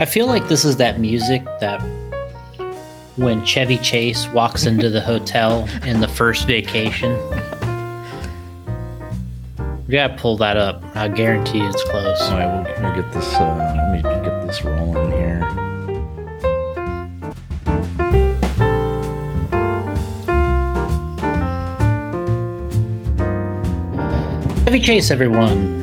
I feel like this is that music that when Chevy Chase walks into the hotel in the first vacation. You gotta pull that up. I guarantee it's close. All right, we'll, we'll get this. Uh, let me get this rolling here. Chase, everyone.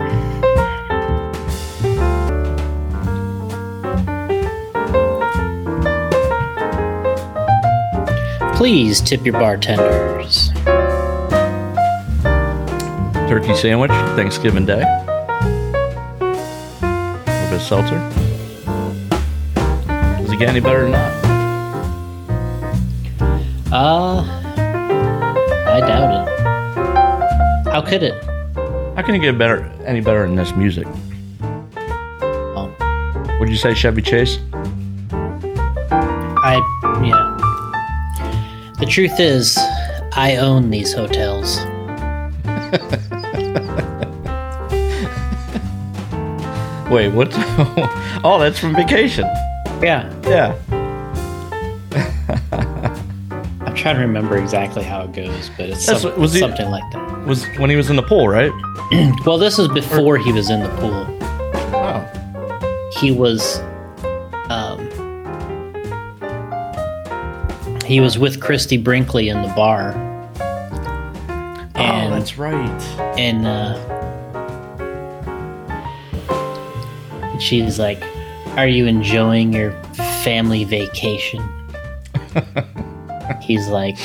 Please tip your bartenders. Turkey sandwich, Thanksgiving Day. A little bit of seltzer. Does it get any better than that? Uh, I doubt it. How could it? Can it get better, any better than this music? Um, Would you say Chevy Chase? I, yeah. The truth is, I own these hotels. Wait, what? oh, that's from vacation. Yeah, Yeah. I'm trying to remember exactly how it goes, but it's some- what- was he- something like that. Was when he was in the pool, right? Well, this is before he was in the pool. Oh. He was, um, he was with Christie Brinkley in the bar, oh, that's right. and uh, she's like, "Are you enjoying your family vacation?" He's like,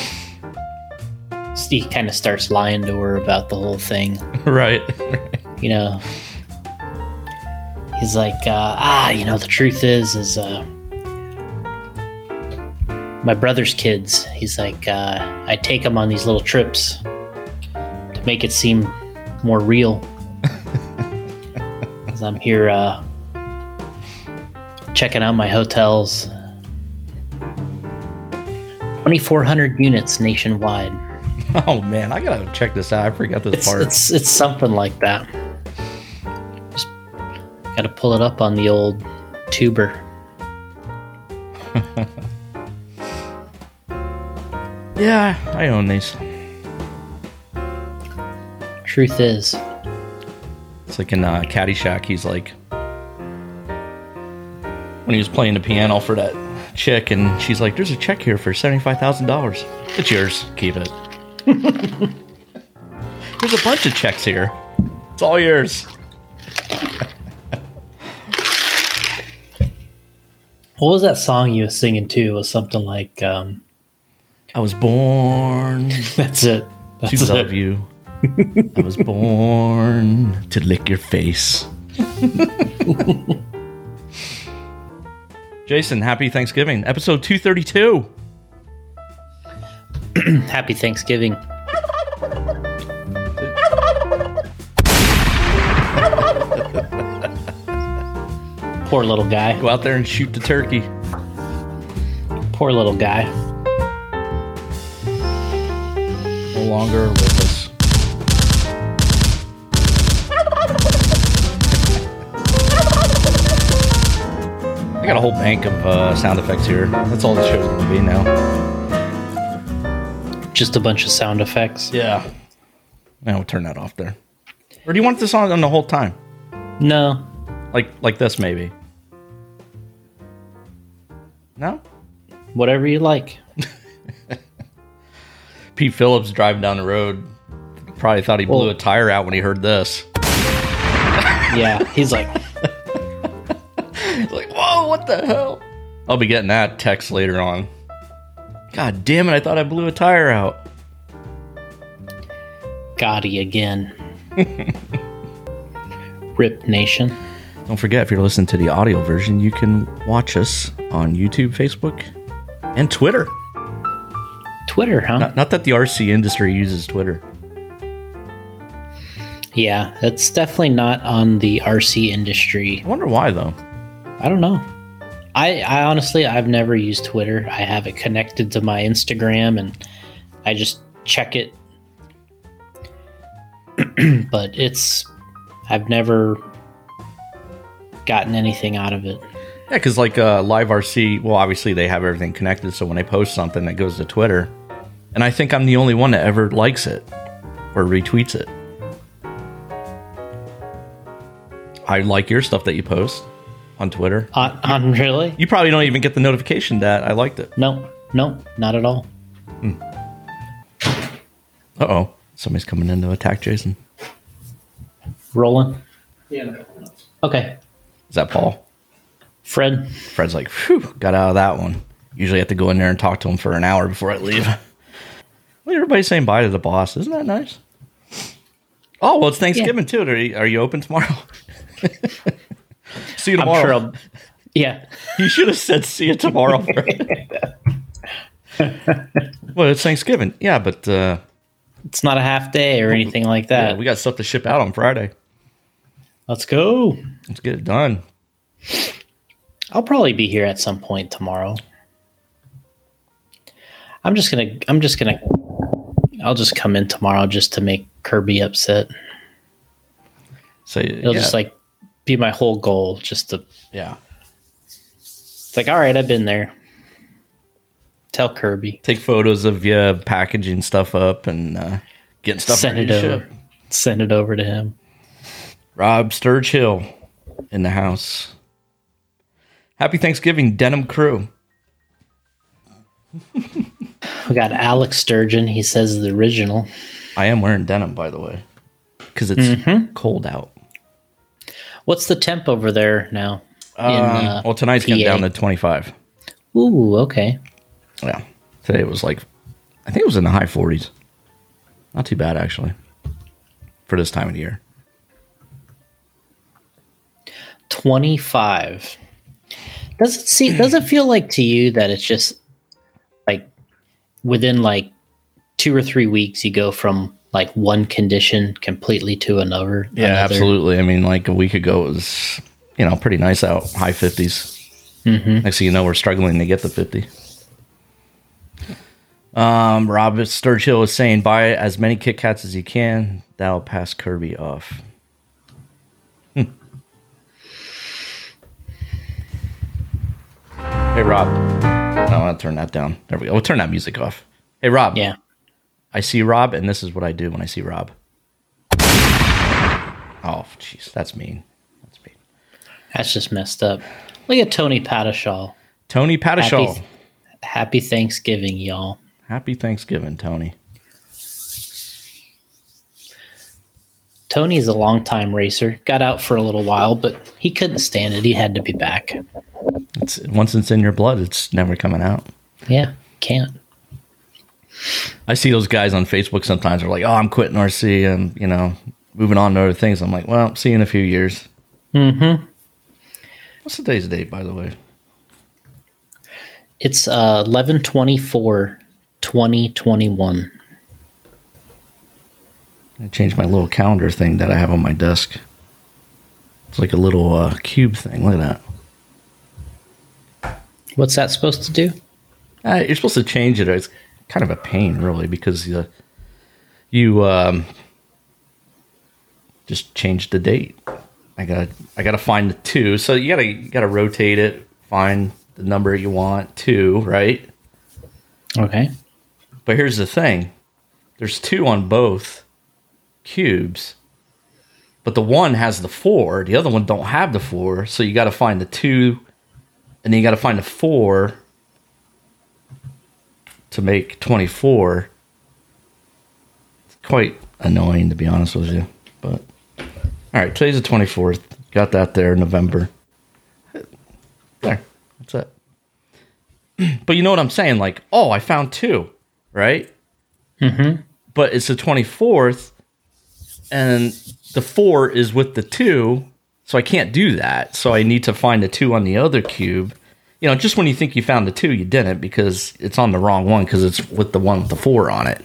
Steve kind of starts lying to her about the whole thing. right. You know, he's like, uh, "Ah, you know, the truth is, is uh, my brother's kids." He's like, uh, "I take them on these little trips to make it seem more real. Because I'm here uh, checking out my hotels. 2,400 units nationwide. Oh man, I gotta check this out. I forgot this It's, part. it's it's something like that. Just gotta pull it up on the old tuber. yeah, I own these. Truth is, It's like in uh, Caddyshack. He's like when he was playing the piano for that chick, and she's like, "There's a check here for seventy-five thousand dollars. It's yours. Keep it." There's a bunch of checks here. It's all yours. what was that song you were singing too? It was something like, um, I was born "That's it." That's to it. love you. I was born to lick your face. Jason, happy Thanksgiving. Episode 232. Happy Thanksgiving. Poor little guy. Go out there and shoot the turkey. Poor little guy. No longer with us. I got a whole bank of uh, sound effects here. That's all the show's gonna be now. Just a bunch of sound effects. Yeah. Now we'll turn that off there. Or do you want this on, on the whole time? No, Like like this maybe? No? whatever you like. Pete Phillips driving down the road probably thought he blew Well- a tire out when he heard this. Yeah, he's like, He's like, whoa, what the hell? I'll be getting that text later on. God damn it, I thought I blew a tire out. Gotti again. Rip Nation. Don't forget, if you're listening to the audio version, you can watch us on YouTube, Facebook, and Twitter. Twitter, huh? Not, not that the RC industry uses Twitter. Yeah, it's definitely not on the RC industry. I wonder why, though. I don't know. I, I honestly, I've never used Twitter. I have it connected to my Instagram and I just check it but it's I've never gotten anything out of it. Yeah, because like uh, Live RC, well, obviously they have everything connected. So when they post something, that goes to Twitter, and I think I'm the only one that ever likes it or retweets it. I like your stuff that you post on Twitter. On, on really? You probably don't even get the notification that I liked it. No, no, not at all. Uh oh, somebody's coming in to attack Jason. Rolling. Yeah, in a couple minutes. Okay, Is that Paul? Fred. Fred's like, phew, got out of that one. Usually have to go in there and talk to him for an hour before I leave. Well, everybody's saying bye to the boss. Isn't that nice? Oh, well, it's Thanksgiving too. Are you, are you open tomorrow? see you I'm tomorrow. sure. I'll, yeah, You should have said see you tomorrow. well, it's Thanksgiving. Yeah, but uh, it's not a half day or anything like yeah, that. we got stuff to ship out on Friday. Let's go. Let's get it done. I'll probably be here at some point tomorrow. I'm just gonna. I'm just gonna. I'll just come in tomorrow just to make Kirby upset. So It'll yeah, just like be my whole goal. Just to. yeah. It's like, all right, I've been there. Tell Kirby. Take photos of you packaging stuff up and uh, getting stuff Send it over. ship. Send it over to him. Rob Sturgill in the house. Happy Thanksgiving, Denim Crew. We got Alex Sturgeon. He says the original. I am wearing denim, by the way, because it's Mm-hmm. cold out. What's the temp over there now? In, Um, uh, well, tonight's getting down to 25. Ooh, okay. Yeah. Today it was like, I think it was in the high 40s. Not too bad, actually, for this time of year. 25 does it see does it feel like to you that it's just like within like two or three weeks you go from like one condition completely to another Yeah, another? absolutely. I mean, like a week ago, it was, you know, pretty nice out, high 50s. Mhm. Next thing you know, we're struggling to get the 50. Um, Rob Sturgill is saying, buy as many Kit Kats as you can. That'll pass Kirby off. Hmm. Hey, Rob. No, I'll turn that down. There we go. We'll turn that music off. Hey, Rob. yeah I see Rob, and this is what I do when I see Rob. Oh, jeez, that's mean. That's mean. that's just messed up look at tony Padishaw. Tony Padishaw. happy, happy thanksgiving y'all Happy Thanksgiving, Tony. tony's a longtime racer got out for a little while but he couldn't stand it he had to be back It's once it's in your blood, it's never coming out. yeah can't I see those guys on Facebook sometimes. They're like, "Oh, I'm quitting RC and you know moving on to other things." I'm like, "Well, see you in a few years." mm-hmm What's today's date, by the way? It's uh, 11 24 2021. I changed my little calendar thing that I have on my desk. It's like a little uh, cube thing. Look at that. What's that supposed to do? Uh, you're supposed to change it. It's kind of a pain, really, because uh, you um, just change the date. I gotta, I gotta find the two. So you gotta, you gotta rotate it, find the number you want, two, right? Okay. But here's the thing: there's two on both cubes, but the one has the four. The other one don't have the four. So you got to find the two, and then you got to find the four to make twenty four. It's quite annoying, to be honest with you. But all right, today's the twenty fourth. Got that there, November. There, that's it. But you know what I'm saying? Like, oh, I found two, right? Mm-hmm. But it's the 24th, and the four is with the two, so I can't do that. So I need to find the two on the other cube. You know, just when you think you found the two, you didn't because it's on the wrong one because it's with the one with the four on it.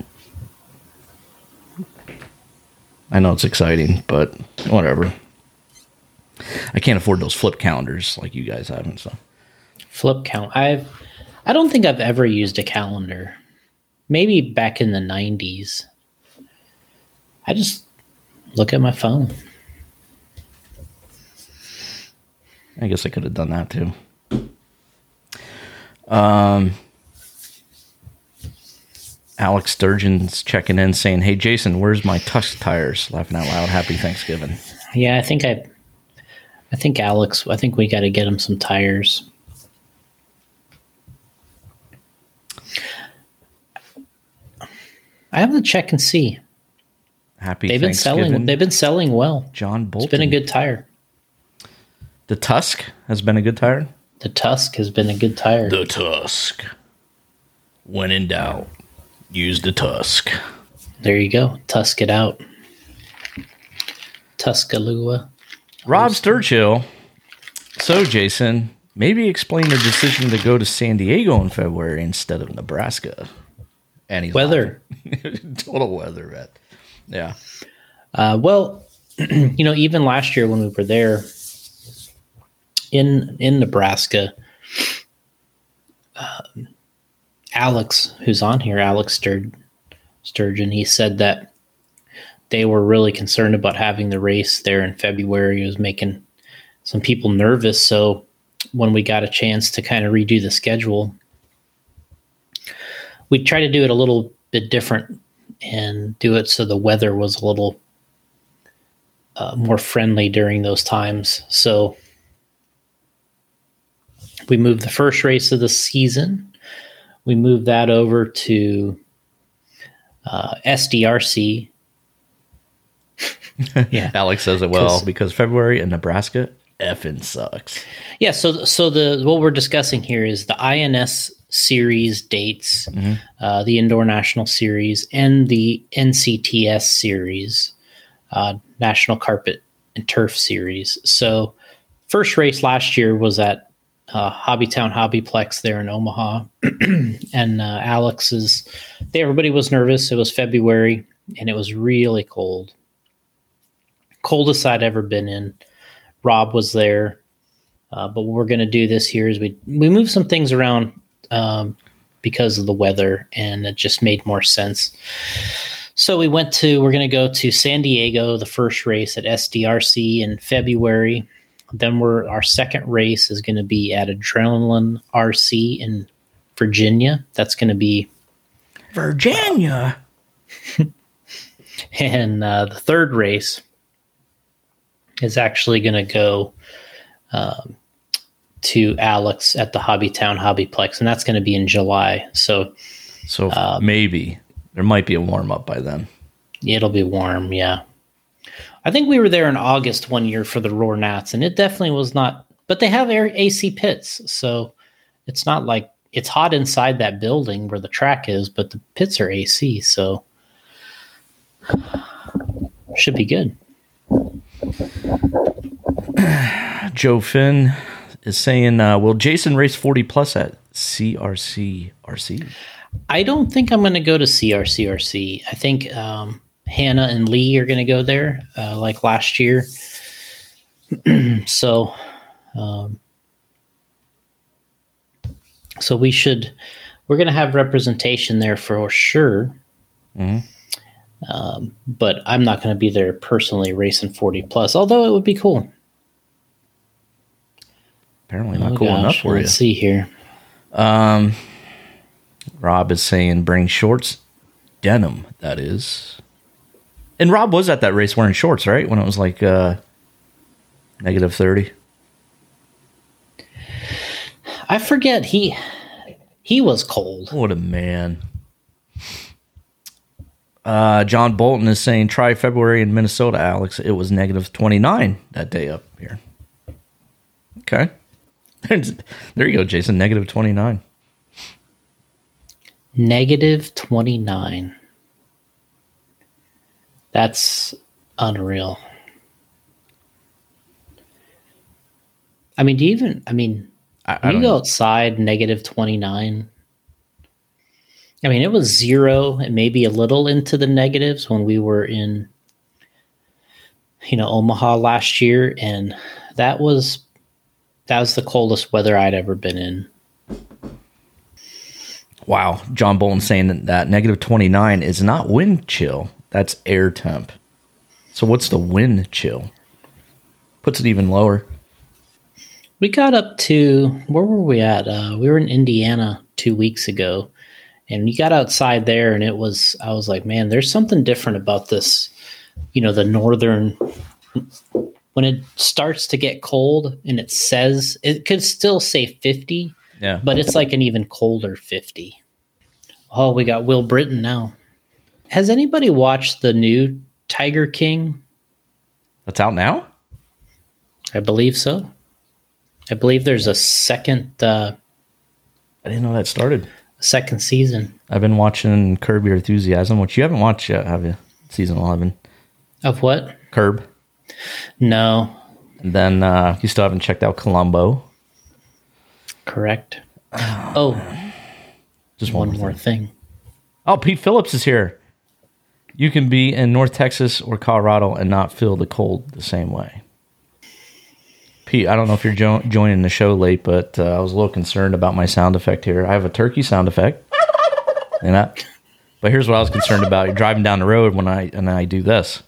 I know it's exciting, but whatever. I can't afford those flip calendars like you guys have and So Flip count. I've I don't think I've ever used a calendar. Maybe back in the 90s. I just Look at my phone. I guess I could have done that too. Um, Alex Sturgeon's checking in saying, Hey, Jason, where's my Tusk tires? Laughing out loud. Happy Thanksgiving. Yeah, I think I, I think Alex. I think we got to get him some tires. I have to check and see. Happy They've been selling. They've been selling well. John Bolton. It's been a good tire. The Tusk has been a good tire. The Tusk has been a good tire. The Tusk. When in doubt, use the Tusk. There you go. Tusk it out. Tuscaloosa. Rob Sturgill. So, Jason, maybe explain the decision to go to San Diego in February instead of Nebraska. And he's Weather. Total weather vet. Yeah. Uh, well, you know, even last year when we were there in in Nebraska, um, Alex, who's on here, Alex Stur- Sturgeon, he said that they were really concerned about having the race there in February. It was making some people nervous. So when we got a chance to kind of redo the schedule, we tried to do it a little bit different and do it so the weather was a little uh, more friendly during those times. So we moved the first race of the season. We moved that over to uh, SDRC. yeah, Alex says it well 'Cause- because February in Nebraska effing sucks. yeah. So so the what we're discussing here is the INS series dates, uh, the Indoor National Series, and the NCTS series, uh, National Carpet and Turf Series. So first race last year was at uh, Hobbytown Hobbyplex there in Omaha, and uh, Alex's. They, everybody was nervous. It was February, and it was really cold. Coldest I'd ever been in. Rob was there, uh, but what we're going to do this year is we we move some things around um, because of the weather, and it just made more sense. So we went to we're going to go to San Diego, the first race at SDRC in February. Then we're our second race is going to be at Adrenaline RC in Virginia. That's going to be Virginia. and uh, the third race is actually going to go um, to Alex at the Hobbytown Hobbyplex, and that's going to be in July. So So Um, maybe there might be a warm up by then. it'll be warm. Yeah, I think we were there in August one year for the Roar Nats, and it definitely was not. But they have air AC pits, so it's not like it's hot inside that building where the track is, but the pits are AC, so should be good. Joe Finn is saying, uh, "Will Jason race forty plus at CRC RC?" I don't think I'm going to go to CRCRC. I think um, Hannah and Lee are going to go there, uh, like last year. so, um, so we should. We're going to have representation there for sure. Mhm. Um, but I'm not going to be there personally racing 40 plus. Although it would be cool. Apparently not Oh, cool enough gosh, for you. Let's see here. Um, Rob is saying, "Bring shorts, denim." That is. And Rob was at that race wearing shorts, right? When it was like uh, negative thirty. I forget he he was cold. What a man. Uh, John Bolton is saying try February in Minnesota, Alex. It was negative 29 that day up here. Okay. there you go, Jason. Negative 29. Negative 29. That's unreal. I mean, do you even, I mean, I, I you go know. outside negative 29. I mean, it was zero and maybe a little into the negatives when we were in, you know, Omaha last year. And that was, that was the coldest weather I'd ever been in. Wow. John Bolton saying that, that negative 29 is not wind chill. That's air temp. So what's the wind chill? Puts it even lower. We got up to where were we at? Uh, we were in Indiana two weeks ago, and we got outside there, and it was I was like, man, there's something different about this. You know, the northern when it starts to get cold, and it says it could still say 50, Yeah. but it's like an even colder 50. Oh, we got Will Britton now. Has anybody watched the new Tiger King? That's out now? I believe so. I believe there's a second uh, I didn't know that started. second season I've been watching Curb Your Enthusiasm, which you haven't watched yet, have you? Season 11. of what? Curb. No, And then uh, you still haven't checked out Columbo. correct. Oh, Just one one more thing. Oh, Pete Phillips is here. You can be in North Texas or Colorado and not feel the cold the same way. Pete, I don't know if you're jo- joining the show late, but uh, I was a little concerned about my sound effect here. I have a turkey sound effect, and I, but here's what I was concerned about: you're driving down the road when I and I do this.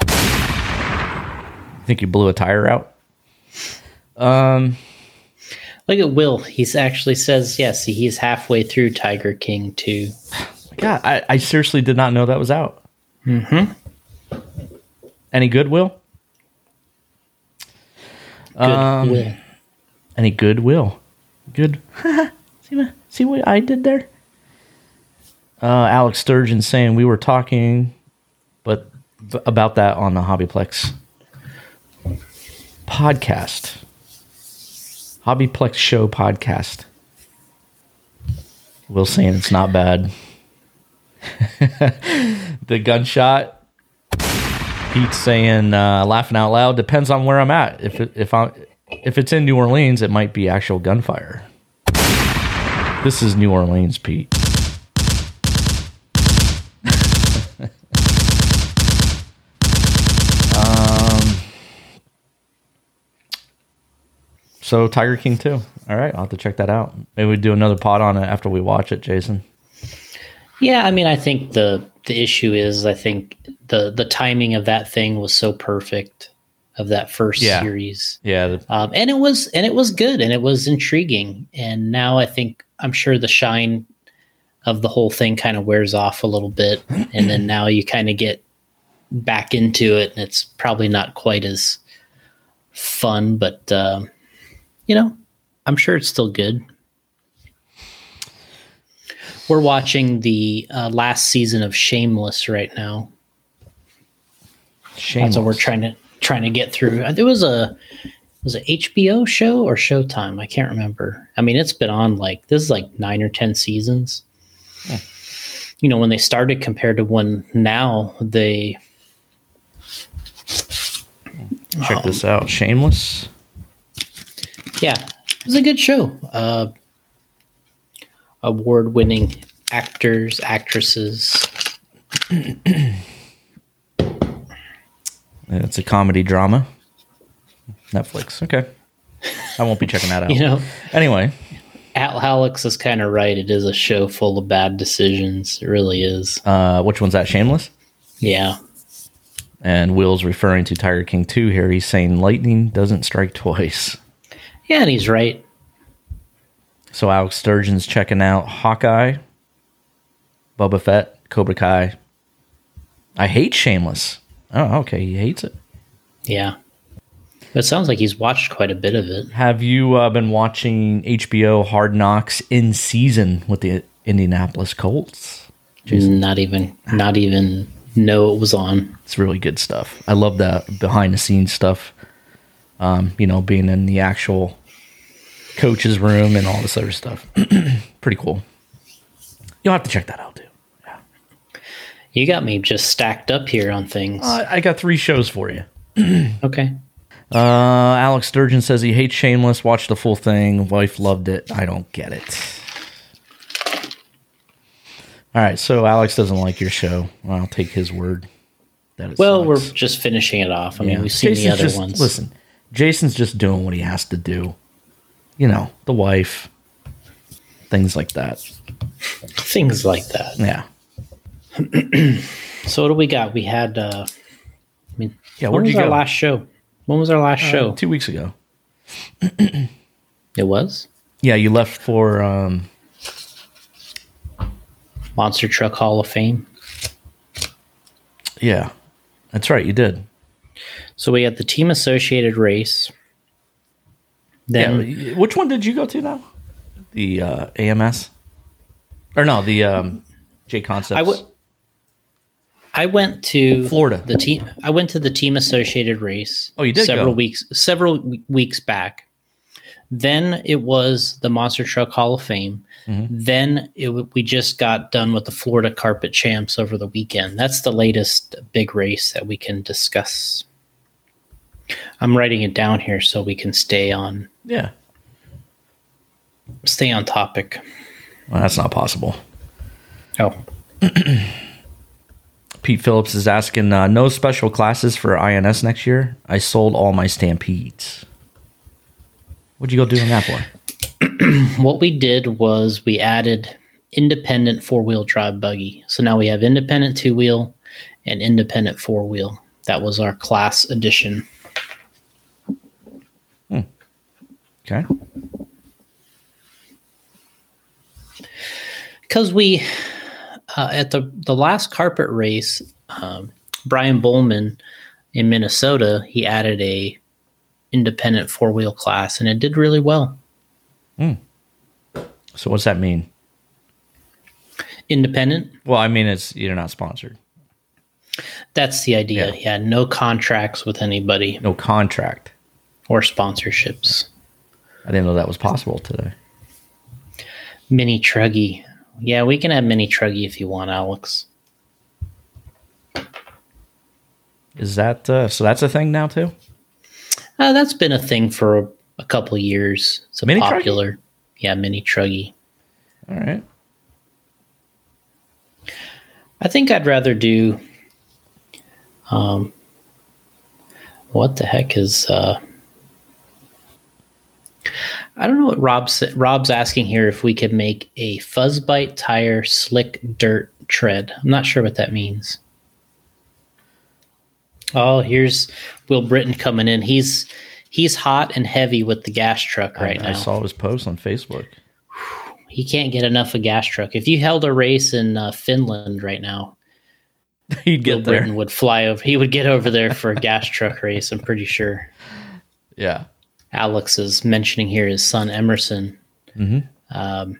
I think you blew a tire out? Um, look at Will. He's actually says yes. He's halfway through Tiger King too. God, I, I seriously did not know that was out. Mm-hmm. Any goodwill? Good Um, Any goodwill? Good. see, what, see what I did there? Uh, Alex Sturgeon saying we were talking, but b- about that on the Hobbyplex podcast, Hobbyplex show podcast. Will saying it's not bad. the gunshot. Pete's saying uh, laughing out loud depends on where I'm at. If it, if I if it's in New Orleans, it might be actual gunfire. This is New Orleans, Pete. um, so Tiger King 2. All right, I'll have to check that out. Maybe we do another pod on it after we watch it, Jason. Yeah, I mean, I think the the issue is, I think the the timing of that thing was so perfect of that first Yeah. series. Yeah, the, um, and it was and it was good and it was intriguing and now i think i'm sure the shine of the whole thing kind of wears off a little bit and then now you kind of get back into it and it's probably not quite as fun but um, you know i'm sure it's still good we're watching the uh, last season of shameless right now shameless. that's what we're trying to trying to get through. It was a was it HBO show or Showtime? I can't remember. I mean, it's been on like this is like nine or ten seasons. You know, when they started compared to when now they Check this out. Shameless. yeah, it was a good show. Uh award winning actors, actresses. It's a comedy drama. Netflix. Okay. I won't be checking that out. You know, Anyway, Al- Alex is kind of right. It is a show full of bad decisions. It really is. uh, which one's that? Shameless? Yeah. And Will's referring to Tiger King 2 here. He's saying lightning doesn't strike twice. Yeah, and he's right. So Alex Sturgeon's checking out Hawkeye, Boba Fett, Cobra Kai. I hate Shameless. Oh, okay. He hates it. Yeah. It sounds like he's watched quite a bit of it. Have you uh, been watching HBO Hard Knocks in season with the Indianapolis Colts? Not even, not even know it was on. It's really good stuff. I love that behind the scenes stuff. Um, you know, being in the actual coach's room and all this other stuff. Pretty cool. You'll have to check that out too. Yeah. You got me just stacked up here on things. Uh, I got three shows for you. okay. Uh, Alex Sturgeon says he hates Shameless. Watched the full thing. Wife loved it. I don't get it. All right, so Alex doesn't like your show. Well, I'll take his word. That Well, we're just finishing it off. I mean, we've seen Jason's the other just- ones. Listen, Jason's just doing what he has to do. You know, the wife, things like that. Things like that. Yeah. So what do we got? We had uh I mean, Yeah, when was you our go? last show? When was our last Uh, show? two weeks ago. It was Yeah, you left for um, Monster Truck Hall of Fame. yeah, that's right. You did. So we had the team associated race. Then yeah, which one did you go to now? The uh, AMS, or no, the um, J Concepts. I went. Went to Florida. The team. I went to the team associated race. Oh, you did several go. weeks. Several w- weeks back. Then it was the Monster Truck Hall of Fame. Mm-hmm. Then it, w- we just got done with the Florida Carpet Champs over the weekend. That's the latest big race that we can discuss. I'm writing it down here so we can stay on Yeah, stay on topic. well, that's not possible. Oh, Pete Phillips is asking, uh, no special classes for INS next year. I sold all my stampedes. What'd you go doing that for? what we did was we added independent four wheel drive buggy. So now we have independent two wheel and independent four wheel. That was our class edition. Okay. Because we, uh, at the, the last carpet race, um, Brian Bowman in Minnesota, he added a independent four wheel class and it did really well. So what's that mean? Independent, Well, I mean, it's you're not sponsored. that's the idea. Yeah. Yeah, no contracts with anybody No contract. or sponsorships. I didn't know that was possible today. Mini Truggy. Yeah, we can have Mini Truggy if you want, Alex. Is that uh, so? That's a thing now too. Uh, that's been a thing for a, a couple of years. It's a Mini Truggy? popular. Yeah, Mini Truggy. All right. I think I'd rather do. Um, what the heck is? Uh, I don't know what Rob's Rob's asking here. If we could make a Fuzzbite tire slick dirt tread. I'm not sure what that means. Oh, here's Will Britton coming in. He's he's hot and heavy with the gas truck right I, now. I saw his post on Facebook. he can't get enough of gas truck. If you held a race in uh, Finland right now, He'd get there. Britton would fly over. He would get over there for a gas truck race. I'm pretty sure. Yeah. Alex is mentioning here his son Emerson Mhm. um,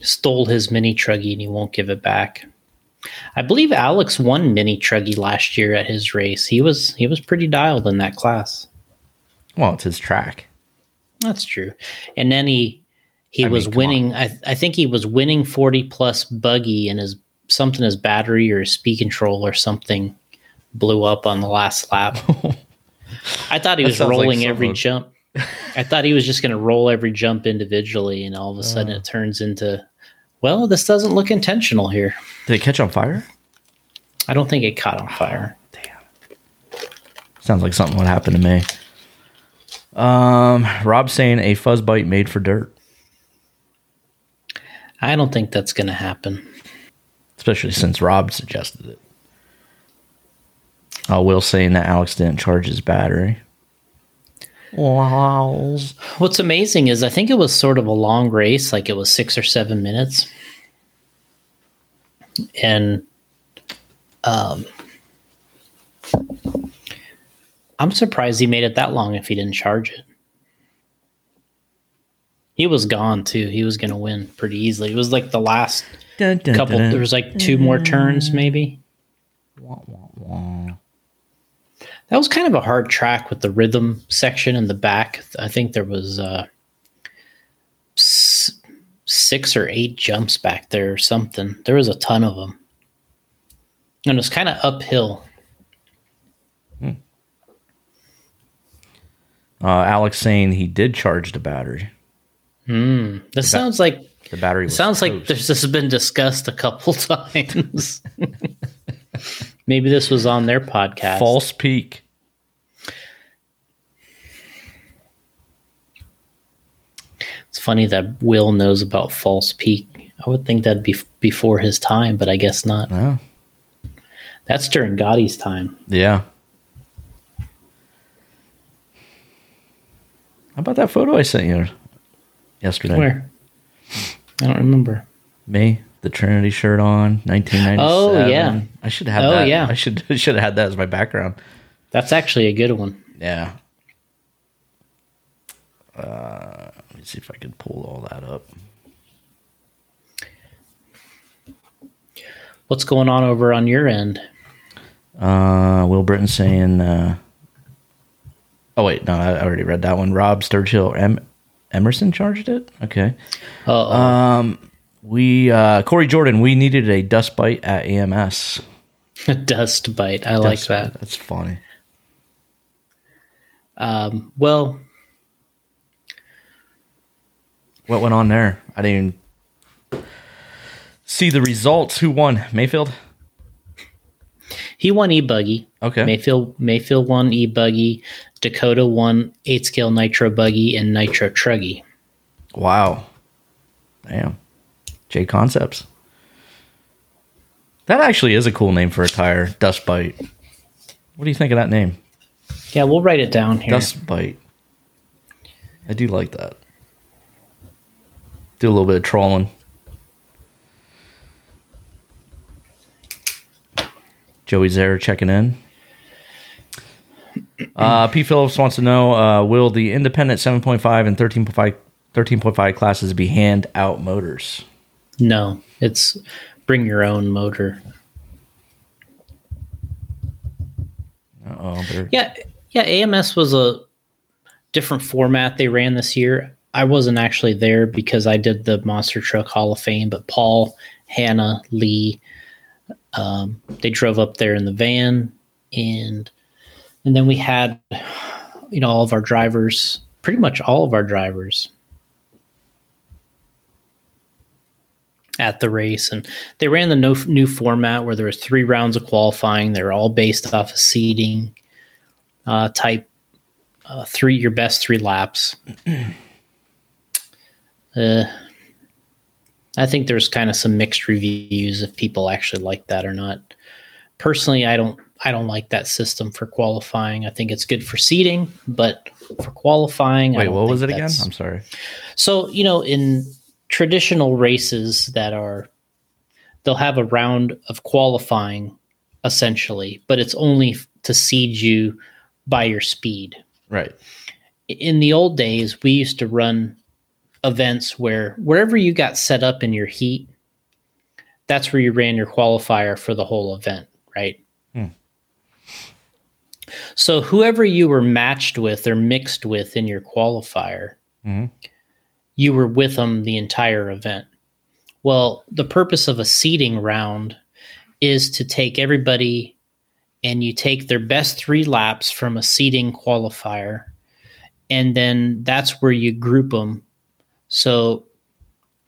stole his mini truggy and he won't give it back. I believe Alex won mini truggy last year at his race. He was he was pretty dialed in that class. Well, it's his track. That's true. And then he he I was mean, winning. I, I think he was winning forty plus buggy, and his something his battery or his speed control or something blew up on the last lap. I thought he was sounds like rolling every jump. I thought he was just going to roll every jump individually, and all of a sudden Oh. it turns into, well, this doesn't look intentional here. Did it catch on fire? I don't think it caught on fire. Damn. Sounds like something would happen to me. Um, Rob saying a fuzz bite made for dirt, I don't think that's going to happen. especially since Rob suggested it. Uh, Will say that Alex didn't charge his battery. Wow. What's amazing is I think it was sort of a long race, like it was six or seven minutes. And um, I'm surprised he made it that long if he didn't charge it. He was gone too. He was going to win pretty easily. It was like the last Dun, dun, couple, dun, there was like two more turns maybe. Wah, wah, wah. That was kind of a hard track with the rhythm section in the back. I think there was uh, s- six or eight jumps back there or something. There was a ton of them. And it was kind of uphill. Uh, Alex saying he did charge the battery. Hmm. This sounds like The battery sounds like this has been discussed a couple times. Maybe this was on their podcast. false peak. It's funny that Will knows about False Peak. I would think that'd be before his time, but I guess not. Yeah. That's during Gotti's time. Yeah. How about that photo I sent you yesterday? Where? I don't remember. Me, the Trinity shirt on, 1997. Oh yeah. I should have. Oh that. yeah. I should should have had that as my background. That's actually a good one. Yeah. Uh, me see if I can pull all that up. What's going on over on your end? Uh, Will Britton saying, uh, oh, wait, no, I already read that one. Rob Sturgill em- Emerson charged it? Okay. Uh, Um, we, uh, Corey Jordan, we needed a dust bite at AMS. A dust bite. I like that. bite, That's funny. Um, well, What went on there? I didn't even see the results. Who won? Maifield? he won e buggy. Okay. Maifield Maifield won e buggy. Dakota won eight scale nitro buggy and nitro truggy. Wow. Damn. J Concepts. That actually is a cool name for a tire. Dust Bite. What do you think of that name? Yeah, we'll write it down here. Dust Bite. I do like that. Do a little bit of trolling. Joey Zare checking in. Uh, P. Phillips wants to know uh, Will the independent 7.5 and 13.5, 13.5 classes be hand out motors? No, it's bring your own motor. Oh, Yeah, yeah. AMS was a different format they ran this year. I wasn't actually there because I did the Monster Truck Hall of Fame, but Paul, Hannah, Lee, um, they drove up there in the van, and and then we had, you know, all of our drivers, pretty much all of our drivers, at the race, and they ran the no, new format where there was three rounds of qualifying. They're all based off of seating uh, type uh, three your best three laps. uh, I think there's kind of some mixed reviews if people actually like that or not. Personally, I don't. I don't like that system for qualifying. I think it's good for seeding, but for qualifying, Wait, what was it again? I'm sorry. so, you know, in traditional races that are, they'll have a round of qualifying essentially, but it's only to seed you by your speed. Right. In the old days, we used to run events where wherever you got set up in your heat, that's where you ran your qualifier for the whole event, right? Hmm. So whoever you were matched with or mixed with in your qualifier, Mhm. you were with them the entire event. Well, the purpose of a seeding round is to take everybody and you take their best three laps from a seeding qualifier, and then that's where you group them. So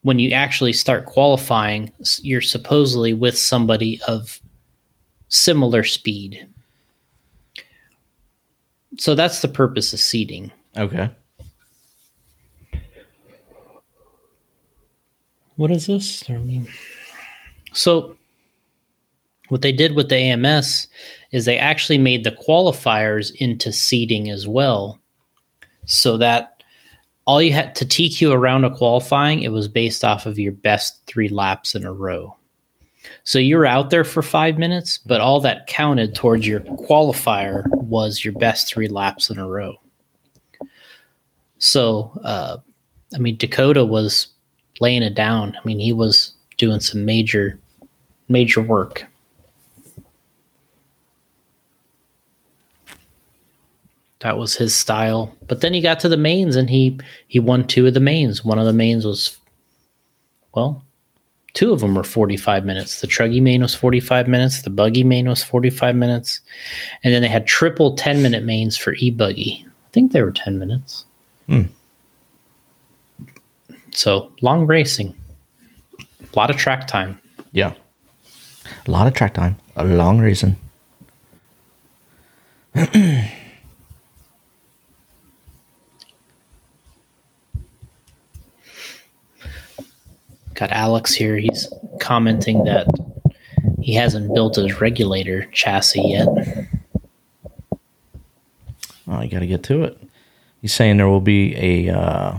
when you actually start qualifying, you're supposedly with somebody of similar speed. So that's the purpose of seeding. Okay. What is this? So, what they did with the AMS is they actually made the qualifiers into seeding as well, so that all you had to TQ around a qualifying, it was based off of your best three laps in a row. So you were out there for five minutes, but all that counted towards your qualifier was your best three laps in a row. So, uh, I mean, Dakota was laying it down. I mean, he was doing some major, major work. That was his style. But then he got to the mains and he he won two of the mains. One of the mains was, well, two of them were 45 minutes. The Truggy main was 45 minutes. The Buggy main was 45 minutes. And then they had triple 10 minute mains for e-Buggy. I think they were 10 minutes. Hmm. So long racing. A lot of track time. Yeah. A lot of track time. A long reason. Got Alex here. He's commenting that he hasn't built his regulator chassis yet. Oh, you got to get to it. He's saying there will be a uh,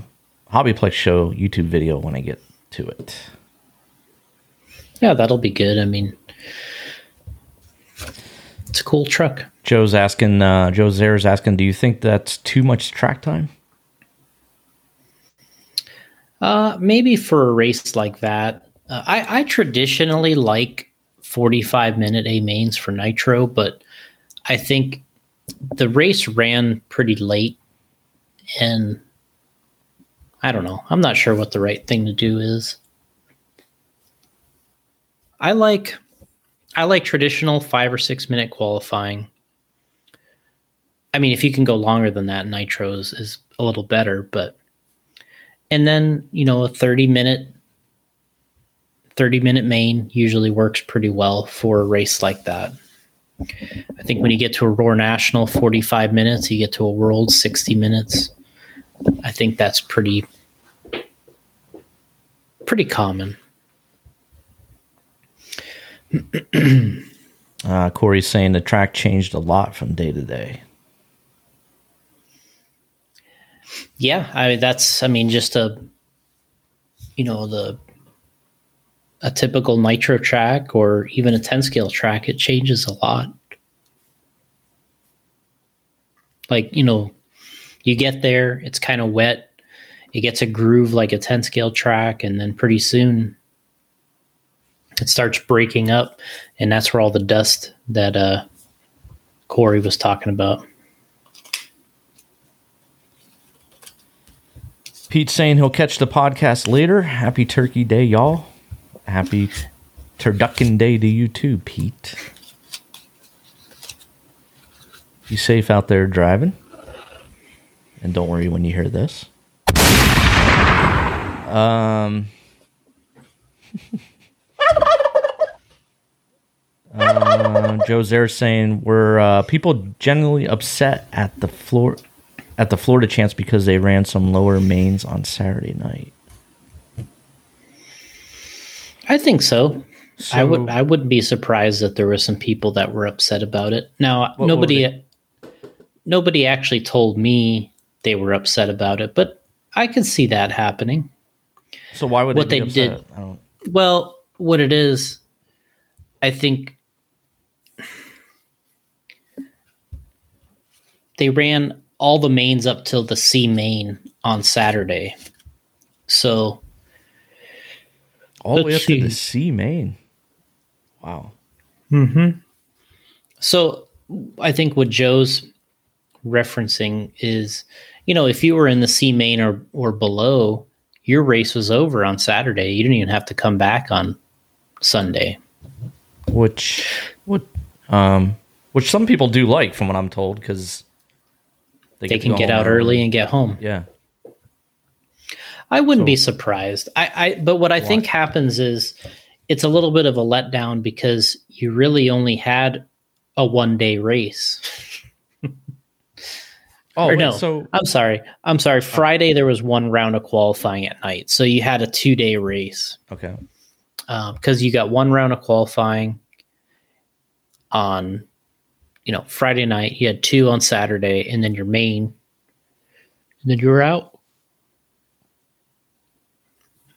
Hobbyplex show YouTube video when I get to it. Yeah, that'll be good. I mean, it's a cool truck. Joe's asking, uh, Joe Zare's asking, do you think that's too much track time? Uh, maybe for a race like that. Uh, I, I traditionally like 45 minute A mains for Nitro, but I think the race ran pretty late and I don't know. I'm not sure what the right thing to do is. I like I like traditional 5 or 6 minute qualifying. I mean, if you can go longer than that, Nitros is a little better, but and then, you know, a 30 minute 30 minute main usually works pretty well for a race like that. I think when you get to a ROAR National 45 minutes, you get to a World 60 minutes. I think that's pretty pretty common. uh, Corey's saying the track changed a lot from day to day. Yeah, I that's I mean just a you know the a typical nitro track or even a 10 scale track it changes a lot. Like, you know, you get there, it's kind of wet, it gets a groove like a 10 scale track and then pretty soon it starts breaking up and that's where all the dust that uh Corey was talking about. Pete saying he'll catch the podcast later. Happy Turkey Day, y'all. Happy Turducken Day to you too, Pete. Be safe out there driving. And don't worry when you hear this. Um, uh, Joe Zare saying, "Were uh, people generally upset at the floor at the Florida Champs because they ran some lower mains on Saturday night?" I think so. so I would I wouldn't be surprised that there were some people that were upset about it. Now what, nobody what nobody actually told me they were upset about it, but I could see that happening. So why would what they, they did? Well, what it is, I think they ran all the mains up till the C main on Saturday. So all the way up see. to the C main. Wow. Hmm. So I think what Joe's referencing is, you know, if you were in the C main or or below, your race was over on Saturday. You didn't even have to come back on Sunday. Which, what, um, which some people do like, from what I'm told, because they, they can get out early and get home. Yeah. I wouldn't so, be surprised. I, I but what I think happens is it's a little bit of a letdown because you really only had a one day race. oh or no, so I'm sorry. I'm sorry. Friday there was one round of qualifying at night, so you had a two day race. Okay. Because um, you got one round of qualifying on, you know, Friday night. You had two on Saturday, and then your main, and then you were out.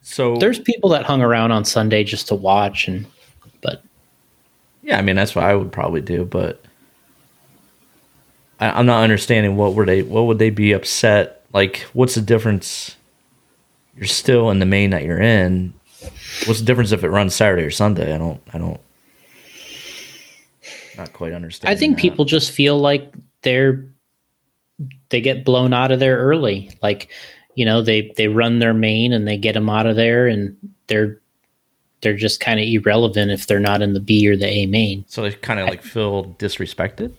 So there's people that hung around on Sunday just to watch and but yeah, I mean that's what I would probably do, but I, am not understanding what were they what would they be upset like what's the difference you're still in the main that you're in what's the difference if it runs saturday or sunday i don't i don't not quite understand i think that. people just feel like they're they get blown out of there early like you know they they run their main and they get them out of there and they're they're just kind of irrelevant if they're not in the B or the A main. So they kind of like feel disrespected.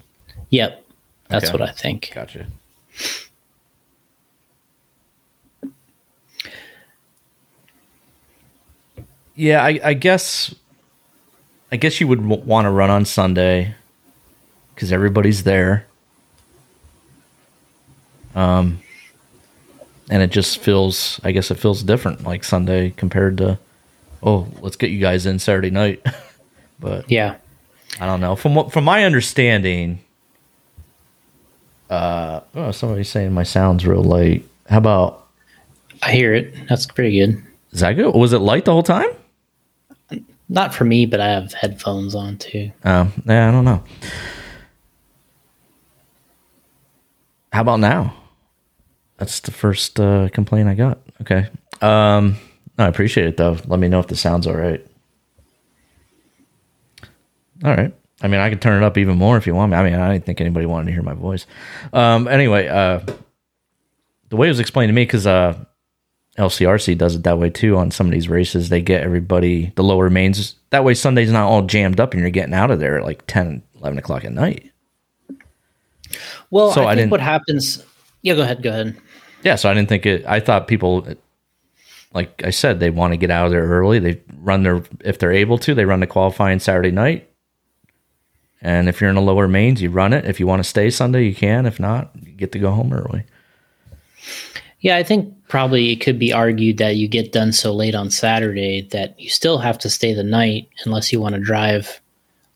Yep, that's okay. what I think. Gotcha. Yeah, I, I guess. I guess you would w- want to run on Sunday because everybody's there. Um, and it just feels i guess it feels different like sunday compared to oh let's get you guys in saturday night but yeah i don't know from what from my understanding Uh, oh, somebody's saying my sound's real light. How about I hear it. That's pretty good. is that good? Was it light the whole time? Not for me, but I have headphones on too. Um, yeah, I don't know. How about now? That's the first uh, complaint I got. Okay. Um, I appreciate it though. Let me know if the sound's all right. All right. I mean, I could turn it up even more if you want me. I mean, I didn't think anybody wanted to hear my voice. Um, anyway, uh, the way it was explained to me, because uh, LCRC does it that way too on some of these races. They get everybody, the lower mains. That way Sunday's not all jammed up and you're getting out of there at like 10, 11 o'clock at night. Well, So I I think didn't- what happens. Yeah, go ahead. Go ahead. Yeah, so I didn't think it. I thought people, like I said, they want to get out of there early. They run their if they're able to. They run the qualifying Saturday night, and if you're in the lower mains, you run it. If you want to stay Sunday, you can. If not, you get to go home early. Yeah, I think probably it could be argued that you get done so late on Saturday that you still have to stay the night unless you want to drive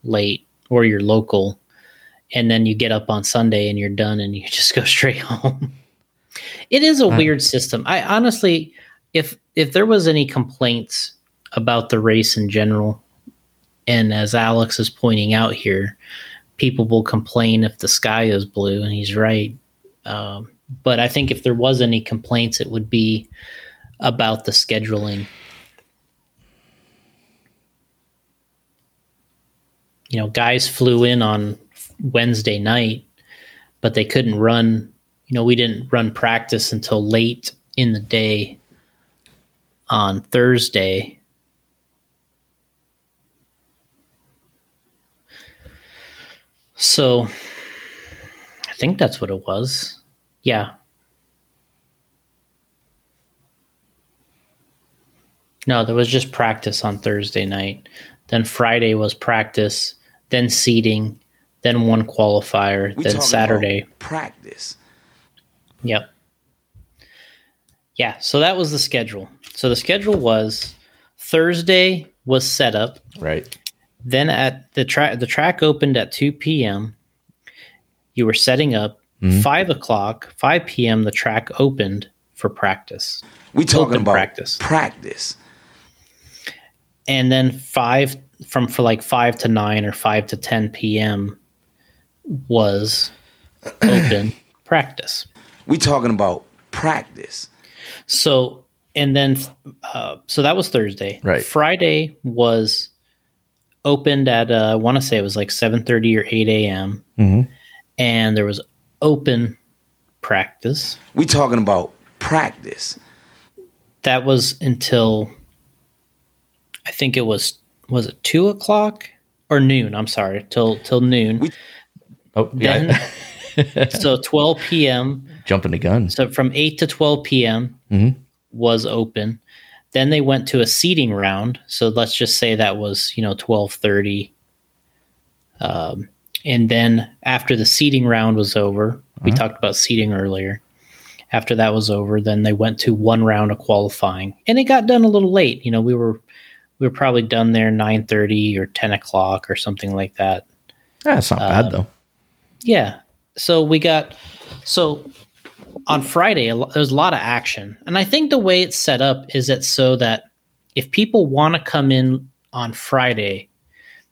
late or you're local. And then you get up on Sunday and you're done and you just go straight home. It is a Uh. weird system. I honestly if if there was any complaints about the race in general and as Alex is pointing out here, people will complain if the sky is blue and he's right. Um, but I think if there was any complaints, it would be about the scheduling. You know, guys flew in on Wednesday night, but they couldn't run. You know, we didn't run practice until late in the day on Thursday. So I think that's what it was. Yeah. No, there was just practice on Thursday night. Then Friday was practice, then seating, then one qualifier, We then Saturday. about practice. Yep. Yeah, so that was the schedule. So the schedule was Thursday was set up. Right. Then at the track, the track opened at 2 p.m. You were setting up. Five o'clock, 5 p.m. The track opened for practice, We talking Open about practice. practice. and then five from for like five to nine or five to 10 p.m. was open practice. We talking about practice. So and then uh, so that was Thursday. Right. Friday was opened at uh, I want to say it was like seven thirty or eight a.m. Mhm. and there was open practice. We talking about practice. That was until I think it was was it two o'clock or noon? I'm sorry, till till noon. We- Oh, yeah. Then so twelve p.m. Jumping the gun. So from 8 to 12 p.m. Mhm. was open. Then they went to a seating round. So let's just say that was, you know, 12:30. Um, and then after the seeding round was over, we uh-huh. talked about seeding earlier. After that was over, then they went to one round of qualifying, and it got done a little late. You know, we were we were probably done there 9:30 or 10 o'clock or something like that. Yeah, it's not bad um, though. Yeah. So we got so on Friday there's a lot of action, and I think the way it's set up is it so that if people want to come in on Friday,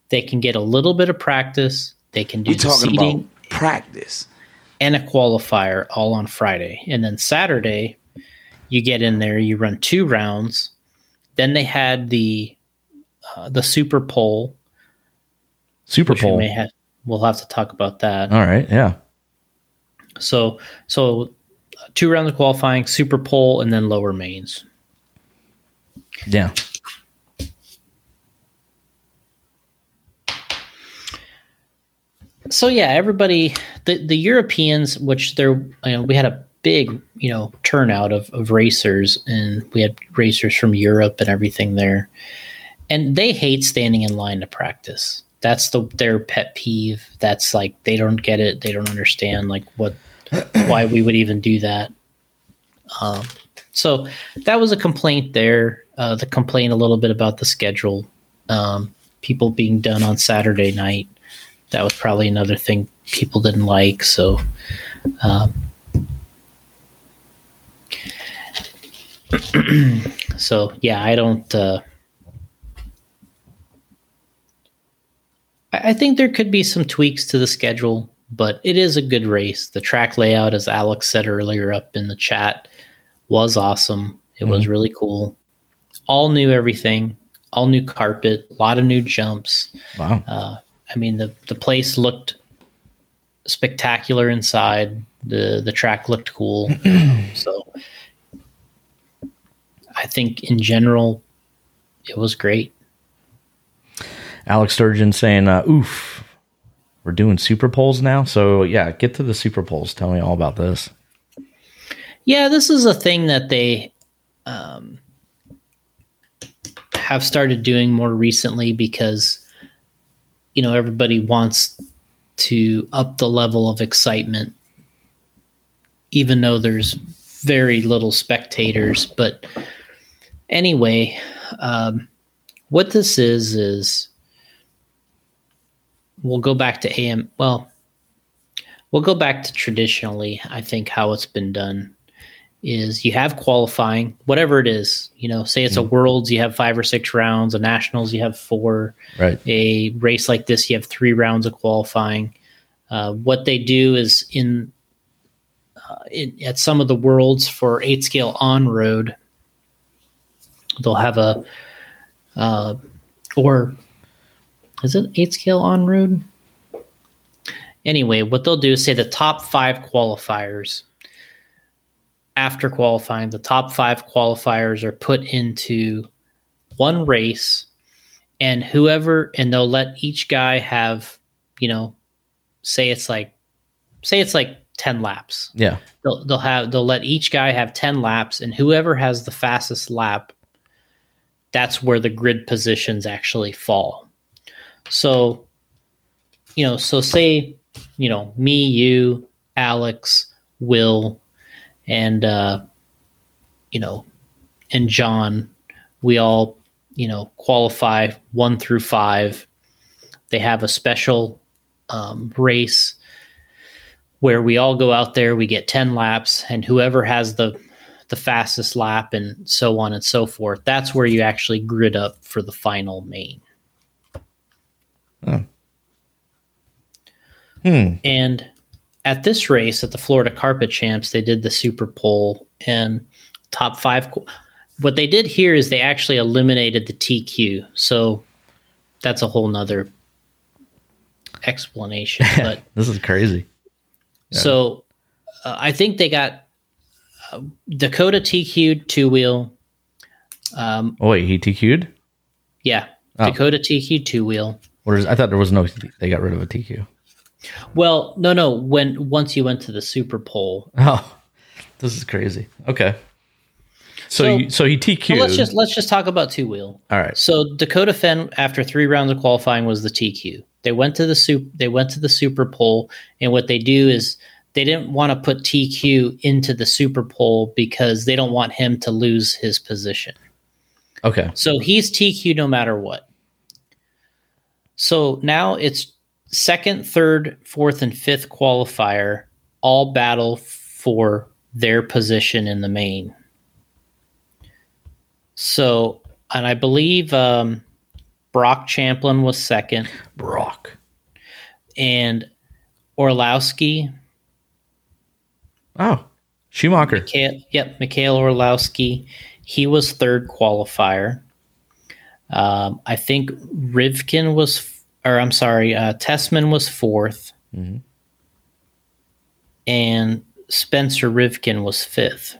they can get a little bit of practice. They can do We the talking seating about practice. and a qualifier all on Friday, and then Saturday you get in there, you run two rounds. Then they had the uh, the Super Pole, Super which We have, we'll have to talk about that. All right. Yeah. So so uh, two rounds of qualifying, super pole, and then lower mains. Yeah. So yeah, everybody the, the Europeans, which there you know, we had a big, you know, turnout of, of racers and we had racers from Europe and everything there. And they hate standing in line to practice. That's the their pet peeve. That's like they don't get it. They don't understand like what why we would even do that. Um, so that was a complaint there. Uh, the complaint a little bit about the schedule, um, people being done on Saturday night. That was probably another thing people didn't like. So Um, so yeah, I don't. Uh, I think there could be some tweaks to the schedule, but it is a good race. The track layout, as Alex said earlier up in the chat, was awesome. It was really cool. All new everything, all new carpet, a lot of new jumps. Wow. Uh, I mean, the the place looked spectacular inside. the The track looked cool. so, I think in general, it was great. Alex Sturgill saying, uh, "Oof, we're doing super poles now." So yeah, get to the super poles. Tell me all about this. Yeah, this is a thing that they um, have started doing more recently because you know everybody wants to up the level of excitement, even though there's very little spectators. But anyway, um, what this is is we'll go back to AM. Well, we'll go back to traditionally. I think how it's been done is you have qualifying, whatever it is. You know, say it's a worlds, you have five or six rounds. A nationals, you have four. Right. A race like this, you have three rounds of qualifying. Uh, what they do is in, uh, in at some of the worlds for eight scale on road, they'll have a, uh, or is it eight scale on road? Anyway, what they'll do is say the top five qualifiers after qualifying, the top five qualifiers are put into one race, and whoever, and they'll let each guy have, you know, say it's like, say it's like 10 laps. Yeah. They'll, they'll have, they'll let each guy have 10 laps, and whoever has the fastest lap, that's where the grid positions actually fall. So, you know, so say, you know, me, you, Alex, Will, and uh, you know, and John, we all you know qualify one through five. They have a special um, race where we all go out there. We get ten laps, and whoever has the the fastest lap, and so on and so forth. That's where you actually grid up for the final main. Hmm. And at this race at the Florida Carpet Champs, they did the Super Pole and top five. What they did here is they actually eliminated the TQ. So that's a whole nother explanation. But This is crazy. so uh, I think they got uh, Dakota TQ'd two wheel. Um, Oh wait, he TQ'd. yeah, Oh. Dakota TQ two wheel. Or is, I thought there was no. They got rid of a TQ. Well, no, no. When once you went to the Super Pole, Oh, this is crazy. Okay. So, So- you, so he well, let's just let's just talk about two wheel. all right. So Dakota Phend, after three rounds of qualifying, was the TQ. They went to the soup. They went to the Super Pole, and what they do is they didn't want to put TQ into the Super Pole because they don't want him to lose his position. Okay. So he's TQ no matter what. So now it's second, third, fourth, and fifth qualifier all battle for their position in the main. So, and I believe um, Broc Champlin was second, Broc. and Orlowski, Oh, Schumacher. Mikhail, yep, Mikhail Orlowski, he was third qualifier. Um, I think Rivkin was, or I'm sorry, uh, Tessmann was 4th Mhm. and Spencer Rivkin was fifth.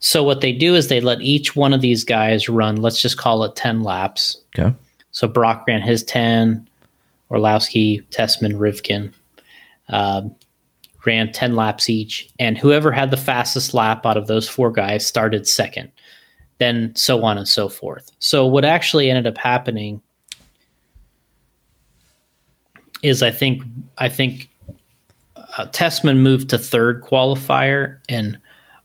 So what they do is they let each one of these guys run. Let's just call it ten laps. Okay. So Broc ran his 10, Orlowski, Tessmann, Rivkin um, ran 10 laps each. And whoever had the fastest lap out of those four guys started second, then so on and so forth. So what actually ended up happening is I think, I think uh, Tessmann moved to third qualifier and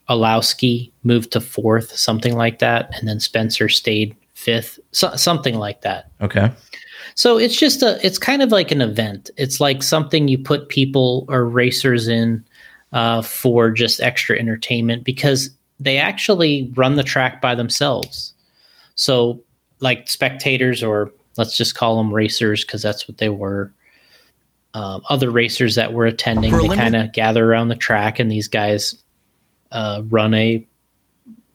Orlowski moved to fourth, something like that. And then Spencer stayed fifth, so, something like that. Okay. So it's just a it's kind of like an event. It's like something you put people or racers in uh, for just extra entertainment because they actually run the track by themselves. So like spectators or let's just call them racers because that's what they were. Um, other racers that were attending, For they kind of gather around the track, and these guys uh, run a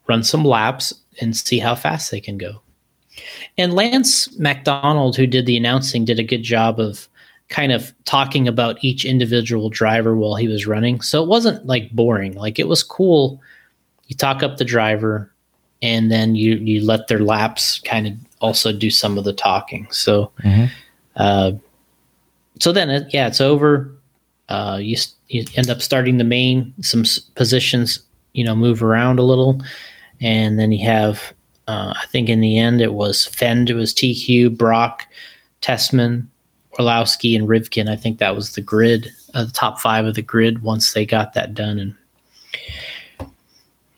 run some laps and see how fast they can go. And Lance McDonald, who did the announcing, did a good job of kind of talking about each individual driver while he was running. So it wasn't like boring. Like it was cool. You talk up the driver, and then you you let their laps kind of also do some of the talking. So, Mhm. uh, so then it, yeah, it's over. Uh, you you end up starting the main. Some positions you know move around a little, and then you have. Uh, I think in the end it was Phend, it was TQ, Broc, Tessmann, Orlowski, and Rivkin. I think that was the grid, uh, the top five of the grid once they got that done. And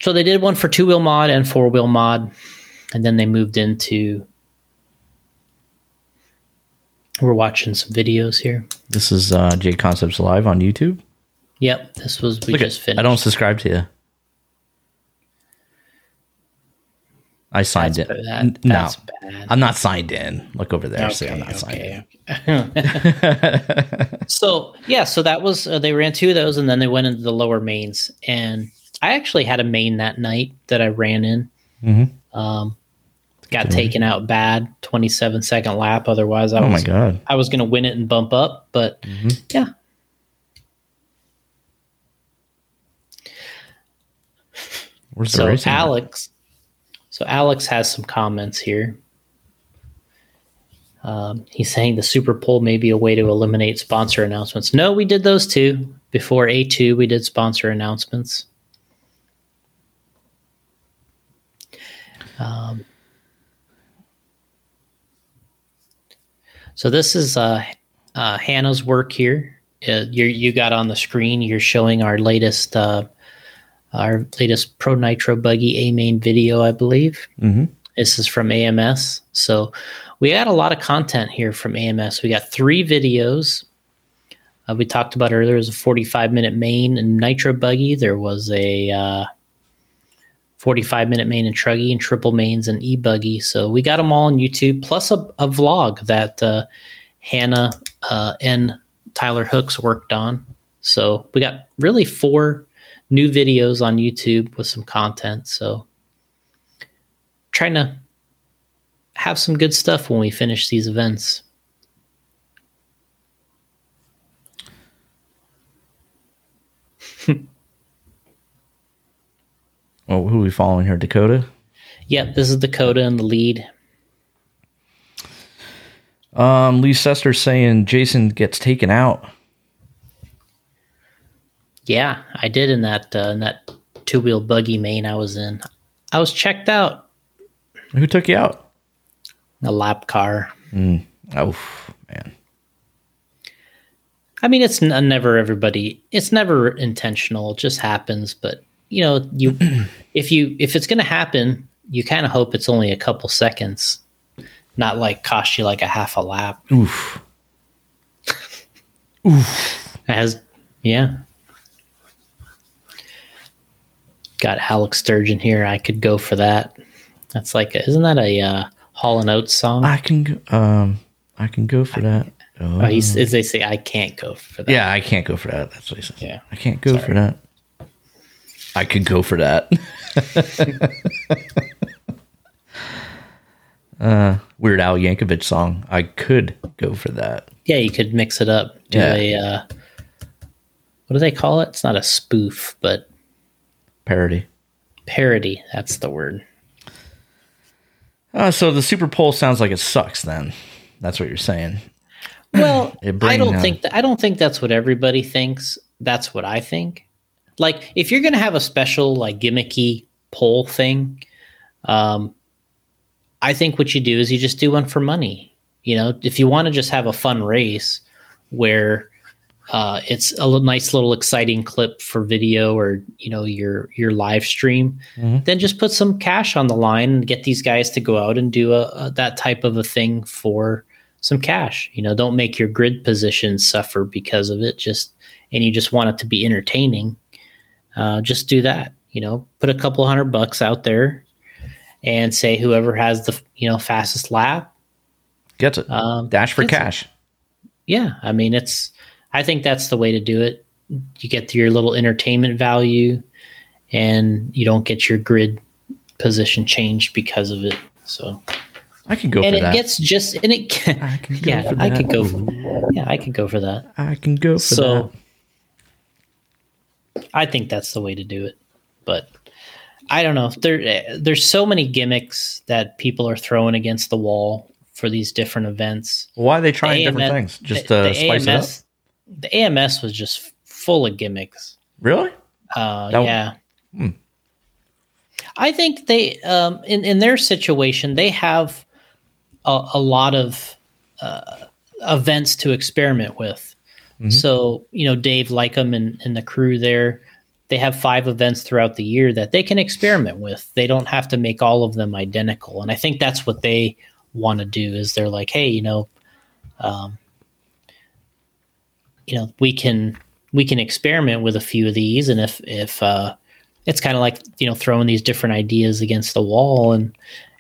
so they did one for two wheel mod and four wheel mod, and then they moved into. We're watching some videos here. This is uh, JConcepts Live on YouTube. Yep, this was we Look just at, finished. I don't subscribe to you. I signed That's, in. that, N- no, bad. I'm not signed in. Look over there. See, I'm Okay, not signed in. okay, okay. so yeah, so that was uh, they ran two of those, and then they went into the lower mains. And I actually had a main that night that I ran in. Mhm. Um, got taken out bad, 27 second lap. Otherwise, I Oh my was god. I was going to win it and bump up, but yeah. Where's So? Alex, so Alex has some comments here. Um, he's saying the Super Pole may be a way to eliminate sponsor announcements. No, we did those too before A two. We did sponsor announcements. Um, so this is uh, uh, Hannah's work here. Uh, you you got on the screen. You're showing our latest uh, our latest Pro Nitro Buggy A main video, I believe. Mhm. This is from AMS. So we had a lot of content here from AMS. We got three videos. Uh, we talked about earlier. There was a 45 minute main and Nitro Buggy. There was a uh, 45 minute main and Truggy and triple mains and e buggy. So we got them all on YouTube, plus a, a vlog that uh, Hannah uh, and Tyler Hooks worked on. So we got really four new videos on YouTube with some content. So trying to have some good stuff when we finish these events. Oh, who are we following here? Dakota. Yep, this is Dakota in the lead. Um, Lee Sester saying Jason gets taken out. Yeah, I did in that uh, in that two wheel buggy main I was in. I was checked out. Who took you out? A lap car. Oh man. I mean, it's n- never everybody. It's never intentional. It just happens. But you know, you if you if it's going to happen, you kind of hope it's only a couple seconds, not like cost you like a half a lap. Oof. Oof. As yeah, got Alex Sturgill here. I could go for that. That's like, isn't that a uh, Hall and Oates song? I can go, um I can go for that. Oh. Oh, he's, as they say, I can't go for that. yeah, I can't go for that. That's what he says. Yeah. I can't go for that. I could go for that. uh Weird Al Yankovic song. I could go for that. Yeah, you could mix it up. Do Yeah. a uh, what do they call it? It's not a spoof, but Parody. parody. That's the word. Uh, so the Super Pole sounds like it sucks. Then that's what you're saying. Well, It I don't uh, think that, I don't think that's what everybody thinks. That's what I think. Like, if you're gonna have a special like gimmicky poll thing, um, I think what you do is you just do one for money. You know, if you want to just have a fun race where uh, it's a little, nice little exciting clip for video or you know your your live stream, then just put some cash on the line and get these guys to go out and do a, a that type of a thing for some cash. You know, don't make your grid position suffer because of it. Just and you just want it to be entertaining. Uh, just do that. You know, put a couple hundred bucks out there and say whoever has the you know fastest lap Gets it. um, Dash for gets it. cash. yeah i mean it's i think that's the way to do it you get your little entertainment value and you don't get your grid position changed because of it so I can go and for it that. gets just and it I can go yeah i that. could go for yeah i could go for that I can go for so i think that's the way to do it but i don't know there there's so many gimmicks that people are throwing against the wall for these different events. Why are they trying The different AMS things? Just the, to the spice AMS, The AMS was just full of gimmicks. Really? Uh, That- yeah. Hmm. I think they, um, in in their situation, they have a, a lot of uh, events to experiment with. Mhm. So you know, Dave Lycum and, and the crew there, they have five events throughout the year that they can experiment with. They don't have to make all of them identical, and I think that's what they want to do. Is they're like, hey, you know, um, you know, we can we can experiment with a few of these, and if if uh, it's kind of like you know throwing these different ideas against the wall, and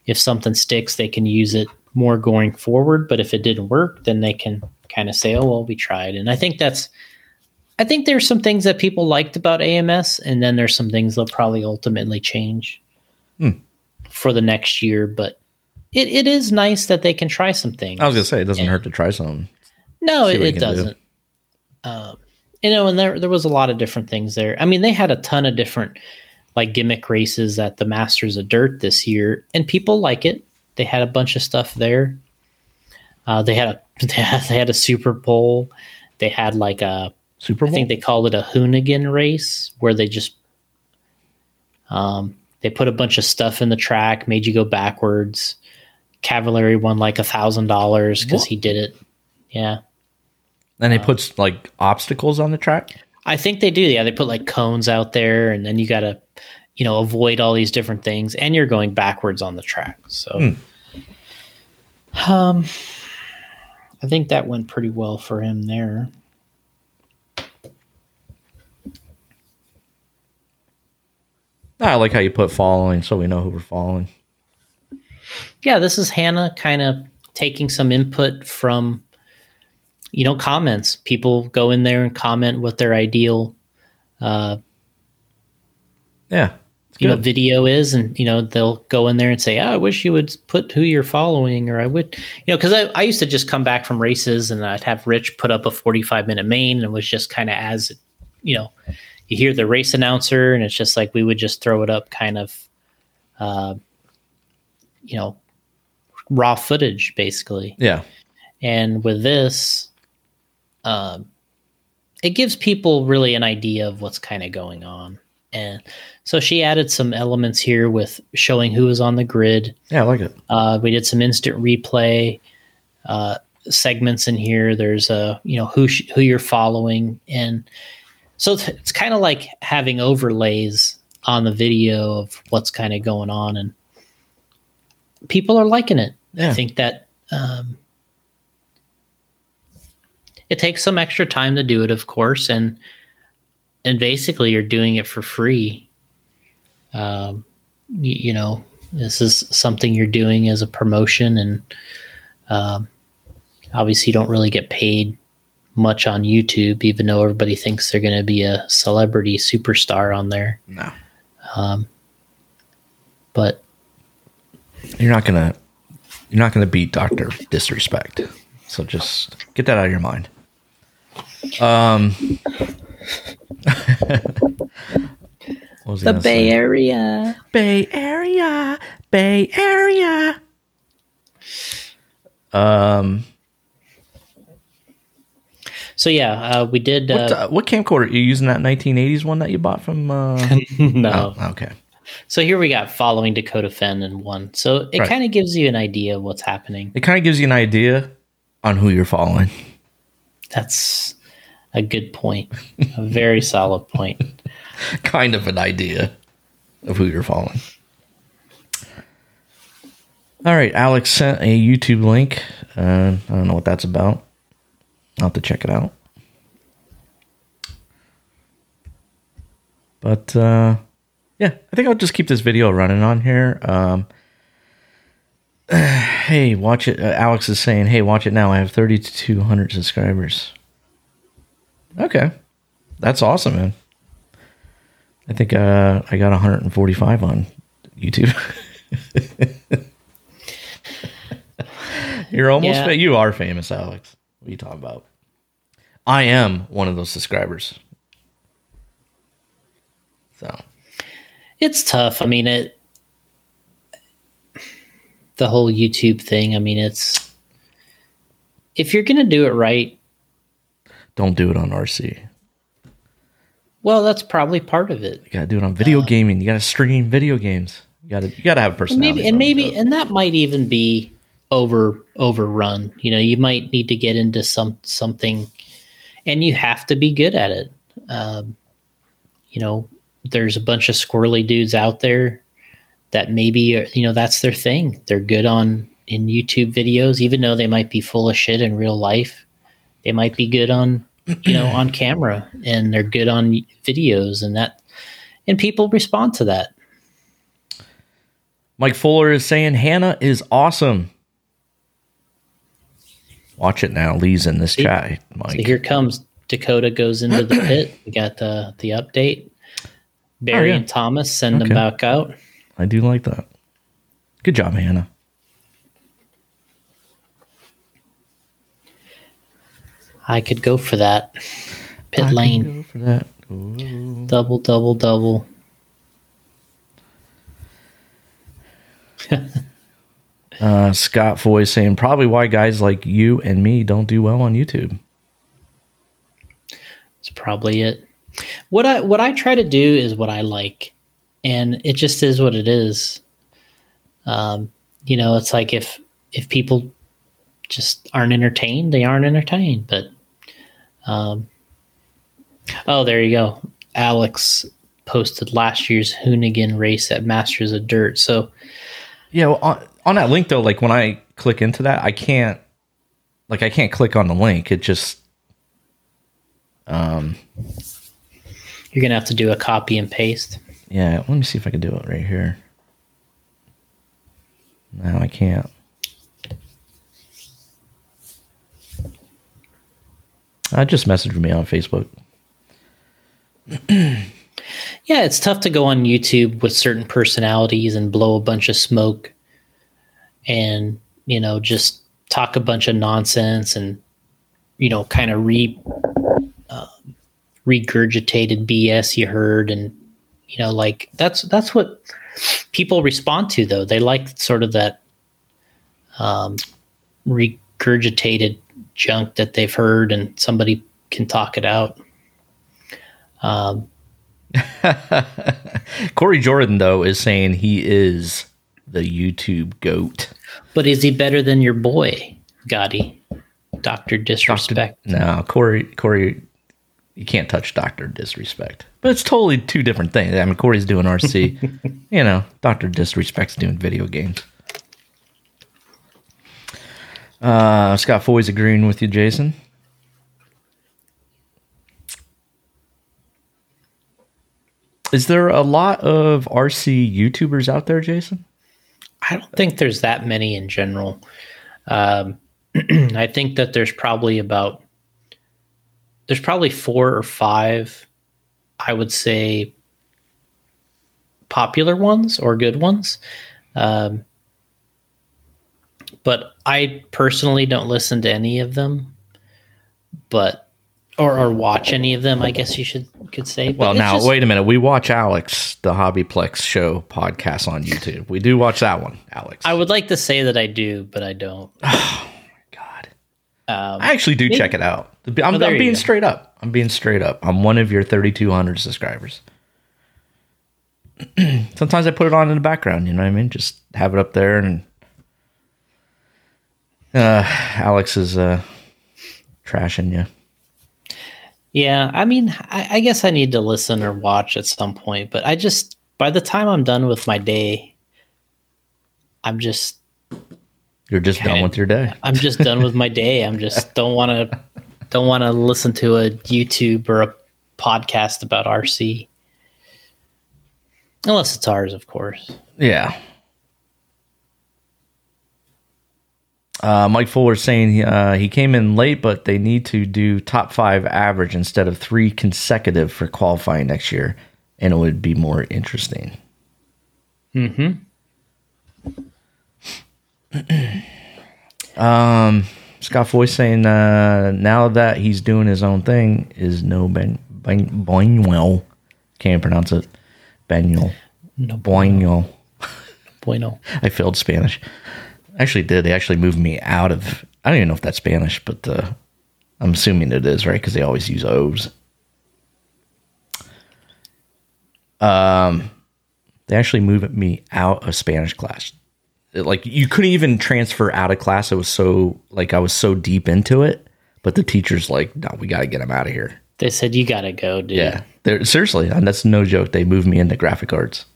if something sticks, they can use it more going forward. But if it didn't work, then they can kind of say, "Oh well, we tried." And I think that's, I think there's some things that people liked about AMS, and then there's some things they'll probably ultimately change Hmm. for the next year. But it, it is nice that they can try some things. I was gonna say it doesn't Yeah. hurt to try something. No, it, it doesn't. Um, you know, and there there was a lot of different things there. I mean, they had a ton of different like gimmick races at the Masters of Dirt this year, and people like it. They had a bunch of stuff there. Uh, they had a they had, a Super Bowl. They had like a Super Bowl. I think they called it a Hoonigan race where they just um, they put a bunch of stuff in the track, made you go backwards. Cavalieri won like a thousand dollars because he did it. Yeah. and they put like obstacles on the track. I think they do. Yeah, they put like cones out there, and then you got to, you know, avoid all these different things, and you're going backwards on the track. So, um, I think that went pretty well for him there. I like how you put following, so we know who we're following. Yeah, this is Hannah kind of taking some input from, you know, comments. People go in there and comment what their ideal uh, Yeah, you know video is and you know they'll go in there and say oh, i wish you would put who you're following or i would you know because I, I used to just come back from races and i'd have rich put up a 45 minute main and it was just kind of as you know you hear the race announcer and it's just like we would just throw it up kind of uh, you know raw footage basically. Yeah, and with this um, it gives people really an idea of what's kind of going on. And so she added some elements here with showing who is on the grid. Yeah, I like it. uh, we did some instant replay uh, segments in here. There's a you know who sh- who you're following and so it's, it's kind of like having overlays on the video of what's kind of going on and people are liking it. Yeah. i think that um, it takes some extra time to do it of course and and basically you're doing it for free um, you, you know this is something you're doing as a promotion and um, obviously you don't really get paid much on youtube even though everybody thinks they're going to be a celebrity superstar on there No, um, but you're not gonna, you're not gonna beat Doctor Disrespect. So just get that out of your mind. Um, what was I the bay say? area Bay Area, Bay Area. Um, so yeah uh, we did what, uh, uh, what camcorder are you using? That 1980s one that you bought from? Uh, no oh, okay. so here we got following dakota phend and one so it Right. kind of gives you an idea of what's happening It kind of gives you an idea on who you're following. that's a good point a very solid point kind of an idea of who you're following. All right, Alex sent a YouTube link. Uh, I don't know what that's about. I'll have to check it out. But uh, yeah, I think I'll just keep this video running on here. Um, hey, watch it. Uh, Alex is saying, hey, watch it now. I have 3,200 subscribers. Okay. That's awesome, man. I think uh, I got 145 on YouTube. You're almost Yeah. fa- you are famous, Alex. What are you talking about? I am one of those subscribers. So It's tough. I mean, it. The whole YouTube thing. I mean, it's. If you're gonna do it right, don't do it on RC. Well, that's probably part of it. You gotta do it on video gaming. You gotta stream video games. You gotta you gotta have a And personality. maybe, and maybe, and that might even be over overrun. You know, you might need to get into some something, and you have to be good at it. Um, you know, there's a bunch of squirrely dudes out there that maybe are- you know that's their thing. They're good on in YouTube videos, even though they might be full of shit in real life. They might be good on you know on camera, and they're good on videos, and that, and people respond to that. Mike Fuller is saying Hannah is awesome. Watch it now. Lee's in this See? chat, Mike. So here comes Dakota goes into the pit. We got the the update. Barry Oh, yeah. and Thomas send them back out. I do like that. Good job, Hannah. I could go for that. Pit I lane. go for that. Ooh. Double, double, double. Uh, Scott Foy saying probably why guys like you and me don't do well on YouTube. It's probably it. What I what I try to do is what I like, and it just is what it is. Um, you know, it's like if if people just aren't entertained, they aren't entertained. But um, oh, there you go. Alex posted last year's Hoonigan race at Masters of Dirt. So Yeah, well, on, on that link though, like when I click into that, I can't, like, I can't click on the link. It just, um, you're gonna have to do a copy and paste. yeah. Let me see if I can do it right here. No, I can't. I just messaged me on Facebook. Yeah, it's tough to go on YouTube with certain personalities and blow a bunch of smoke and, you know, just talk a bunch of nonsense and, you know, kind of re um, regurgitated BS you heard and you know, like that's that's what people respond to though. They like sort of that um regurgitated junk that they've heard and somebody can talk it out. Um Corey Jordan though is saying he is the YouTube goat. But is he better than your boy, Gotti? Doctor Disrespect. No, Corey, Corey, you can't touch Doctor Disrespect. But it's totally two different things. I mean, Corey's doing RC. you know, Doctor Disrespect's doing video games. Uh, Scott Foy's agreeing with you, Jason. Is there a lot of RC YouTubers out there, Jason? I don't think there's that many in general. Um, I think that there's probably about there's probably four or five, I would say, popular ones or good ones. Um, but I personally don't listen to any of them, but or or watch any of them. I guess you should could say. Well, now just- wait a minute. We watch Alex, the Hobbyplex show podcast on YouTube. We do watch that one, Alex. I would like to say that I do, but I don't. God, Um, I actually do Maybe- check it out. I'm, Well, I'm being straight up. I'm being straight up. I'm one of your 3,200 subscribers. Sometimes I put it on in the background. You know what I mean? Just have it up there, and uh, Alex is uh, trashing you. Yeah, I mean, I, I guess I need to listen or watch at some point, but I just by the time I'm done with my day, I'm just You're just done with your day. I'm just done with my day. I'm just don't want to don't want to listen to a YouTube or a podcast about RC. Unless it's ours, of course. Yeah. Uh, Mike Fuller saying uh, he came in late, but they need to do top five average instead of three consecutive for qualifying next year, and it would be more interesting. Mm-hmm. um, Scott Foy saying uh, now that he's doing his own thing is no Ben Ben Boinwell. Can't pronounce it. Benuel. No Boinwell. bueno. I failed Spanish. Actually, did they actually moved me out of? I don't even know if that's Spanish, but uh, I'm assuming it is, right? Because they always use O's. Um, they actually moved me out of Spanish class. It- like you couldn't even transfer out of class. It was so like I was so deep into it. But the teacher's like, no, we got to get him out of here. They said you gotta go, dude. Yeah, they're seriously, and that's no joke. They moved me into graphic arts,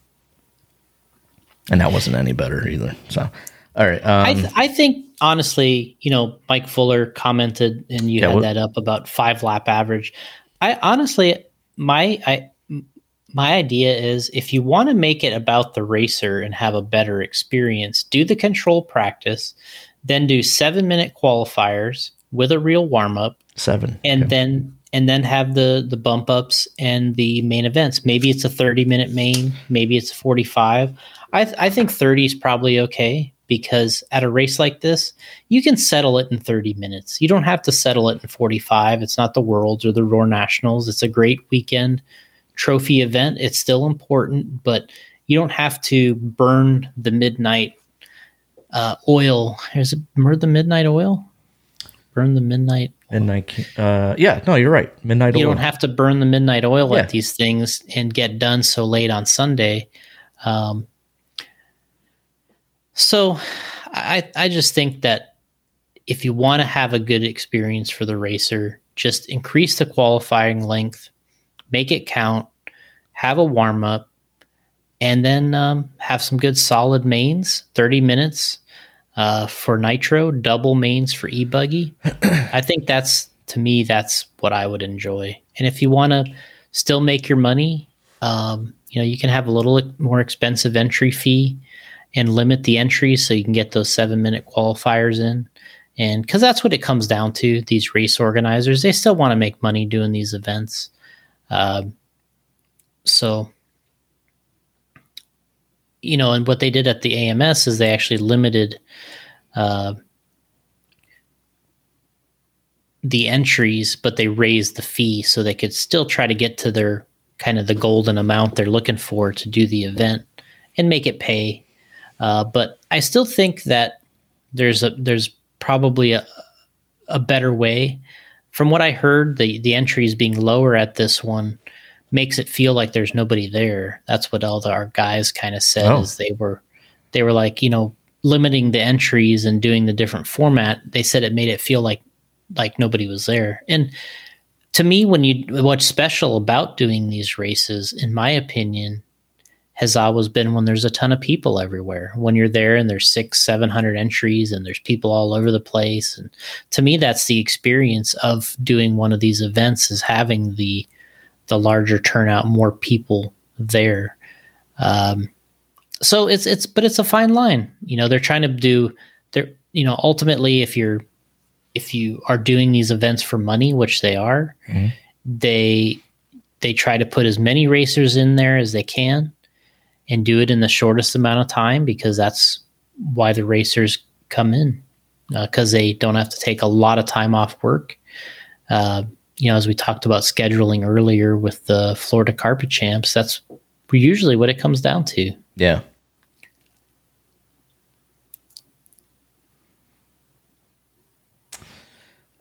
and that wasn't any better either. So, all right, um, I, th- I think honestly, you know, Mike Fuller commented and you Yeah, had what- that up about five lap average. I honestly, my I my idea is if you want to make it about the racer and have a better experience, do the control practice, then do seven minute qualifiers with a real warm up, seven. and Okay. then and then have the the bump ups and the main events. Maybe it's a 30 minute main, maybe it's a 45. I th- I think 30 is probably okay because at a race like this, you can settle it in 30 minutes. You don't have to settle it in 45. It's not the Worlds or the ROAR Nationals. It's a great weekend trophy event. It's still important, but you don't have to burn the midnight uh, oil. Is it burn the midnight oil? Burn the midnight Midnight. Uh, yeah, no, you're right. Midnight. Oil You Oil. don't have to burn the midnight oil Yeah. at these things and get done so late on Sunday. Um, so I, I just think that if you want to have a good experience for the racer, just increase the qualifying length, make it count, have a warm up, and then um, have some good solid mains, 30 minutes uh, for nitro, double mains for e buggy. I think that's to me that's what I would enjoy. And if you want to still make your money, um, you know, you can have a little more expensive entry fee and limit the entries so you can get those seven minute qualifiers in. And because that's what it comes down to, these race organizers, they still want to make money doing these events. Um, so, you know, and what they did at the AMS is they actually limited uh, the entries, but they raised the fee so they could still try to get to their kind of the golden amount they're looking for to do the event and make it pay. Uh, but I still think that there's a there's probably a a better way. From what I heard, the the entries being lower at this one makes it feel like there's nobody there. That's what all the, our guys kind of said Oh. is they were they were like you know limiting the entries and doing the different format. They said it made it feel like like nobody was there. And to me, when you what's special about doing these races, in my opinion, has always been when there's a ton of people everywhere. When you're there and there's six, seven hundred entries and there's people all over the place. And to me, that's the experience of doing one of these events is having the the larger turnout, more people there. Um, so it's it's but it's a fine line. You know, they're trying to do they're you know ultimately if you're if you are doing these events for money, which they are, Mhm. they they try to put as many racers in there as they can and do it in the shortest amount of time because that's why the racers come in because they don't have to take a lot of time off work. Uh, you know, as we talked about scheduling earlier with the Florida Carpet Champs, that's usually what it comes down to. Yeah.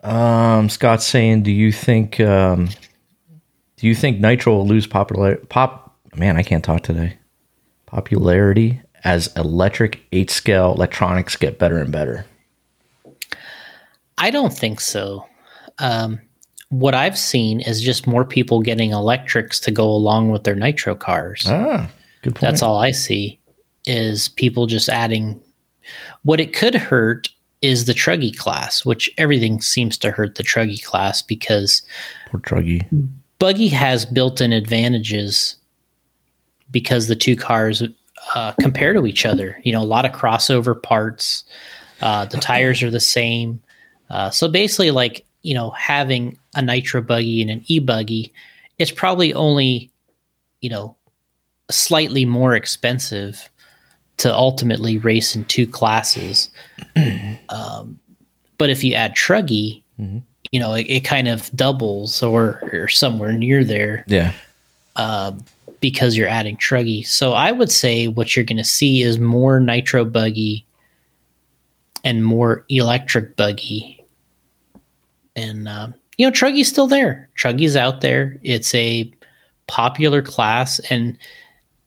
Um, Scott's saying, do you think um, do you think Nitro will lose popular pop? Man, I can't talk today. Popularity as electric eight scale electronics get better and better. I don't think so. Um, what I've seen is just more people getting electrics to go along with their nitro cars. Ah, good point. That's all I see is people just adding what it could hurt is the truggy class, which everything seems to hurt the truggy class because Poor Truggy. buggy has built-in advantages because the two cars uh, compare to each other. You know, a lot of crossover parts. Uh, the tires are the same. Uh, so basically, like you know, having a nitro buggy and an e buggy, it's probably only you know slightly more expensive to ultimately race in two classes. um, but if you add truggy, Mhm. you know, it, it kind of doubles or, or somewhere near there Yeah. um, because you're adding truggy. So I would say what you're going to see is more nitro buggy and more electric buggy. And um, you know, truggy's still there. Truggy's out there. It's a popular class, and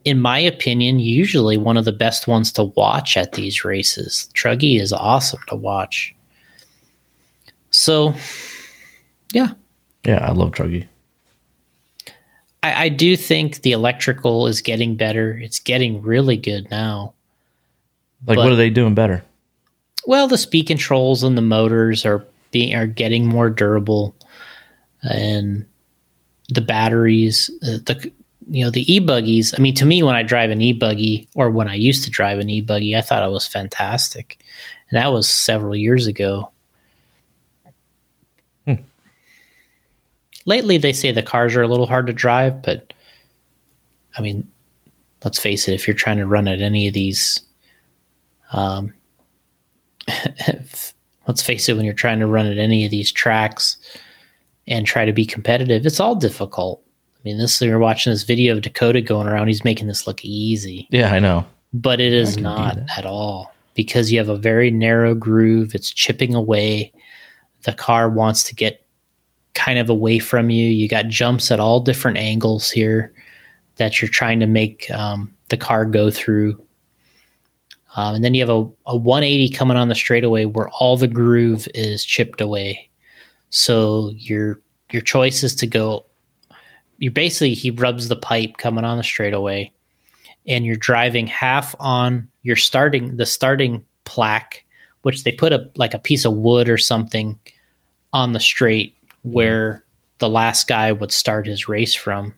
in my opinion, usually one of the best ones to watch at these races. Truggy is awesome to watch. So, yeah, Yeah, I love Truggy. I, I do think the electrical is getting better. It's getting really good now. Like, But- what are they doing better? Well, the speed controls and the motors are being are getting more durable, and the batteries, uh, the you know the e buggies. I mean, to me, when I drive an e buggy or when I used to drive an e buggy, I thought it was fantastic, and that was several years ago. Hmm. Lately, they say the cars are a little hard to drive, but I mean, let's face it, if you're trying to run at any of these, um, let's face it, when you're trying to run at any of these tracks and try to be competitive, it's all difficult. I mean, this you're watching this video of Dakota going around, he's making this look easy, Yeah, I know. but it is not at all because you have a very narrow groove, it's chipping away. The car wants to get kind of away from you. You got jumps at all different angles here that you're trying to make um, the car go through. Um, and then you have a, a 180 coming on the straightaway where all the groove is chipped away. So your your choice is to go. You basically he rubs the pipe coming on the straightaway, and you're driving half on your starting the starting plaque, which they put a like a piece of wood or something on the straight where the last guy would start his race from.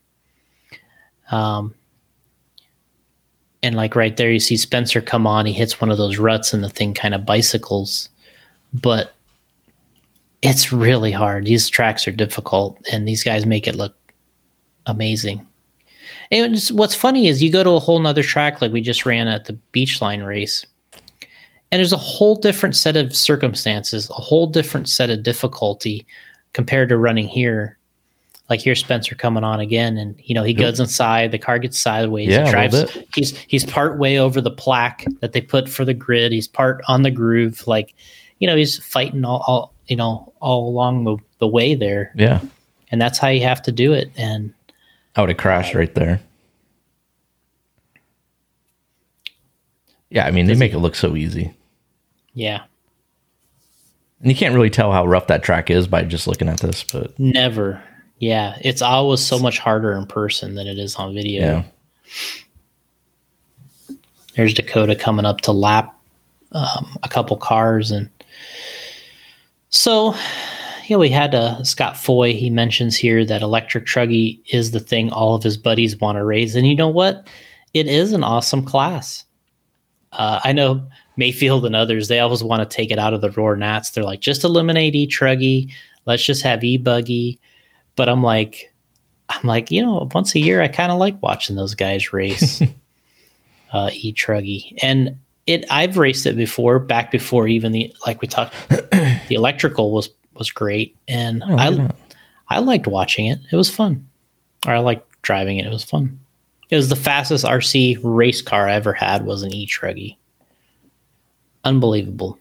Um, and like right there, you see Spencer come on. He hits one of those ruts, and the thing kind of bicycles. But it's really hard. These tracks are difficult, and these guys make it look amazing. And what's funny is you go to a whole nother track, like we just ran at the Beachline race, and there's a whole different set of circumstances, a whole different set of difficulty compared to running here. Like here's Spencer coming on again, and you know he Yep. goes inside, the car gets sideways, Yeah, he drives. He's he's part way over the plaque that they put for the grid. He's part on the groove, like you know he's fighting all, all you know all along the, the way there, Yeah. and that's how you have to do it. And I would have crashed right there. Yeah, I mean, they make it look so easy. yeah, And you can't really tell how rough that track is by just looking at this, but never. Yeah, it's always so much harder in person than it is on video. yeah. There's Dakota coming up to lap um, a couple cars, and so yeah, we had uh, Scott Foy. He mentions here that electric truggy is the thing all of his buddies want to raise, and you know what? It is an awesome class. Uh, I know Maifield and others; they always want to take it out of the ROAR Nats. They're like, just eliminate e truggy. Let's just have e buggy. But I'm like, I'm like, you know, once a year, I kind of like watching those guys race uh, e truggy, and it. I've raced it before, back before even the like we talked. the electrical was was great, and Oh, I. I liked watching it. It was fun. Or I liked driving it. It was fun. It was the fastest RC race car I ever had was an e-truggy. Unbelievable.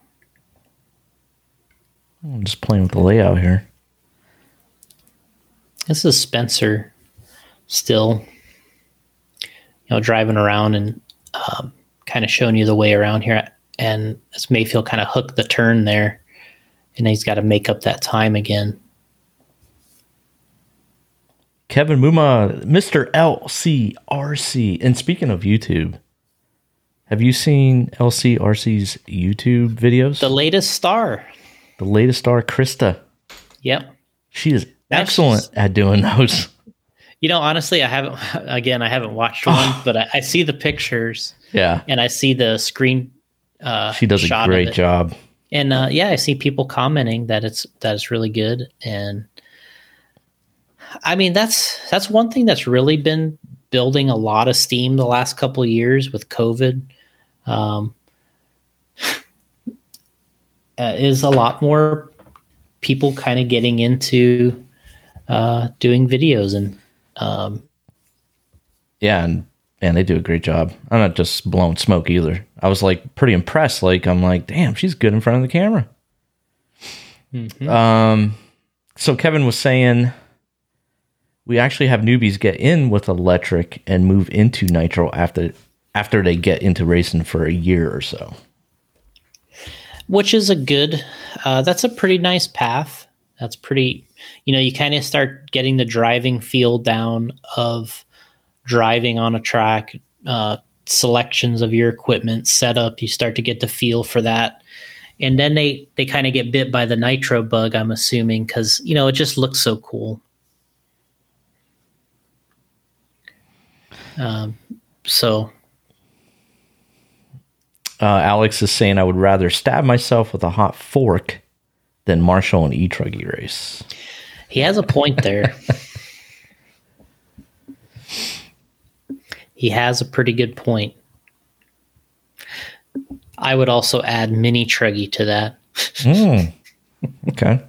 I'm just playing with the layout here. This is Spencer still, you know, driving around and um, kind of showing you the way around here. And as Maifield kind of hooked the turn there, and he's got to make up that time again. Kevin Muma, Mr. LCRC. And speaking of YouTube, Have you seen LCRC's YouTube videos? The latest star. the latest star, Krista. Yep. She is Now excellent at doing those. You know, honestly, I haven't. Again, I haven't watched one, but I, I see the pictures Yeah. and I see the screen. Uh, She does a great job. and uh, yeah, I see people commenting that it's that it's really good. And I mean, that's that's one thing that's really been building a lot of steam the last couple of years with COVID. Um, uh, is a lot more people kind of getting into uh, doing videos and um, Yeah, and man, they do a great job. I'm not just blowing smoke either. I was like pretty impressed. Like I'm like, damn, she's good in front of the camera. Um, so Kevin was saying we actually have newbies get in with electric and move into nitro after after they get into racing for a year or so. which is a good uh, that's a pretty nice path. That's pretty you know you kind of start getting the driving feel down of driving on a track uh, selections of your equipment setup you start to get the feel for that. And then they they kind of get bit by the nitro bug i'm assuming because you know it just looks so cool. Um, so Uh, Alex is saying I would rather stab myself with a hot fork than Marshall and E Truggy race. He has a point there. he has a pretty good point. I would also add mini truggy to that. Mm. Okay.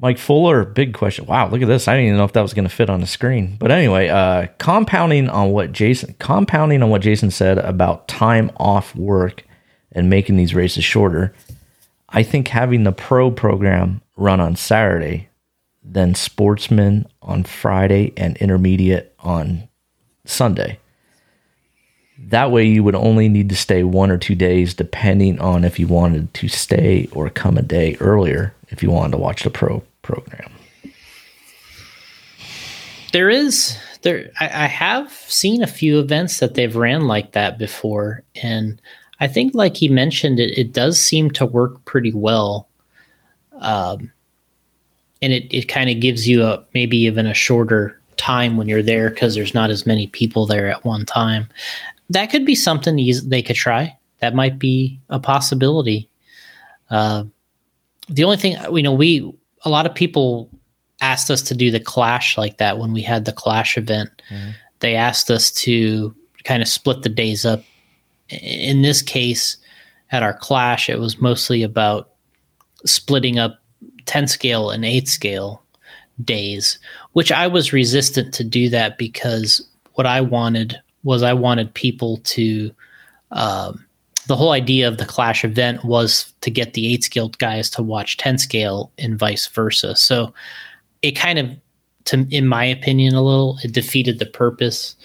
Mike Fuller, big question. Wow, look at this. I didn't even know if that was going to fit on the screen. But anyway, uh, compounding on what Jason compounding on what Jason said about time off work and making these races shorter. I think having the pro program run on Saturday, then sportsman on Friday and intermediate on Sunday. That way, you would only need to stay one or two days, depending on if you wanted to stay or come a day earlier if you wanted to watch the pro program. There is there I, I have seen a few events that they've ran like that before, and I think like he mentioned it, it does seem to work pretty well. Um and it, it kind of gives you a maybe even a shorter time when you're there because there's not as many people there at one time. That could be something they could try. That might be a possibility. Uh, the only thing you know, we a lot of people asked us to do the clash like that when we had the clash event. They asked us to kind of split the days up. In this case, at our clash, it was mostly about splitting up 10 scale and 8 scale days, which I was resistant to do that because what I wanted was I wanted people to um, the whole idea of the clash event was to get the 8 scale guys to watch 10 scale and vice versa. So it kind of to in my opinion a little it defeated the purpose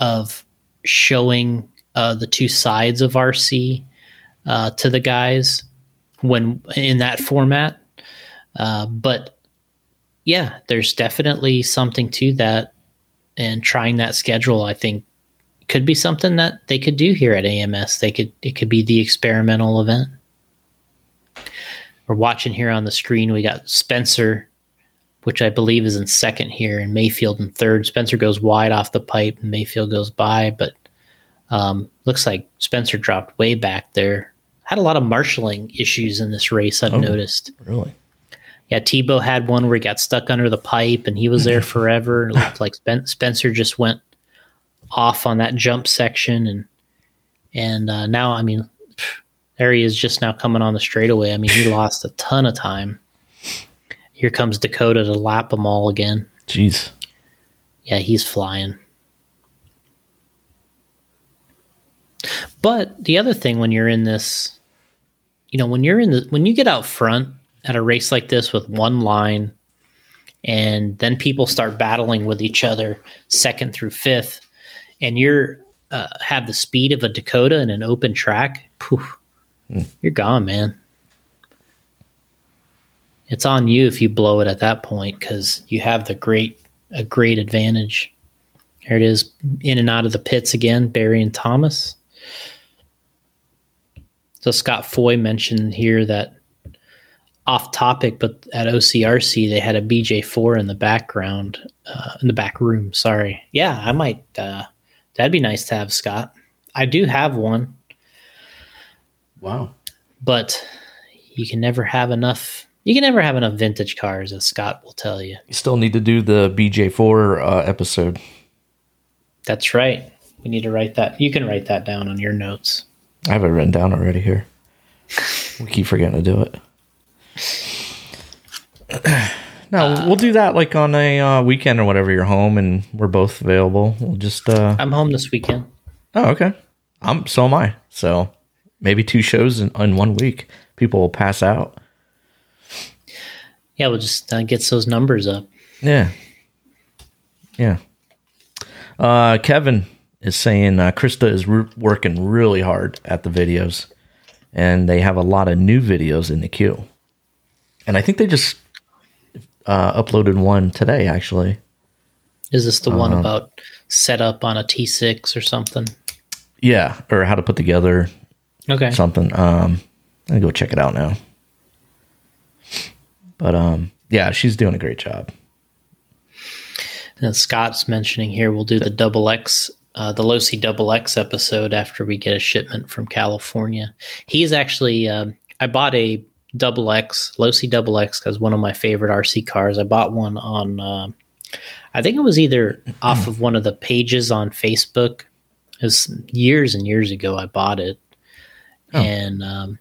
of showing uh, the two sides of RC uh, to the guys when in that format. Uh, but yeah, there's definitely something to that, and trying that schedule, I think, could be something that they could do here at AMS. They could it could be the experimental event. We're watching here on the screen. We got Spencer, which I believe is in second here, and Maifield in third. Spencer goes wide off the pipe, and Maifield goes by, but um, looks like Spencer dropped way back there. Had a lot of marshaling issues in this race. I've Oh. noticed. Really? Yeah, Tebow had one where he got stuck under the pipe and he was there forever. It looked like Spen- Spencer just went off on that jump section and and uh, now I mean pff, there he is just now coming on the straightaway. I mean he lost a ton of time. Here comes Dakota to lap them all again. Jeez. Yeah, he's flying. But the other thing when you're in this, you know, when you're in the when you get out front at a race like this with one line, and then people start battling with each other second through fifth, and you're uh, have the speed of a Dakota in an open track, poof, you're gone, man. It's on you if you blow it at that point because you have the great a great advantage. Here it is, in and out of the pits again, Barry and Thomas. So Scott Foy mentioned here that off topic, but at OCRC they had a BJ4 in the background, uh, in the back room. Sorry, yeah, I might. Uh, that'd be nice to have, Scott. I do have one, Wow. but you can never have enough. You can never have enough vintage cars, as Scott will tell you. You still need to do the BJ4 uh, episode. That's right. We need to write that. You can write that down on your notes. I have it written down already here. We keep forgetting to do it. No, we'll do that like on a uh, weekend or whatever. You're home and we're both available. We'll just. uh I'm home this weekend. Oh, okay. I'm. So am I. So maybe two shows in, in one week. People will pass out. Yeah, we'll just uh, get those numbers up. Yeah. Yeah. Uh, Kevin is saying uh, Krista is re- working really hard at the videos, and they have a lot of new videos in the queue. And I think they just uh, uploaded one today, actually. Is this the one Uh-huh. about setup on a T6 or something? Yeah, or how to put together Okay. something. Um, I'll go check it out now. But um, yeah, she's doing a great job. And Scott's mentioning here we'll do the double X, uh, the Losi double X episode after we get a shipment from California. He's actually, um, I bought a double X, Losi double X, because one of my favorite RC cars. I bought one on, um I think it was either off of one of the pages on Facebook. It was years and years ago I bought it. Oh. And um,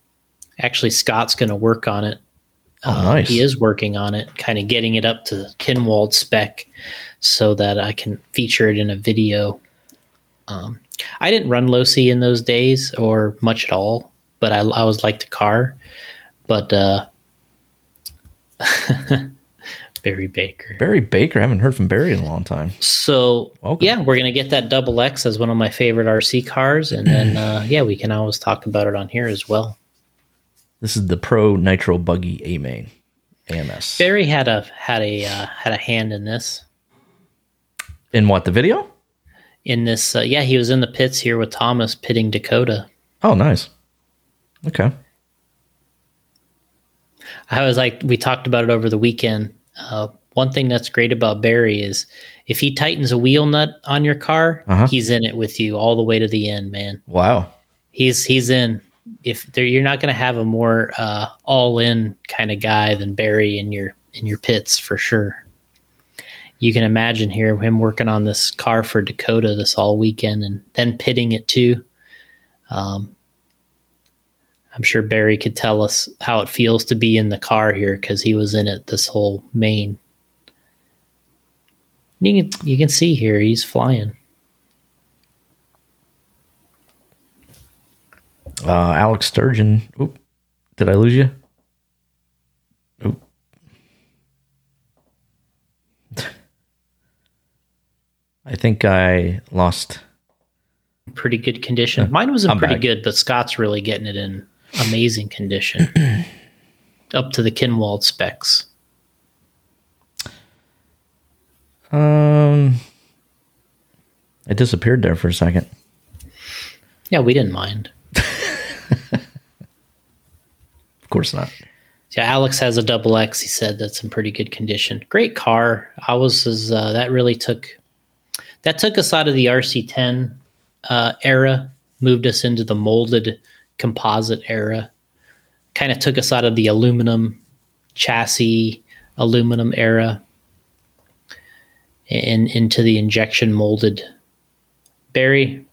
actually, Scott's going to work on it. Oh, Uh, nice. He is working on it, kind of getting it up to Kinwald spec so that I can feature it in a video. Um, I didn't run Losi in those days or much at all, but I, I always liked the car. But uh, Barry Baker. Barry Baker, I haven't heard from Barry in a long time. So Welcome. yeah, we're gonna get that double X as one of my favorite RC cars, and then uh, yeah, we can always talk about it on here as well. This is the Pro Nitro Buggy A main AMS. Barry had a had a uh, had a hand in this. In what the video? In this, uh, yeah, he was in the pits here with Thomas pitting Dakota. Oh, nice. Okay. I was like, we talked about it over the weekend. Uh, one thing that's great about Barry is if he tightens a wheel nut on your car, Uh-huh. he's in it with you all the way to the end, man. Wow. He's he's in. If there, you're not going to have a more uh, all in kind of guy than Barry in your in your pits for sure. You can imagine here him working on this car for Dakota this all weekend and then pitting it too. Um, I'm sure Barry could tell us how it feels to be in the car here because he was in it this whole main. You can you can see here he's flying. Uh, Alex Sturgill. Oop. Did I lose you? Oop. I think I lost. pretty good condition. Mine was in I'm pretty back. good, but Scott's really getting it in amazing condition. Up to the Kinwald specs. Um, it disappeared there for a second. Yeah, we didn't mind. Of course not. Yeah, Alex has a double X. He said that's in pretty good condition. Great car. I was as uh, that really took that took us out of the RC10 uh, era, moved us into the molded composite era. Kind of took us out of the aluminum chassis, aluminum era, and into the injection molded. Barry,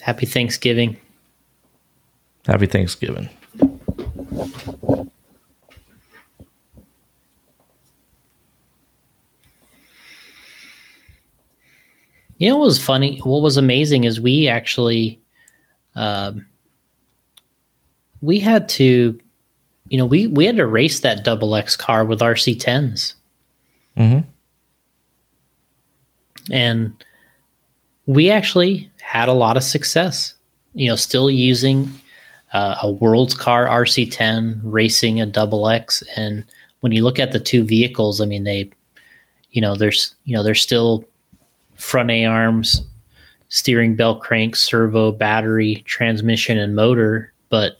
happy Thanksgiving. Happy Thanksgiving. You know what was funny? What was amazing is we actually, um, we had to, you know, we we had to race that double X car with RC tens, hmm and we actually had a lot of success. You know, still using uh, a world's car RC ten racing a double X, and when you look at the two vehicles, I mean they, you know, there's you know they're still front A arms, steering bell crank, servo, battery, transmission, and motor, but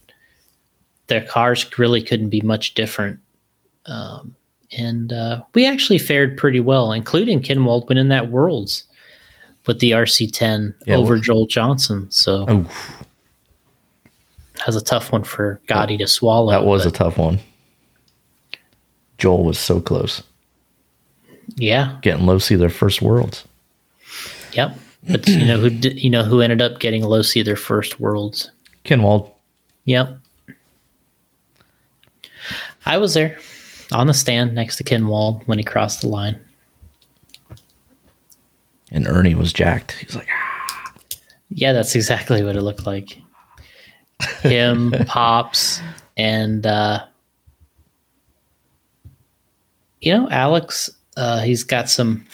their cars really couldn't be much different. Um, and uh, we actually fared pretty well, including Kinwald winning that Worlds with the RC10 Yeah, over well- Joel Johnson. So Oh, that was a tough one for Gotti to swallow. that was a tough one. Joel was so close yeah, getting Losi their first worlds. yep. But you know who did, you know who ended up getting Losi their first Worlds. Kinwald, Yep. I was there on the stand next to Kinwald when he crossed the line. and Ernie was jacked. He's like, "Ah." Yeah, that's exactly what it looked like. Him, Pops, and uh, you know, Alex. Uh, he's got some.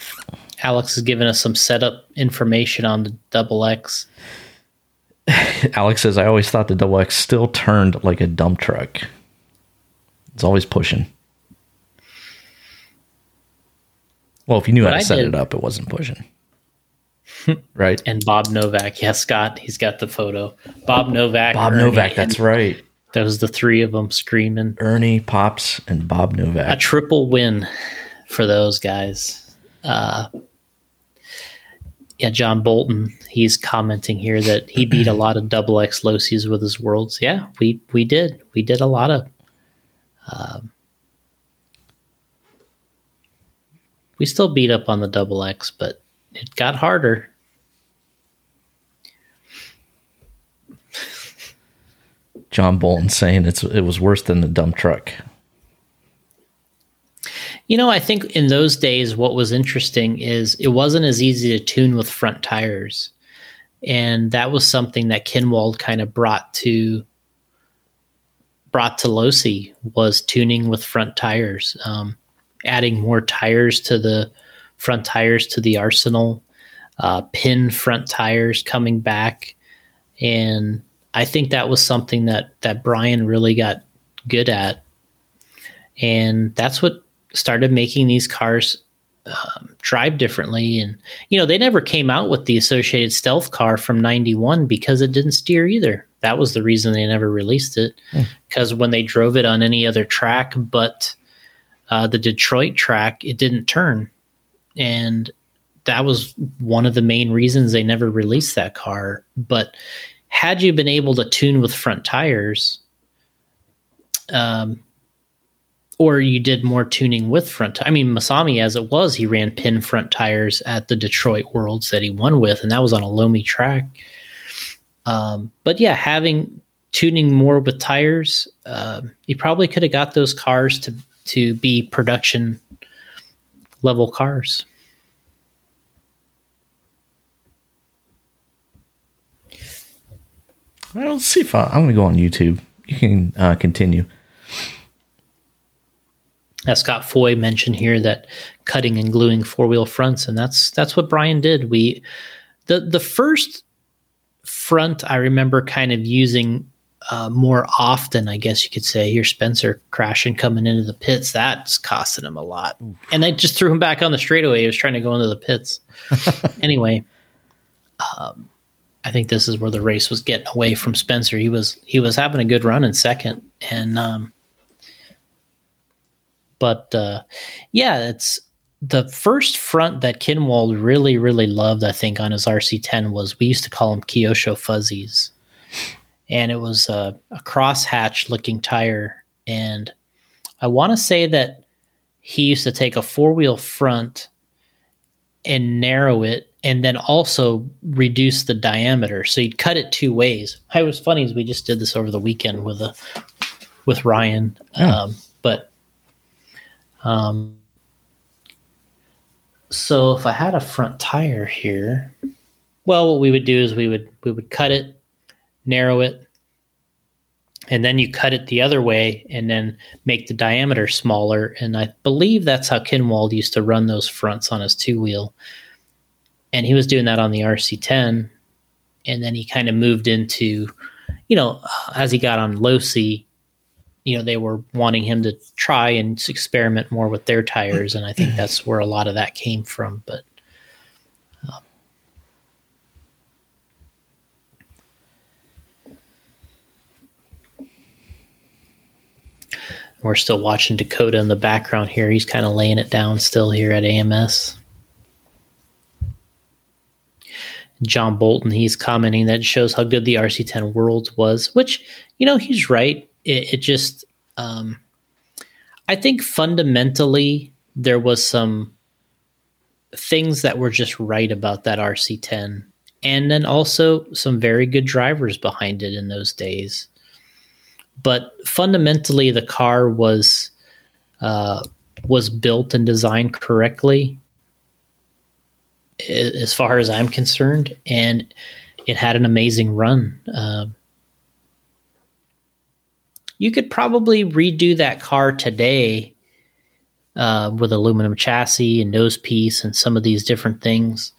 Alex has given us some setup information on the double X. Alex says, I always thought the double X still turned like a dump truck. It's always pushing. Well, if you knew how to I set did- it up, it wasn't pushing. right? And Bob Novak, yeah, Scott, he's got the photo. Bob Novak, Bob Ernie, Novak, that's right. That was the three of them screaming. Ernie, Pops, and Bob Novak. a triple win for those guys. Uh, yeah, John Bolton, he's commenting here that he beat a lot of double X Losies with his worlds. Yeah, we we did. We did a lot of. Um, we still beat up on the double X, but it got harder. John Bolton saying it's it was worse than the dump truck. You know, I think in those days, what was interesting is it wasn't as easy to tune with front tires. And that was something that Kinwald kind of brought to brought to Losi was tuning with front tires, um, adding more tires to the front tires to the arsenal, uh, pin front tires coming back, and I think that was something that that Brian really got good at, and that's what started making these cars um, drive differently. And you know, they never came out with the associated stealth car from '91 because it didn't steer either. That was the reason they never released it. Because when they drove it on any other track but uh, the Detroit track, it didn't turn, and that was one of the main reasons they never released that car. But had you been able to tune with front tires, um, or you did more tuning with front. I mean, Masami, as it was, he ran pin front tires at the Detroit Worlds that he won with, and that was on a loamy track. Um, but yeah, having tuning more with tires, uh, you probably could have got those cars to to be production level cars. Well, let's see if I, I'm going to go on YouTube. You can uh, continue. As Scott Foy mentioned here, that cutting and gluing four wheel fronts, and that's that's what Brian did. We the the first front I remember kind of using uh, more often, I guess you could say. Here, Spencer crashing coming into the pits. That's costing him a lot, and I just threw him back on the straightaway. He was trying to go into the pits. anyway, um, I think this is where the race was getting away from Spencer. He was he was having a good run in second, and um, but uh, yeah, it's the first front that Kinwald really, really loved. I think on his RC10 was we used to call them Kyosho fuzzies, and it was a, a crosshatch looking tire. And I want to say that he used to take a four wheel front and narrow it, and then also reduce the diameter. So he'd cut it two ways. It was funny is we just did this over the weekend with a with Ryan, Yeah. um, um, so if I had a front tire here, well, what we would do is we would we would cut it, narrow it, and then you cut it the other way, and then make the diameter smaller. And I believe that's how Kinwald used to run those fronts on his two wheel. And he was doing that on the RC10, and then he kind of moved into, you know, as he got on Losi, you know they were wanting him to try and experiment more with their tires and i think that's where a lot of that came from but um, we're still watching dakota in the background here. He's kind of laying it down still here at ams John Bolton, he's commenting that shows how good the RC10 World was, which, you know, he's right. It, it just, um, I think fundamentally there was some things that were just right about that RC10. And then also some very good drivers behind it in those days. But fundamentally, the car was uh, was built and designed correctly as far as I'm concerned, and it had an amazing run. Uh, you could probably redo that car today uh, with aluminum chassis and nose piece and some of these different things.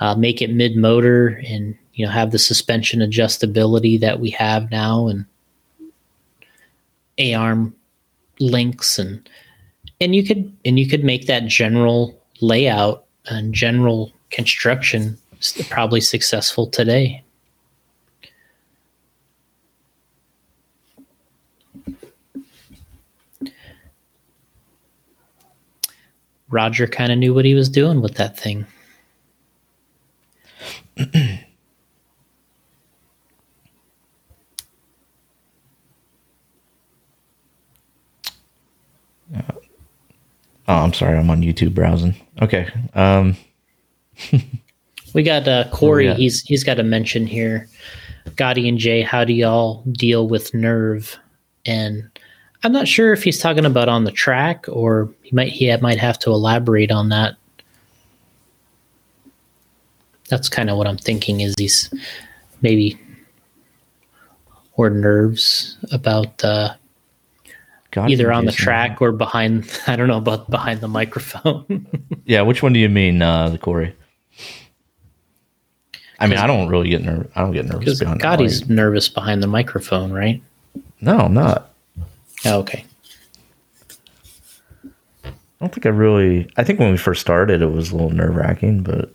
Uh, make it mid motor and you know have the suspension adjustability that we have now and A arm links and and you could and you could make that general layout and general construction probably successful today. Roger kind of knew what he was doing with that thing. Oh, I'm sorry. I'm on YouTube browsing. Okay. Um, we got uh, Corey. Oh, yeah. He's he's got a mention here. Gotti and Jay, how do y'all deal with nerve? And I'm not sure if he's talking about on the track or he might he might have to elaborate on that. That's kind of what I'm thinking. Is he's maybe or nerves about uh, God, either on the track or behind. I don't know about behind the microphone. Yeah, which one do you mean, uh, the Corey? I mean, I don't really get nervous. I don't get nervous the Gotti's nervous behind the microphone, right? No, I'm not. Oh, okay. I don't think I really. I think when we first started, it was a little nerve wracking, but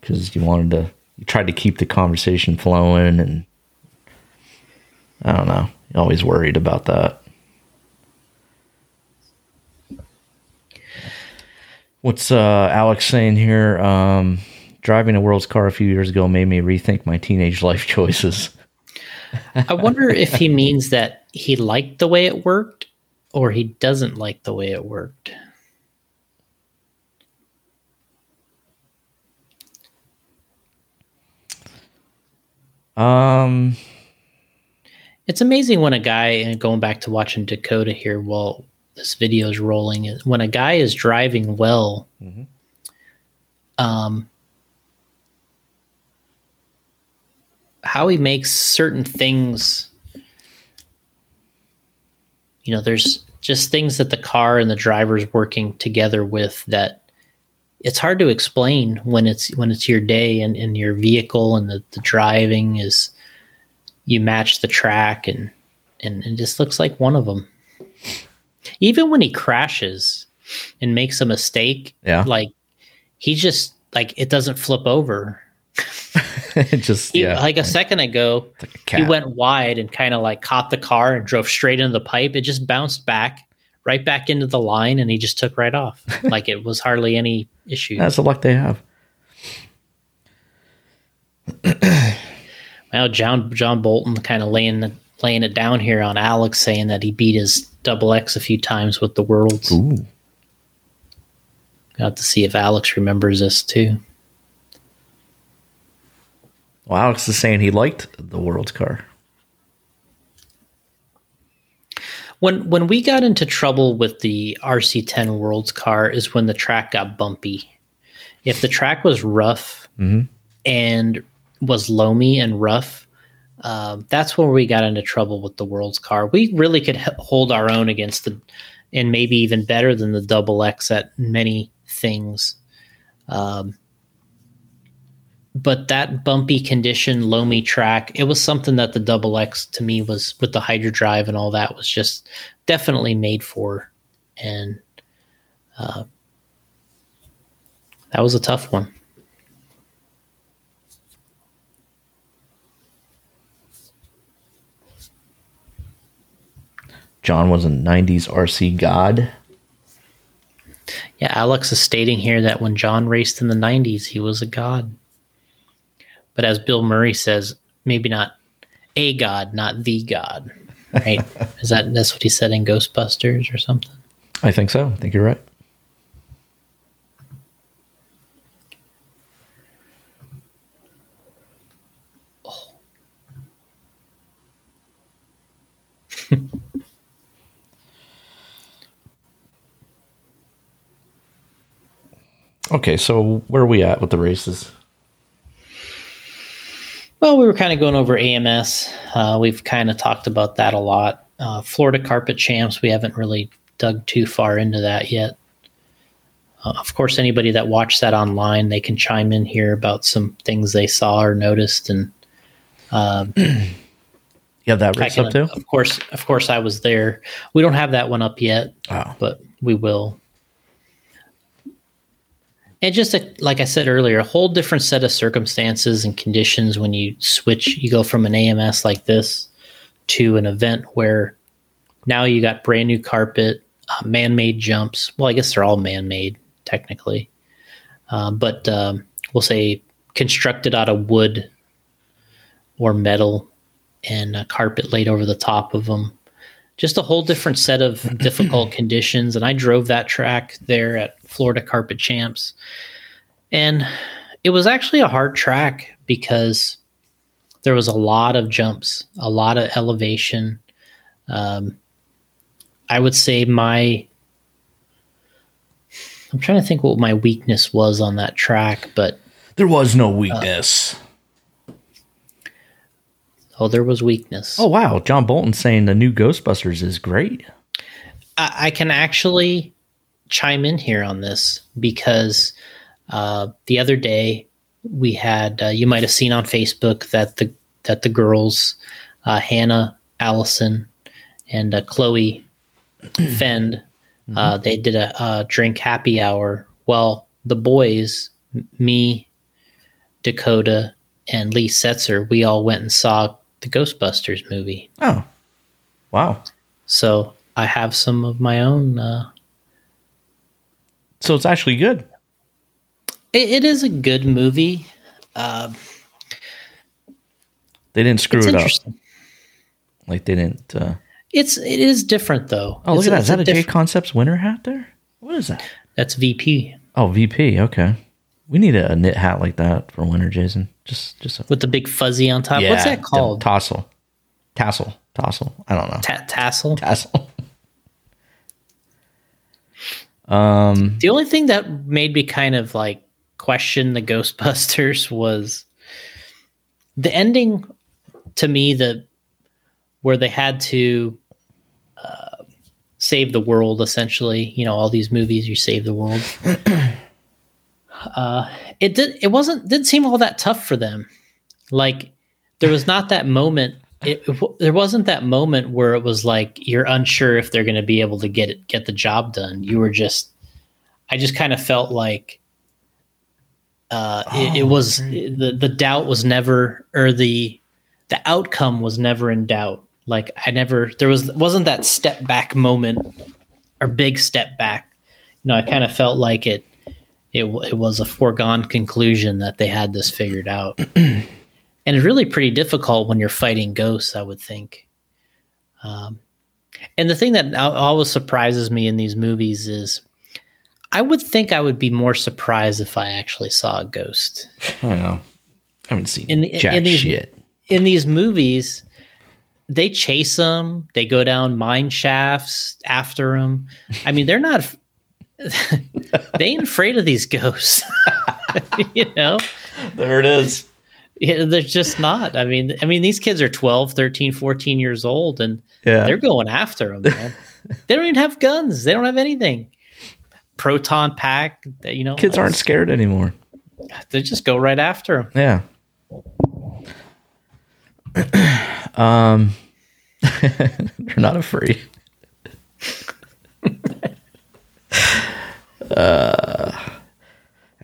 because you wanted to, you tried to keep the conversation flowing, and I don't know. You always worried about that. What's uh, Alex saying here? Um, driving a world's car a few years ago made me rethink my teenage life choices. I wonder if he means that he liked the way it worked or he doesn't like the way it worked. Um, It's amazing when a guy, and going back to watching Dakota here while this video is rolling, is when a guy is driving well, um, how he makes certain things, you know, there's just things that the car and the driver's working together with that it's hard to explain when it's when it's your day and, and your vehicle and the, the driving is you match the track and and it just looks like one of them even when he crashes and makes a mistake Yeah. like he just like it doesn't flip over just He- yeah, like a second ago like he went wide and kind of like caught the car and drove straight into the pipe it just bounced back right back into the line and he just took right off like it was hardly any issue That's the luck they have. Well, John John Bolton kind of laying laying it down here on Alex, saying that he beat his double X a few times with the worlds. Ooh. Got to see if Alex remembers this too. Well, Alex is saying he liked the world's car. When when we got into trouble with the RC10 Worlds car is when the track got bumpy. If the track was rough and was loamy and rough, um, that's where we got into trouble with the Worlds car. We really could h- hold our own against the, and maybe even better than the Double X at many things. Um, but that bumpy condition, loamy track, it was something that the Double X to me was with the Hydro Drive and all that was just definitely made for, and uh, that was a tough one. John was a 90s RC god. Yeah, Alex is stating here that when John raced in the 90s, he was a god. But as Bill Murray says, maybe not a god, not the god. Right? is that that's what he said in Ghostbusters or something? I think so. I think you're right. okay, so where are we at with the races? Well, we were kind of going over AMS. Uh, we've kind of talked about that a lot. Uh, Florida Carpet Champs, we haven't really dug too far into that yet. Uh, of course, anybody that watched that online, they can chime in here about some things they saw or noticed, and um, You have that race can, up too? of course, of course, I was there. We don't have that one up yet, Oh. but we will. And just a, like I said earlier, a whole different set of circumstances and conditions when you switch. You go from an AMS like this to an event where now you got brand new carpet, uh, man-made jumps. Well, I guess they're all man-made technically, um, but um, we'll say constructed out of wood or metal and a carpet laid over the top of them. Just a whole different set of difficult conditions. And I drove that track there at Florida Carpet Champs. And it was actually a hard track because there was a lot of jumps, a lot of elevation. Um, I would say my. I'm trying to think what my weakness was on that track, but There was no weakness. Oh, there was weakness. oh, wow. John Bolton saying the new Ghostbusters is great. I, I can actually chime in here on this because uh, the other day we had uh, you might have seen on Facebook that the that the girls uh, Hannah, Allison, and uh, Chloe Phend uh, they did a, a drink happy hour. Well, the boys, me, Dakota, and Lee Setzer, we all went and saw the Ghostbusters movie. Oh, wow. So I have some of my own. Uh, So it's actually good. It, it is a good movie. Uh, They didn't screw it up. Like they didn't. Uh... It's it is different though. Oh, look It's at that. Is that a J diff- Concepts winter hat there? What is that? That's VP Oh, VP. Okay. We need a, knit hat like that for winter, Jason. Just, just a, with the big fuzzy on top. What's that called? Tassel. Tassel. Tassel. I don't know. Ta- tassel. Tassel. um. The only thing that made me kind of like question the Ghostbusters was the ending to me the where they had to uh, save the world essentially you know all these movies you save the world uh, it did it wasn't didn't seem all that tough for them. Like there was not that moment it, it there wasn't that moment where it was like you're unsure if they're going to be able to get it get the job done. You were just i just kind of felt like uh, it, it was the the doubt was never or the the outcome was never in doubt. Like i never there was wasn't that step back moment or big step back. You know i kind of felt like it it, it was a foregone conclusion that they had this figured out and it's really pretty difficult when you're fighting ghosts i would think um, and the thing that always surprises me in these movies is i would think i would be more surprised if i actually saw a ghost I don't know. I haven't seen In jack in these- shit. in these movies, they chase them. They go down mine shafts after them. I mean, they're not. They ain't afraid of these ghosts. you know, There it is. Yeah, they're just not. I mean, I mean, these kids are 12, 13, 14 years old, and Yeah. they're going after them. Man. they don't even have guns. They don't have anything. Proton pack. You know, Kids aren't scared anymore. They just go right after them. Yeah. um, they're not afraid. uh,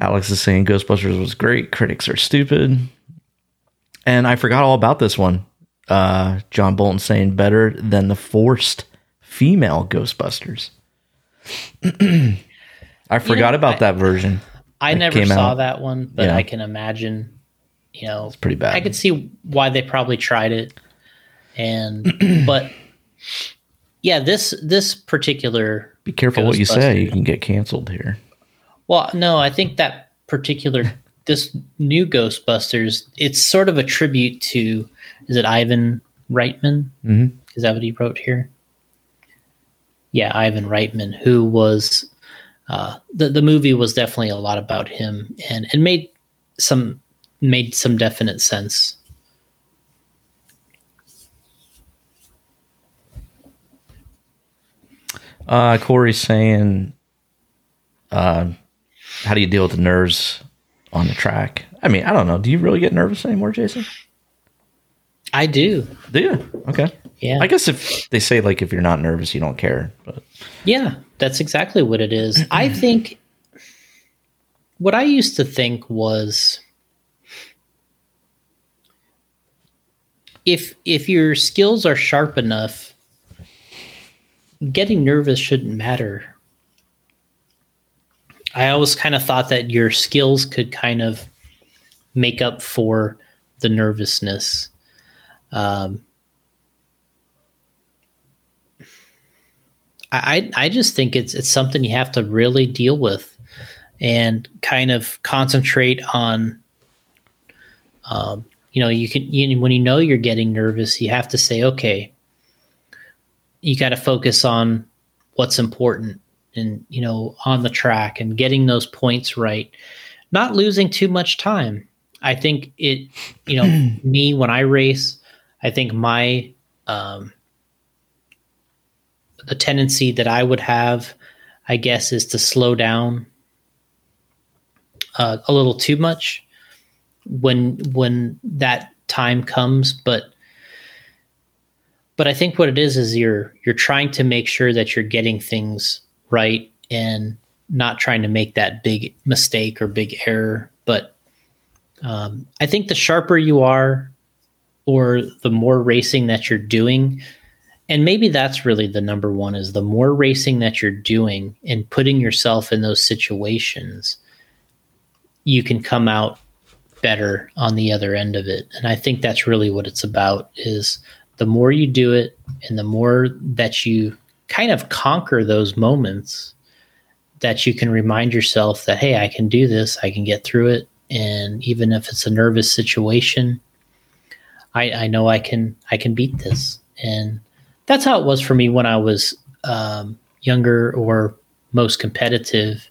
Alex is saying Ghostbusters was great. Critics are stupid. And I forgot all about this one. Uh, John Bolton saying better than the forced female Ghostbusters. I forgot know, about I- that version. I that never saw out. that one, but Yeah. I can imagine. You know, It's pretty bad. I could see why they probably tried it, and but yeah, this this particular Be careful what you say. You can get canceled here. Well, no, I think that particular this new Ghostbusters, it's sort of a tribute to is it Ivan Reitman? Mhm. Is that what he wrote here? Yeah, Ivan Reitman, who was uh, the the movie was definitely a lot about him and and made some made some definite sense. Uh, Corey's saying, uh, how do you deal with the nerves on the track? I mean, I don't know. Do you really get nervous anymore, Jason? I do. Do you? Okay. Yeah. I guess if they say like if you're not nervous, you don't care. But Yeah, that's exactly what it is. I think what I used to think was if if your skills are sharp enough, getting nervous shouldn't matter. I always kind of thought that your skills could kind of make up for the nervousness. Um, I I just think it's it's something you have to really deal with, and kind of concentrate on. Um, you know, you can you, when you know you're getting nervous, you have to say, okay, you got to focus on what's important, and you know, on the track and getting those points right, not losing too much time. I think it, you know, me when I race, I think my um, the tendency that I would have, I guess, is to slow down uh, a little too much when when that time comes. But but I think what it is is you're you're trying to make sure that you're getting things right and not trying to make that big mistake or big error. But um, I think the sharper you are, or the more racing that you're doing, and maybe that's really the number one is the more racing that you're doing and putting yourself in those situations you can come out better on the other end of it and i think that's really what it's about is the more you do it and the more that you kind of conquer those moments that you can remind yourself that hey i can do this i can get through it and even if it's a nervous situation i i know i can i can beat this and that's how it was for me when I was um, younger or most competitive.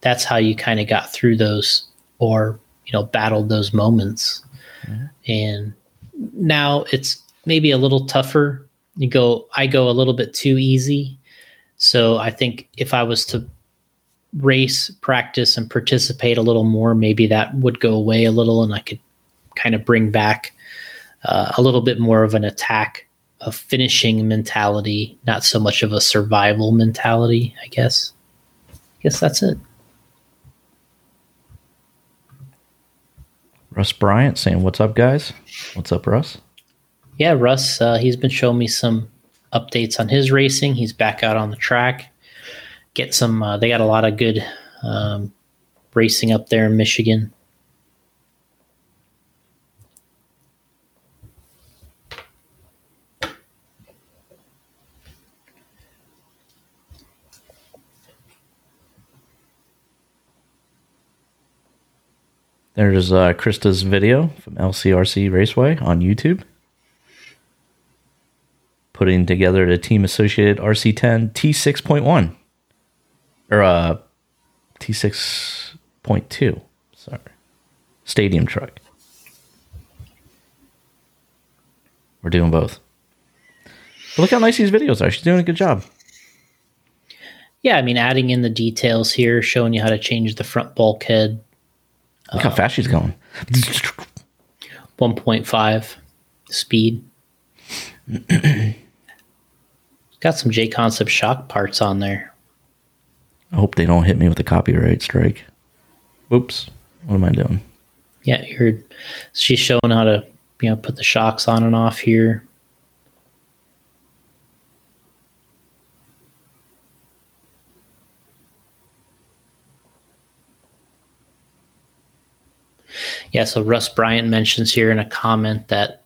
That's how you kind of got through those or, you know, battled those moments. And now it's maybe a little tougher. You go, I go a little bit too easy. So I think if I was to race, practice, and participate a little more, maybe that would go away a little and I could kind of bring back uh, a little bit more of an attack a finishing mentality, not so much of a survival mentality, I guess. I guess that's it. Russ Bryant saying, "What's up, guys? What's up, Russ?" Yeah, Russ, uh, he's been showing me some updates on his racing. He's back out on the track. Get some, uh, they got a lot of good um, racing up there in Michigan. There's uh, Krista's video from LCRC Raceway on YouTube, putting together the team associated RC10 T6.1 or uh, T6.2. Sorry, stadium truck. We're doing both. But look how nice these videos are. She's doing a good job. Yeah, I mean, adding in the details here, showing you how to change the front bulkhead, Look how fast she's going. 1.5 speed. Got some J Concept shock parts on there. I hope they don't hit me with a copyright strike. Oops. What am I doing? Yeah, you're, she's showing how to, you know, put the shocks on and off here. Yeah, so Russ Bryant mentions here in a comment that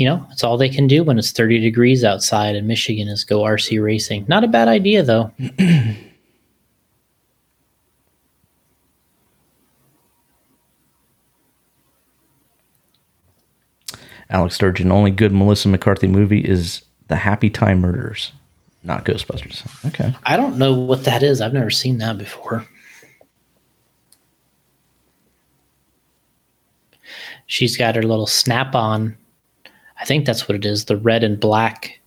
you know, it's all they can do when it's 30 degrees outside in Michigan is go RC racing. Not a bad idea though. Alex Sturgill, only good Melissa McCarthy movie is The Happy Time Murders, not Ghostbusters. Okay. I don't know what that is. I've never seen that before. She's got her little snap on. I think that's what it is. The red and black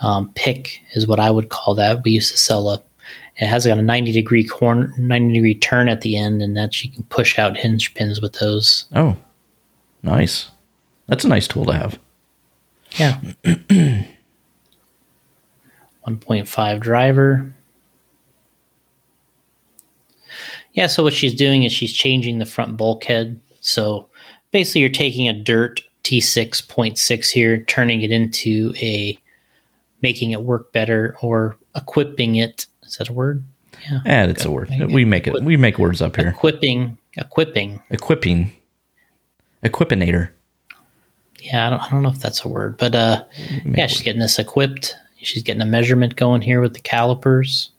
um, pick is what I would call that. We used to sell a. It has got a ninety degree corner, ninety degree turn at the end, and that you can push out hinge pins with those. Oh, nice. That's a nice tool to have. Yeah. 1.5 driver. Yeah, so what she's doing is she's changing the front bulkhead. So basically, you're taking a dirt T6.6 here, turning it into a making it work better or equipping it. Is that a word? Yeah. And it's a word. We make it. We make words up here. Equipping. Equipping. Equipping. Equipinator. Yeah, I don't, I don't know if that's a word, but uh, yeah, she's getting this equipped. She's getting a measurement going here with the calipers.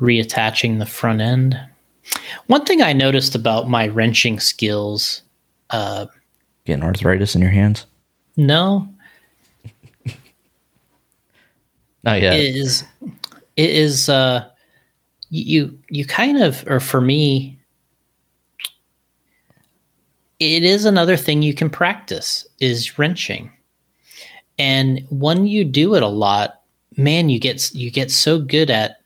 Reattaching the front end. One thing I noticed about my wrenching skills, uh, Getting arthritis in your hands? no, Not yet. is it is uh you you kind of or for me it is another thing you can practice is wrenching and when you do it a lot man you get you get so good at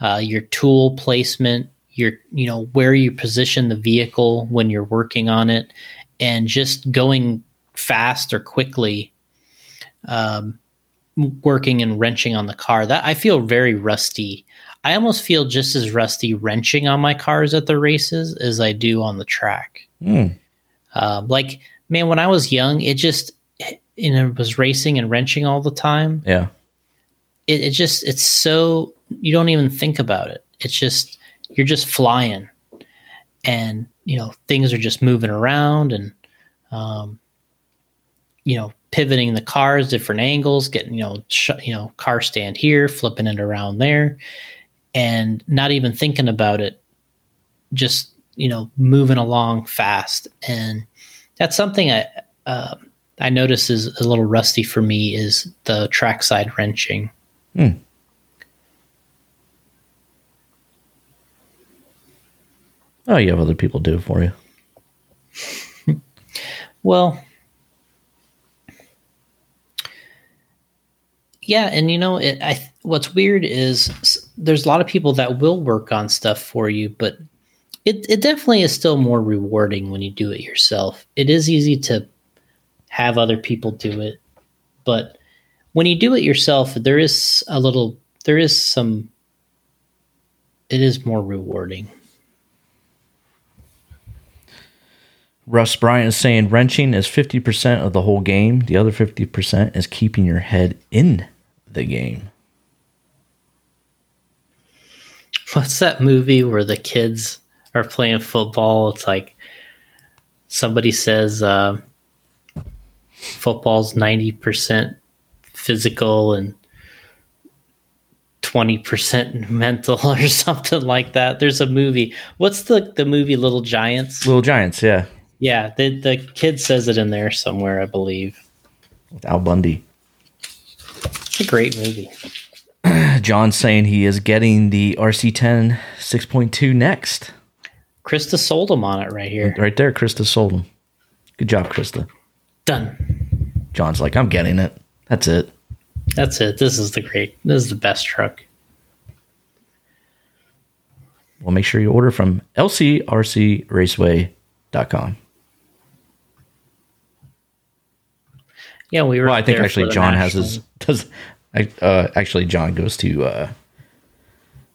uh, your tool placement your you know where you position the vehicle when you're working on it and just going fast or quickly um, working and wrenching on the car that i feel very rusty i almost feel just as rusty wrenching on my cars at the races as i do on the track Hmm. uh, like man when i was young it just you know was racing and wrenching all the time Yeah. it, it just it's so you don't even think about it. It's just you're just flying. And you know things are just moving around and um, you know pivoting the cars different angles getting you know sh- you know car stand here flipping it around there and not even thinking about it just you know moving along fast. And that's something i uh, i notice is a little rusty for me is the trackside wrenching Oh, you have other people do it for you. Well, yeah, and you know, it, I what's weird is there's a lot of people that will work on stuff for you, but it it definitely is still more rewarding when you do it yourself. It is easy to have other people do it, but when you do it yourself, there is a little, there is some, it is more rewarding. Russ Bryant is saying wrenching is 50% of the whole game. The other 50% is keeping your head in the game. What's that movie where the kids are playing football? It's like somebody says uh, football's 90% physical and 20% mental or something like that. There's a movie. What's the, the movie Little Giants? Little Giants, yeah. Yeah, the, the kid says it in there somewhere, I believe. With Al Bundy. It's a great movie. John's saying he is getting the RC10 6.2 next. Krista sold him on it right here. Right there, Krista sold him. Good job, Krista. Done. John's like, I'm getting it. That's it. That's it. This is the great. This is the best truck. Well, make sure you order from lcrcraceway.com. Yeah, we were. Well, I think actually John has his does. Uh, actually, John goes to uh,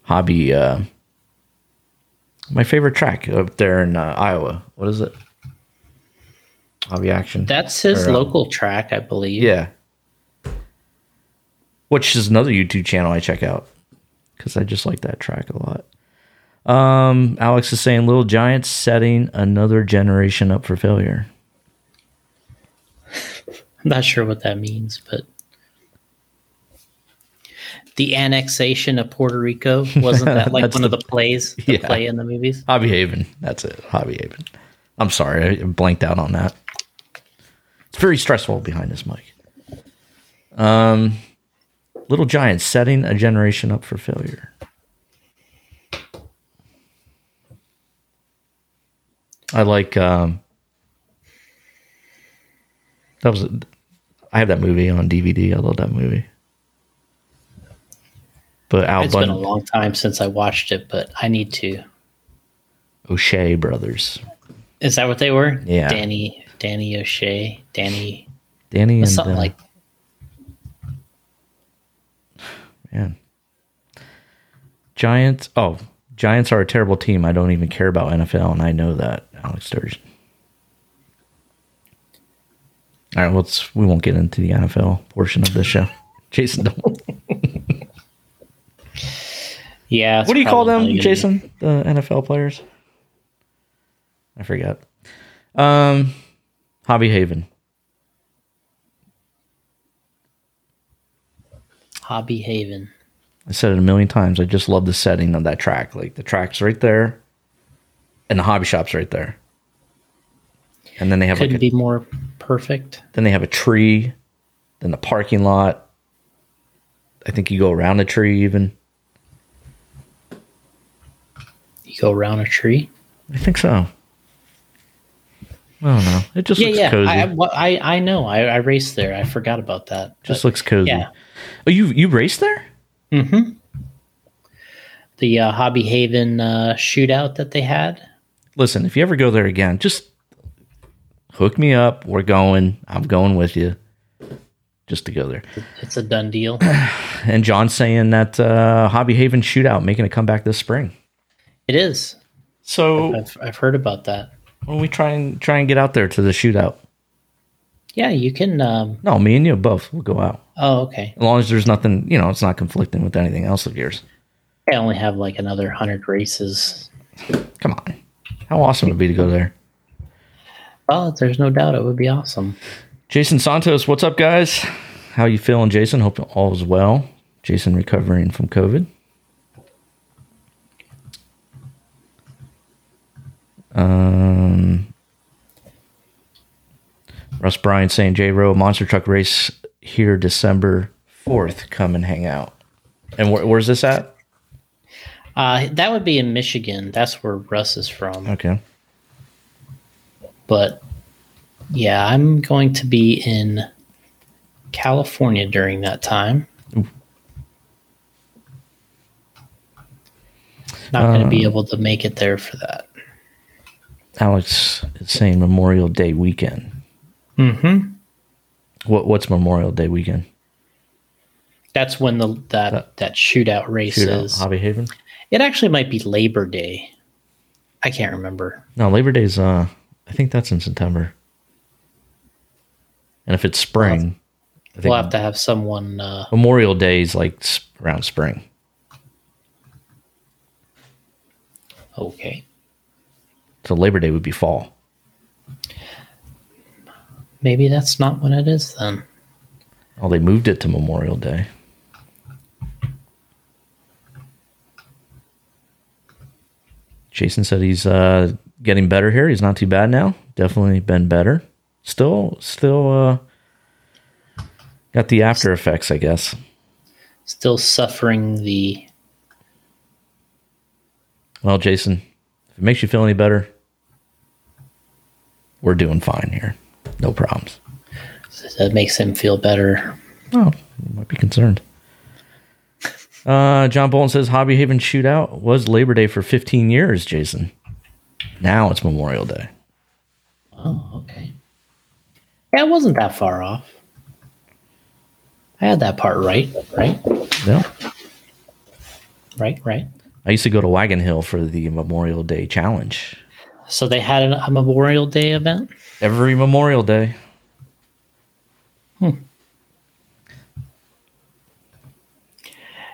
hobby. Uh, my favorite track up there in uh, Iowa. What is it? Hobby Action. That's his Or, uh, local track, I believe. yeah. which is another YouTube channel I check out because I just like that track a lot. Um, Alex is saying Little Giants setting another generation up for failure. I'm not sure what that means, but the annexation of Puerto Rico wasn't that like one of the- the plays, the Yeah. play in the movies? Hobby Haven. That's it. Hobby Haven. I'm sorry. I blanked out on that. It's very stressful behind this mic. Um, Little Giants setting a generation up for failure. I like, um, that was, I have that movie on DVD. I love that movie. But Al It's been a long time since I watched it, but I need to. O'Shea brothers. Is that what they were? Yeah. Danny, Danny O'Shea, Danny, Danny and something uh, like. Man. Giants. Oh, Giants are a terrible team. I don't even care about NFL, and I know that, Alex Sturgill. All right, let's. We won't get into the NFL portion of the show. Jason, don't. Yeah. what do you call them, gonna be- Jason? The NFL players. I forgot. Um, Hobby Haven. Hobby Haven. I said it a million times. I just love the setting of that track. Like the track's right there, and the hobby shop's right there. And then they have Couldn't like a, be more perfect. then they have a tree, then the parking lot. I think you go around the tree even. You go around a tree. I think so. I don't know. It just Yeah, looks yeah. cozy. I, I, I I know. I, I raced there. I forgot about that. just But, looks cozy. yeah. Oh, you you raced there? Mm-hmm. The uh, Hobby Haven uh, shootout that they had. Listen, if you ever go there again, just hook me up. We're going. I'm going with you. Just to go there. It's a done deal. And John's saying that uh, Hobby Haven shootout making a comeback this spring. it is. So I've, I've heard about that. when we try and try and get out there to the shootout, Yeah, you can. Um, no, me and you both will go out oh, okay. as long as there's nothing, you know, it's not conflicting with anything else of yours. I only have like another hundred races. Come on, how awesome would it be to go there? Well, there's no doubt it would be awesome. Jason Santos, what's up, guys? How you feeling, Jason? Hope all is well. Jason recovering from COVID. Um, Russ Bryant saying J Row monster truck race here December fourth. Come and hang out. And where, where's this at? Uh, that would be in Michigan. That's where Russ is from. Okay. But yeah, I'm going to be in California during that time. Not going to be able to make it there for that. Alex is saying Memorial Day weekend. Mm-hmm. What what's Memorial Day weekend? That's when the that that shootout race Shootout, is. Hobby Haven. It actually might be Labor Day. I can't remember. No, Labor Day's uh I think that's in September. And if it's spring, I think We'll have to have someone. Uh, Memorial Day is like around spring. okay, So Labor Day would be fall. maybe that's not when it is then. Oh, they moved it to Memorial Day. Jason said he's uh, getting better here. He's not too bad now. Definitely been better. Still, still uh, got the after effects, I guess. Still suffering the. Well, Jason, if it makes you feel any better, we're doing fine here. No problems. That makes him feel better. Oh, you might be concerned. Uh, John Bolton says Hobby Haven shootout was Labor Day for 15 years, Jason. Now it's Memorial Day. Oh, okay. Yeah, it wasn't that far off. I had that part right, right, Yeah. right, right. I used to go to Wagon Hill for the Memorial Day challenge So they had a Memorial Day event. every Memorial Day. Hmm.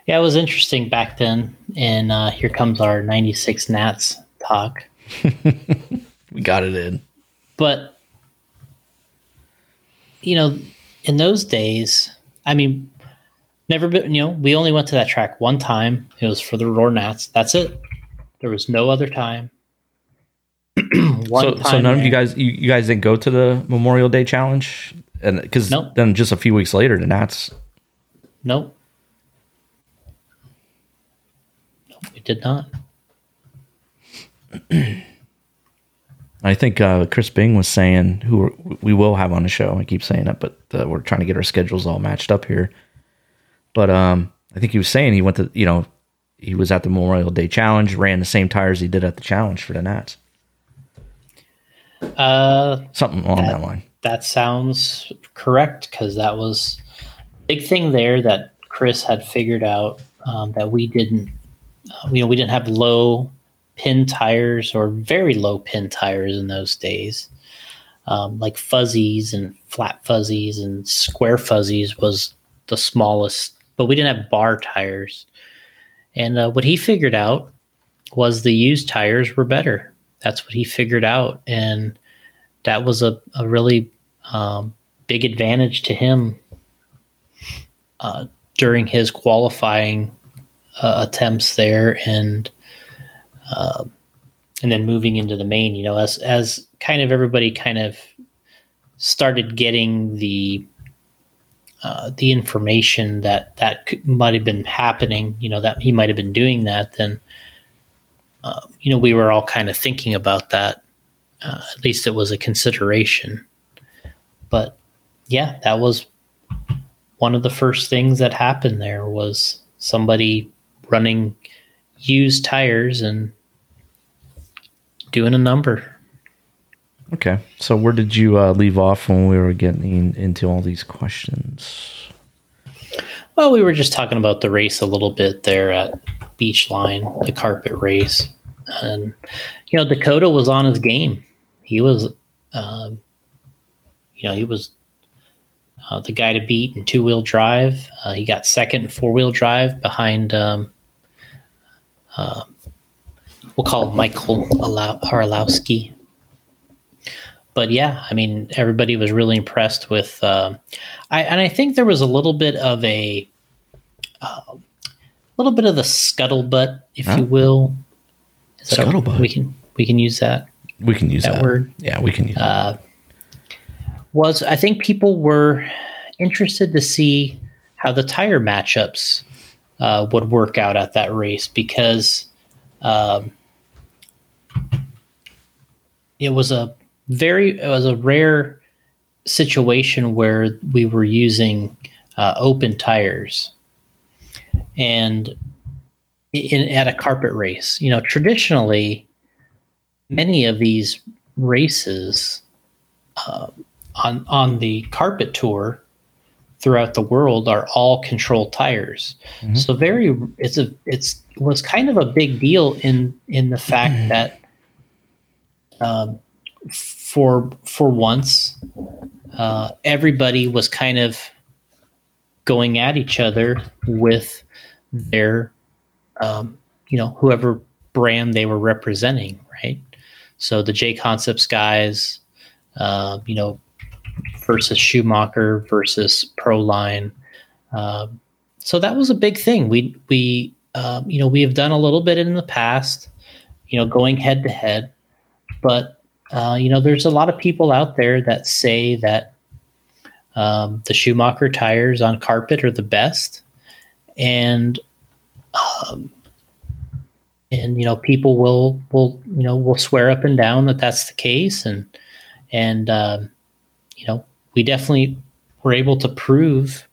Yeah, it was interesting back then. And uh, here comes our 96 Nats talk. We got it in. But, you know, in those days, I mean, never been, you know, we only went to that track one time. It was for the Roar Nats. That's it. There was no other time. one so, so time none of you guys, you, you guys didn't go to the Memorial Day challenge, and because Nope. then just a few weeks later, the Nats. Nope. Nope, we did not. I think uh, Chris Bing was saying who we're- we will have on the show. I keep saying it, but uh, we're trying to get our schedules all matched up here. But um, I think he was saying he went to you know he was at the Memorial Day Challenge, ran the same tires he did at the challenge for the Nats, Uh, something along that line. that sounds correct because that was big thing there that Chris had figured out um, that we didn't. Uh, you know, we didn't have low pin tires or very low pin tires in those days. Um, like fuzzies and flat fuzzies and square fuzzies was the smallest, but we didn't have bar tires. And uh, what he figured out was the used tires were better. That's what he figured out, and that was a, a really um, big advantage to him uh, during his qualifying uh, attempts there, and uh, and then moving into the main. You know, as as kind of everybody kind of started getting the uh, the information that that might have been happening. You know, that he might have been doing that. Then, uh, you know, we were all kind of thinking about that. Uh, at least it was a consideration. But yeah, that was one of the first things that happened there was somebody running used tires and doing a number. Okay, so where did you uh, leave off when we were getting into all these questions? Well, we were just talking about the race a little bit there at Beachline, the carpet race, and you know Dakota was on his game. He was, um, you know, he was uh, the guy to beat in two wheel drive. Uh, he got second in four wheel drive behind. Um, uh, we'll call Michael Arla- Harlowski. But yeah, I mean, everybody was really impressed with. um I and I think there was a little bit of a, uh, little bit of the scuttlebutt, if Huh? you will. Is Scuttlebutt? We can we can use that. We can use That that, word? Yeah, we can use Uh, was I think people were interested to see how the tire matchups uh, would work out at that race because um, it was a very it was a rare situation where we were using uh, open tires. And in at a carpet race you know traditionally many of these races uh, on on the carpet tour throughout the world are all controlled tires. So very it's a it's was kind of a big deal in in the fact that um, for for once uh, everybody was kind of going at each other with their um, you know whoever brand they were representing, right? So the JConcepts guys, uh, you know, versus Schumacher versus Proline. Um, so that was a big thing. We we um, you know we have done a little bit in the past, you know, going head to head, but uh, you know there's a lot of people out there that say that um, the Schumacher tires on carpet are the best, and um, and you know people will will you know will swear up and down that that's the case. And and um, you know we definitely were able to prove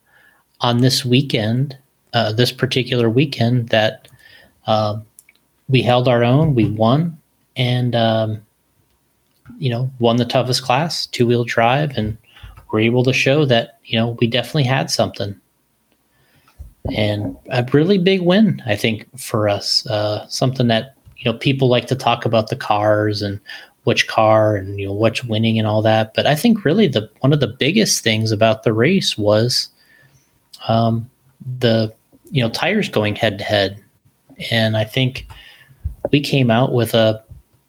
on this weekend uh, this particular weekend that um, we held our own we won. And um, you know won the toughest class two wheel drive and we're able to show that you know we definitely had something. And a really big win i think for us uh, something that you know people like to talk about the cars and which car and you know what's winning and all that. But i think really the one of the biggest things about the race was um, the you know tires going head to head, and I think we came out with a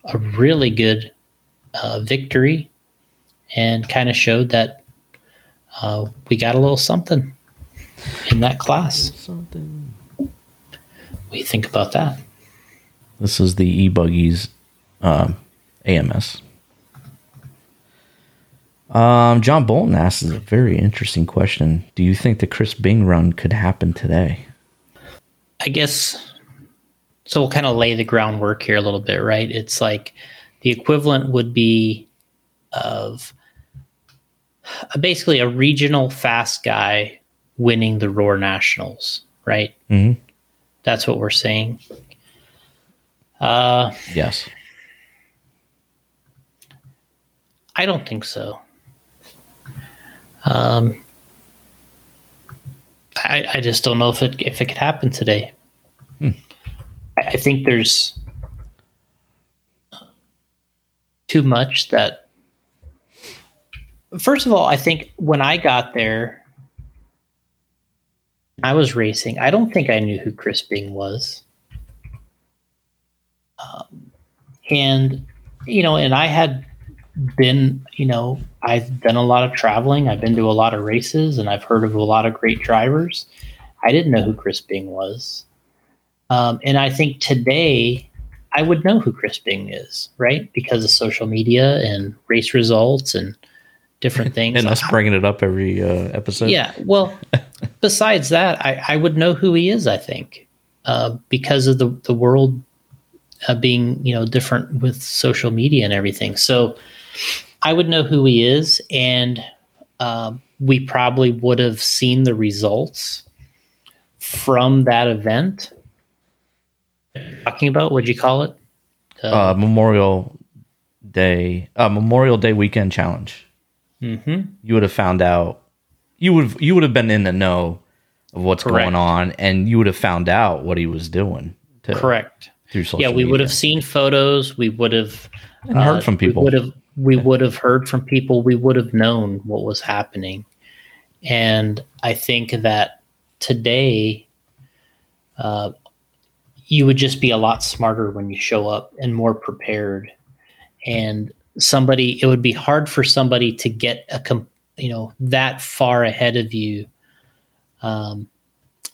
a really good uh, victory, and kind of showed that uh, we got a little something in that class. Something. What do you think about that? This is the e buggies um, AMS. Um, John Bolton asks a very interesting question. Do you think the Chris Bing run could happen today? I guess so. We'll kind of lay the groundwork here a little bit, right? It's like the equivalent would be of basically a regional fast guy winning the Roar Nationals, right? Mhm. That's what we're saying. Uh, Yes. I don't think so. Um, I, I just don't know if it if it could happen today. I, I think there's too much that. First of all, I think when I got there, I was racing. I don't think I knew who Chris Bing was. Um, and you know, and I had been, you know, I've done a lot of traveling. I've been to a lot of races, and I've heard of a lot of great drivers. I didn't know who Chris Bing was, um, and I think today I would know who Chris Bing is, right? Because of social media and race results and different things. And us bringing it up every uh, episode. Yeah. Well, besides that, I, I would know who he is. I think uh, because of the the world uh, being you know different with social media and everything. So I would know who he is, and um, we probably would have seen the results from that event. Talking about what'd you call it? Uh, Memorial Day, uh, Memorial Day weekend challenge. hmm You would have found out. You would have, you would have been in the know of what's Correct. going on, and you would have found out what he was doing. To, Correct. Through social yeah, we would have seen photos. We would have And heard from people. We would have we would have heard from people. We would have known what was happening, and I think that today, uh, you would just be a lot smarter when you show up and more prepared. And somebody, it would be hard for somebody to get a com- you know that far ahead of you, um,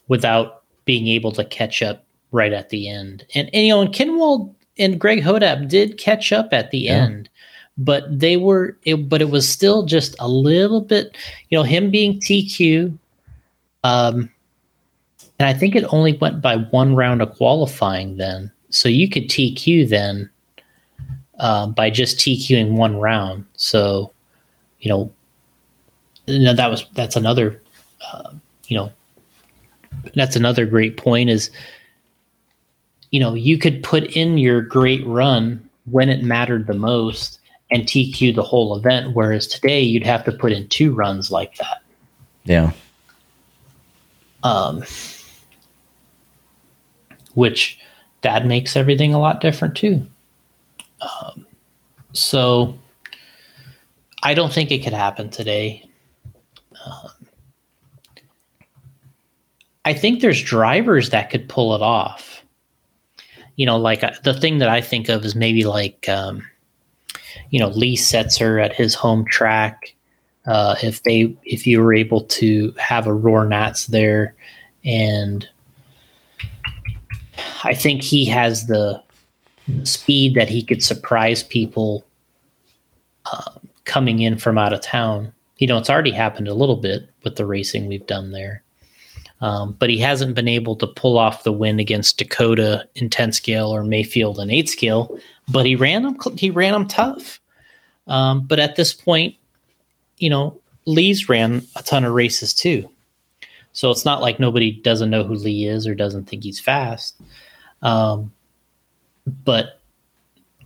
without being able to catch up right at the end. And, and you know, and Kinwald and Greg Hodapp did catch up at the Yeah. end, but they were, it, but it was still just a little bit, you know, him being TQ. Um, and I think it only went by one round of qualifying then. So you could TQ then uh, by just TQing one round. So, you know, you know, that was, that's another, uh, you know, that's another great point is you know you could put in your great run when it mattered the most and tq the whole event whereas today you'd have to put in two runs like that Yeah. um, which that makes everything a lot different too. Um, so i don't think it could happen today. Um, i think there's drivers that could pull it off. You know like uh, the thing that i think of is maybe like um, you know lee setzer at his home track. Uh, if they if you were able to have a roar nats there and i think he has the speed that he could surprise people uh, coming in from out of town. You know it's already happened a little bit with the racing we've done there. Um, but he hasn't been able to pull off the win against dakota in 10 scale or Maifield in 8 scale but he ran them he ran them tough. Um, but at this point you know, Lee's ran a ton of races too. So it's not like nobody doesn't know who Lee is or doesn't think he's fast. Um, but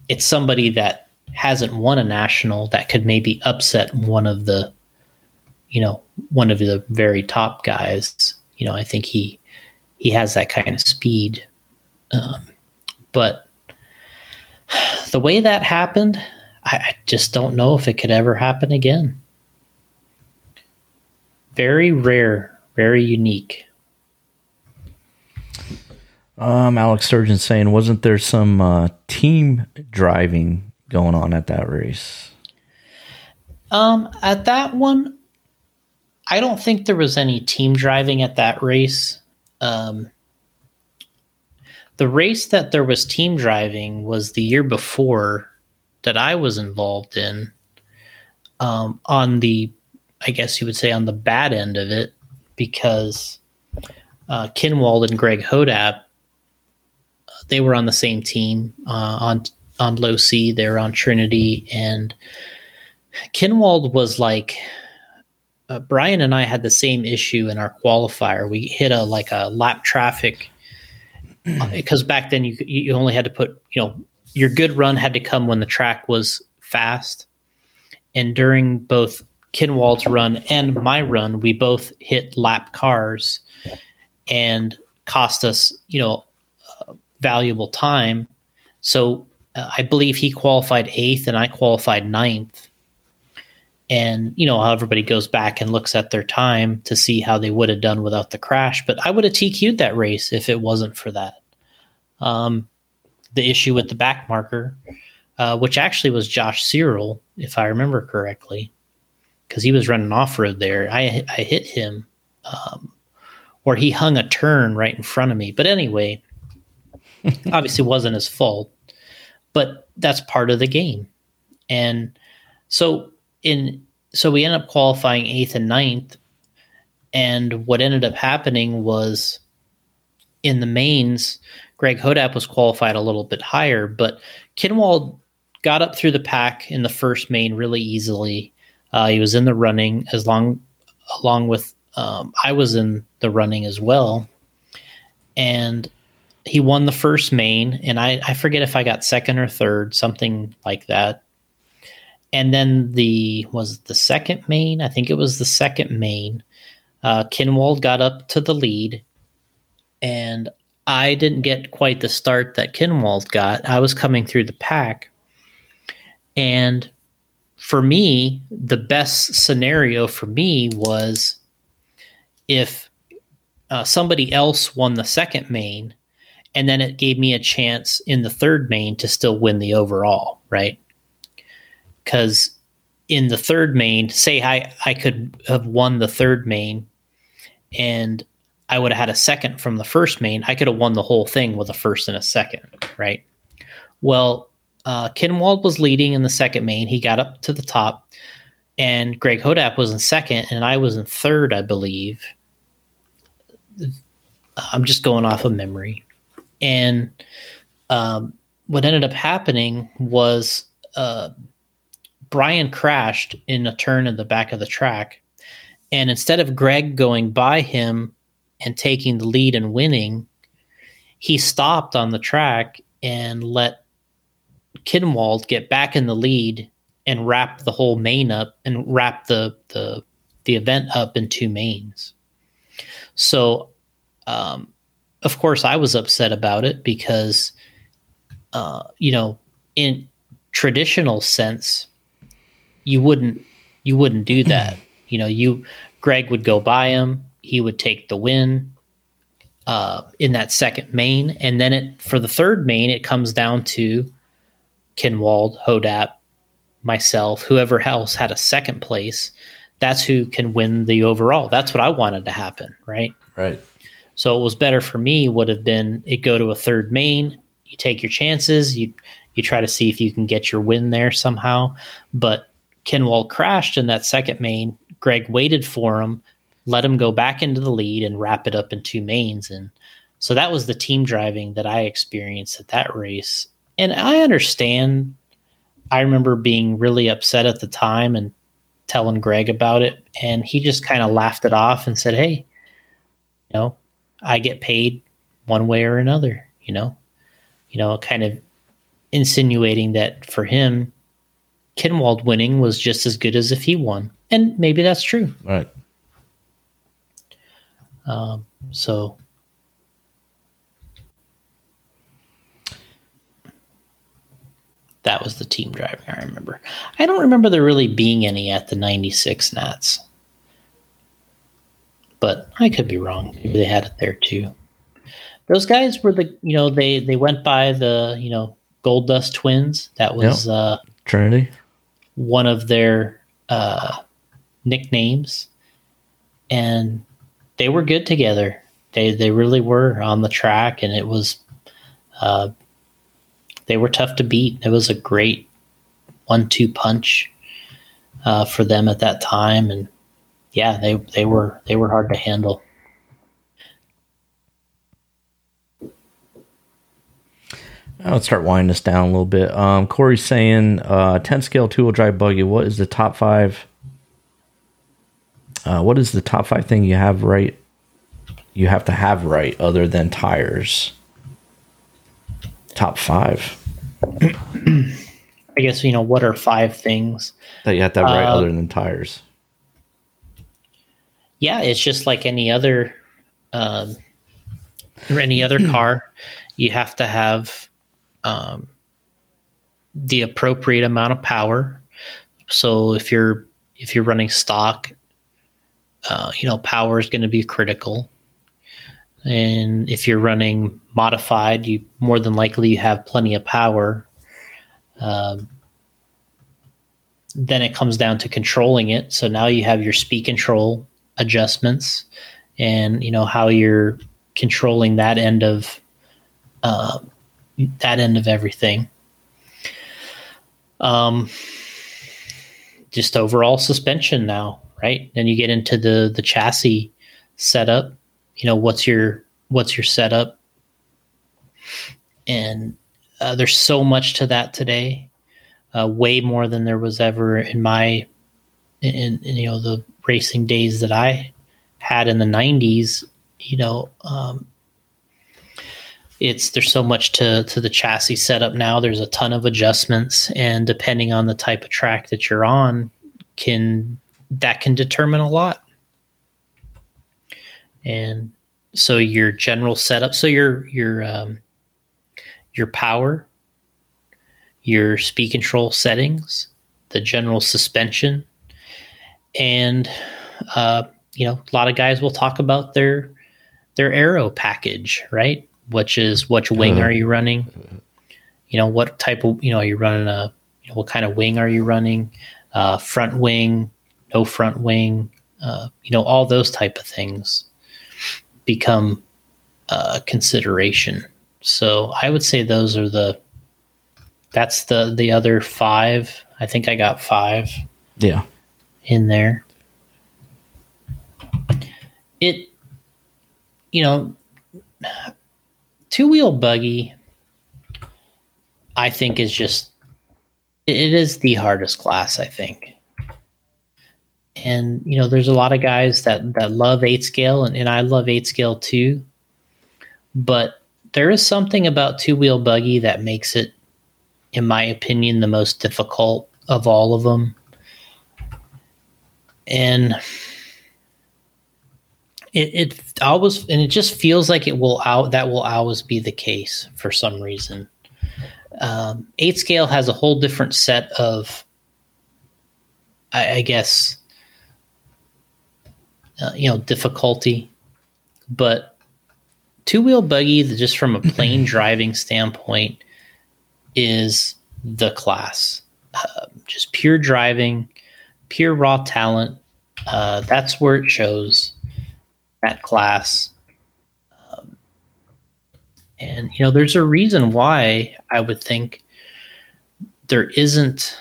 it's somebody that hasn't won a national that could maybe upset one of the, you know, one of the very top guys. You know, I think he he has that kind of speed. Um, but the way that happened, I, I just don't know if it could ever happen again very rare, very unique. Um, Alex Sturgill saying, wasn't there some uh, team driving going on at that race? Um, at that one, I don't think there was any team driving at that race. Um, the race that there was team driving was the year before that I was involved in. Um, on the, I guess you would say, on the bad end of it, because uh, Kinwald and Greg Hodapp, they were on the same team uh, on on Losi. They were on Trinity, and Kinwald was like uh, Brian and I had the same issue in our qualifier. We hit a like a lap traffic because back then you you only had to put you know your good run had to come when the track was fast, and during both Kinwald's run and my run, we both hit lap cars and cost us you know uh, valuable time. So uh, I believe he qualified eighth and I qualified ninth. And you know how everybody goes back and looks at their time to see how they would have done without the crash but i would have tq'd that race if it wasn't for that. Um, the issue with the back marker uh, which actually was josh cyril if i remember correctly because he was running off-road there. I, I hit him um, or he hung a turn right in front of me. But anyway obviously wasn't his fault but that's part of the game. And so in so we ended up qualifying eighth and ninth, and what ended up happening was in the mains, Greg Hodapp was qualified a little bit higher, but Kinwald got up through the pack in the first main really easily. Uh, he was in the running as long along with um, I was in the running as well, and he won the first main. And I, I forget if I got second or third, something like that and then the was the second main. I think it was the second main. Uh, Kinwald got up to the lead, and I didn't get quite the start that Kinwald got. I was coming through the pack, and for me, the best scenario for me was if uh, somebody else won the second main, and then it gave me a chance in the third main to still win the overall, right? because in the third main, say I, I could have won the third main and I would have had a second from the first main, I could have won the whole thing with a first and a second, right? Well, uh, Kinwald was leading in the second main. He got up to the top, and Greg Hodapp was in second, and I was in third, I believe. I'm just going off of memory. And um, what ended up happening was uh, Brian crashed in a turn in the back of the track. And instead of Greg going by him and taking the lead and winning, he stopped on the track and let Kinwald get back in the lead and wrap the whole main up and wrap the the the event up in two mains. So, um, of course, I was upset about it because, uh, you know, in traditional sense, you wouldn't you wouldn't do that. you know, you Greg would go by him, he would take the win uh, in that second main, and then it for the third main, it comes down to Kinwald, Hodapp, myself, whoever else had a second place. That's who can win the overall. That's what I wanted to happen, right? Right. So it was better for me would have been it go to a third main. You take your chances. You you try to see if you can get your win there somehow. But Kinwald crashed in that second main. Greg waited for him, let him go back into the lead and wrap it up in two mains. And so that was the team driving that I experienced at that race. And I understand. I remember being really upset at the time and telling Greg about it. And he just kind of laughed it off and said, Hey, you know, I get paid one way or another, you know, you know, kind of insinuating that for him, Kinwald winning was just as good as if he won. And maybe that's true. Right. Um, so that was the team driving, I remember. I don't remember there really being any at the 96 Nats. But I could be wrong. Maybe they had it there too. those guys were the you know they they went by the you know Gold Dust Twins. That was uh, Trinity. one of their uh, nicknames, and they were good together. They they really were on the track, and it was uh, they were tough to beat. It was a great one-two punch uh, for them at that time, and yeah, they they were they were hard to handle. Let's start winding this down a little bit. Um, Corey's saying uh, 10 scale two wheel drive buggy. What is the top five? Uh, what is the top five thing you have right? You have to have right other than tires. Top five I guess you know what are five things that you have to have right Uh, other than tires. yeah, it's just like any other um, or any other car. You have to have um, the appropriate amount of power. So if you're if you're running stock, uh, you know power is going to be critical. And if you're running modified, you more than likely you have plenty of power. Um, then it comes down to controlling it. So now you have your speed control adjustments, and you know how you're controlling that end of uh, that end of everything. Um, just overall suspension now, right? Then you get into the the chassis setup. You know what's your what's your setup, and uh, there's so much to that today, uh, way more than there was ever in my in, in you know the racing days that I had in the 90s. You know, um, it's there's so much to to the chassis setup now. There's a ton of adjustments, and depending on the type of track that you're on, can that can determine a lot. And so your general setup, so your your um, your power, your speed control settings, the general suspension, and uh, you know a lot of guys will talk about their their aero package, right? Which is which wing Uh. are you running? You know what type of you know are you running a you know, what kind of wing are you running? Uh, front wing, no front wing, uh, you know all those type of things become a consideration. So I would say those are the that's the the other five. I think I got five Yeah. in there. It, you know, two wheel buggy, I think is just, it is the hardest class, I think. And, you know, there's a lot of guys that, that love eight scale, and, and I love eight scale too. But there is something about two wheel buggy that makes it, in my opinion, the most difficult of all of them and it, it always and it just feels like it will out that will always be the case for some reason um, eight scale has a whole different set of i, I guess uh, you know difficulty but two wheel buggy just from a plain driving standpoint is the class uh, just pure driving pure raw talent. Uh, that's where it shows that class. Um, and, you know, there's a reason why I would think there isn't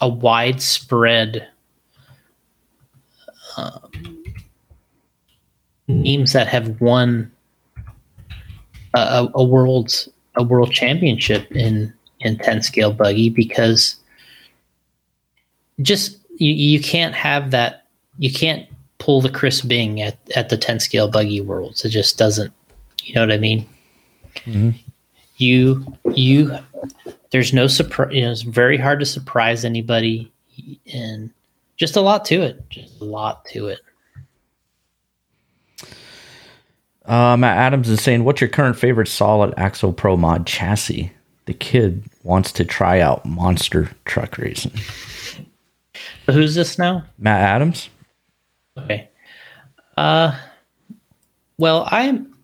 a widespread um, Hmm. teams that have won a, a, a world a world championship in in 10 scale buggy because just you, you can't have that you can't pull the Chris Bing at, at the 10 scale buggy worlds. It just doesn't you know what I mean? Mm-hmm. You you there's no surprise you know, it's very hard to surprise anybody and just a lot to it. Just a lot to it. Uh, Matt Adams is saying, "What's your current favorite solid Axle Pro mod chassis?" The kid wants to try out monster truck racing. So who's this now? Matt Adams. Okay. Uh well, I'm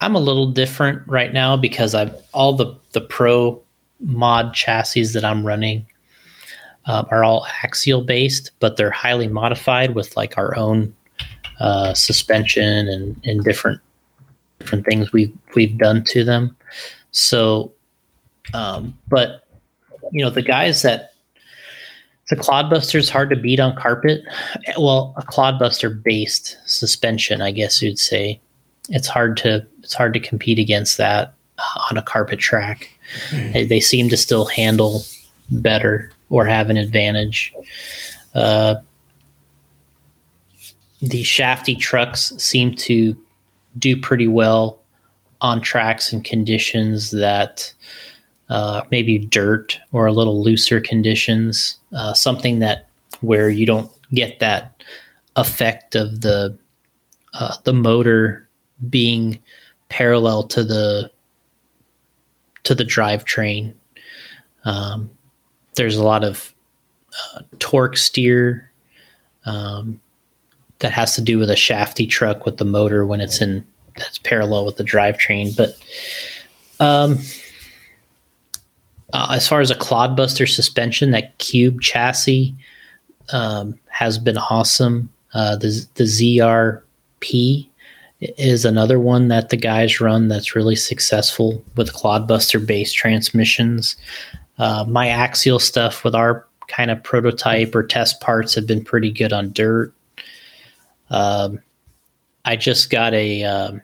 I'm a little different right now because I've all the the pro mod chassis that I'm running um, are all axial based, but they're highly modified with like our own uh, suspension and, and different different things we've we've done to them. So, um, but you know the guys that the clodbuster is hard to beat on carpet. Well, a clodbuster based suspension, I guess you'd say. It's hard to it's hard to compete against that on a carpet track. Mm. They, they, seem to still handle better or have an advantage. Uh, the shafty trucks seem to do pretty well on tracks and conditions that uh, maybe dirt or a little looser conditions, uh, something that where you don't get that effect of the uh, the motor being parallel to the to the drivetrain. Um, there's a lot of uh, torque steer um, that has to do with a shafty truck with the motor when it's in that's parallel with the drivetrain. But um, uh, as far as a clodbuster suspension, that cube chassis um, has been awesome. Uh, the the ZRP is another one that the guys run that's really successful with clodbuster based transmissions. Uh, my axial stuff with our kind of prototype or test parts have been pretty good on dirt. Um, I just got a, um,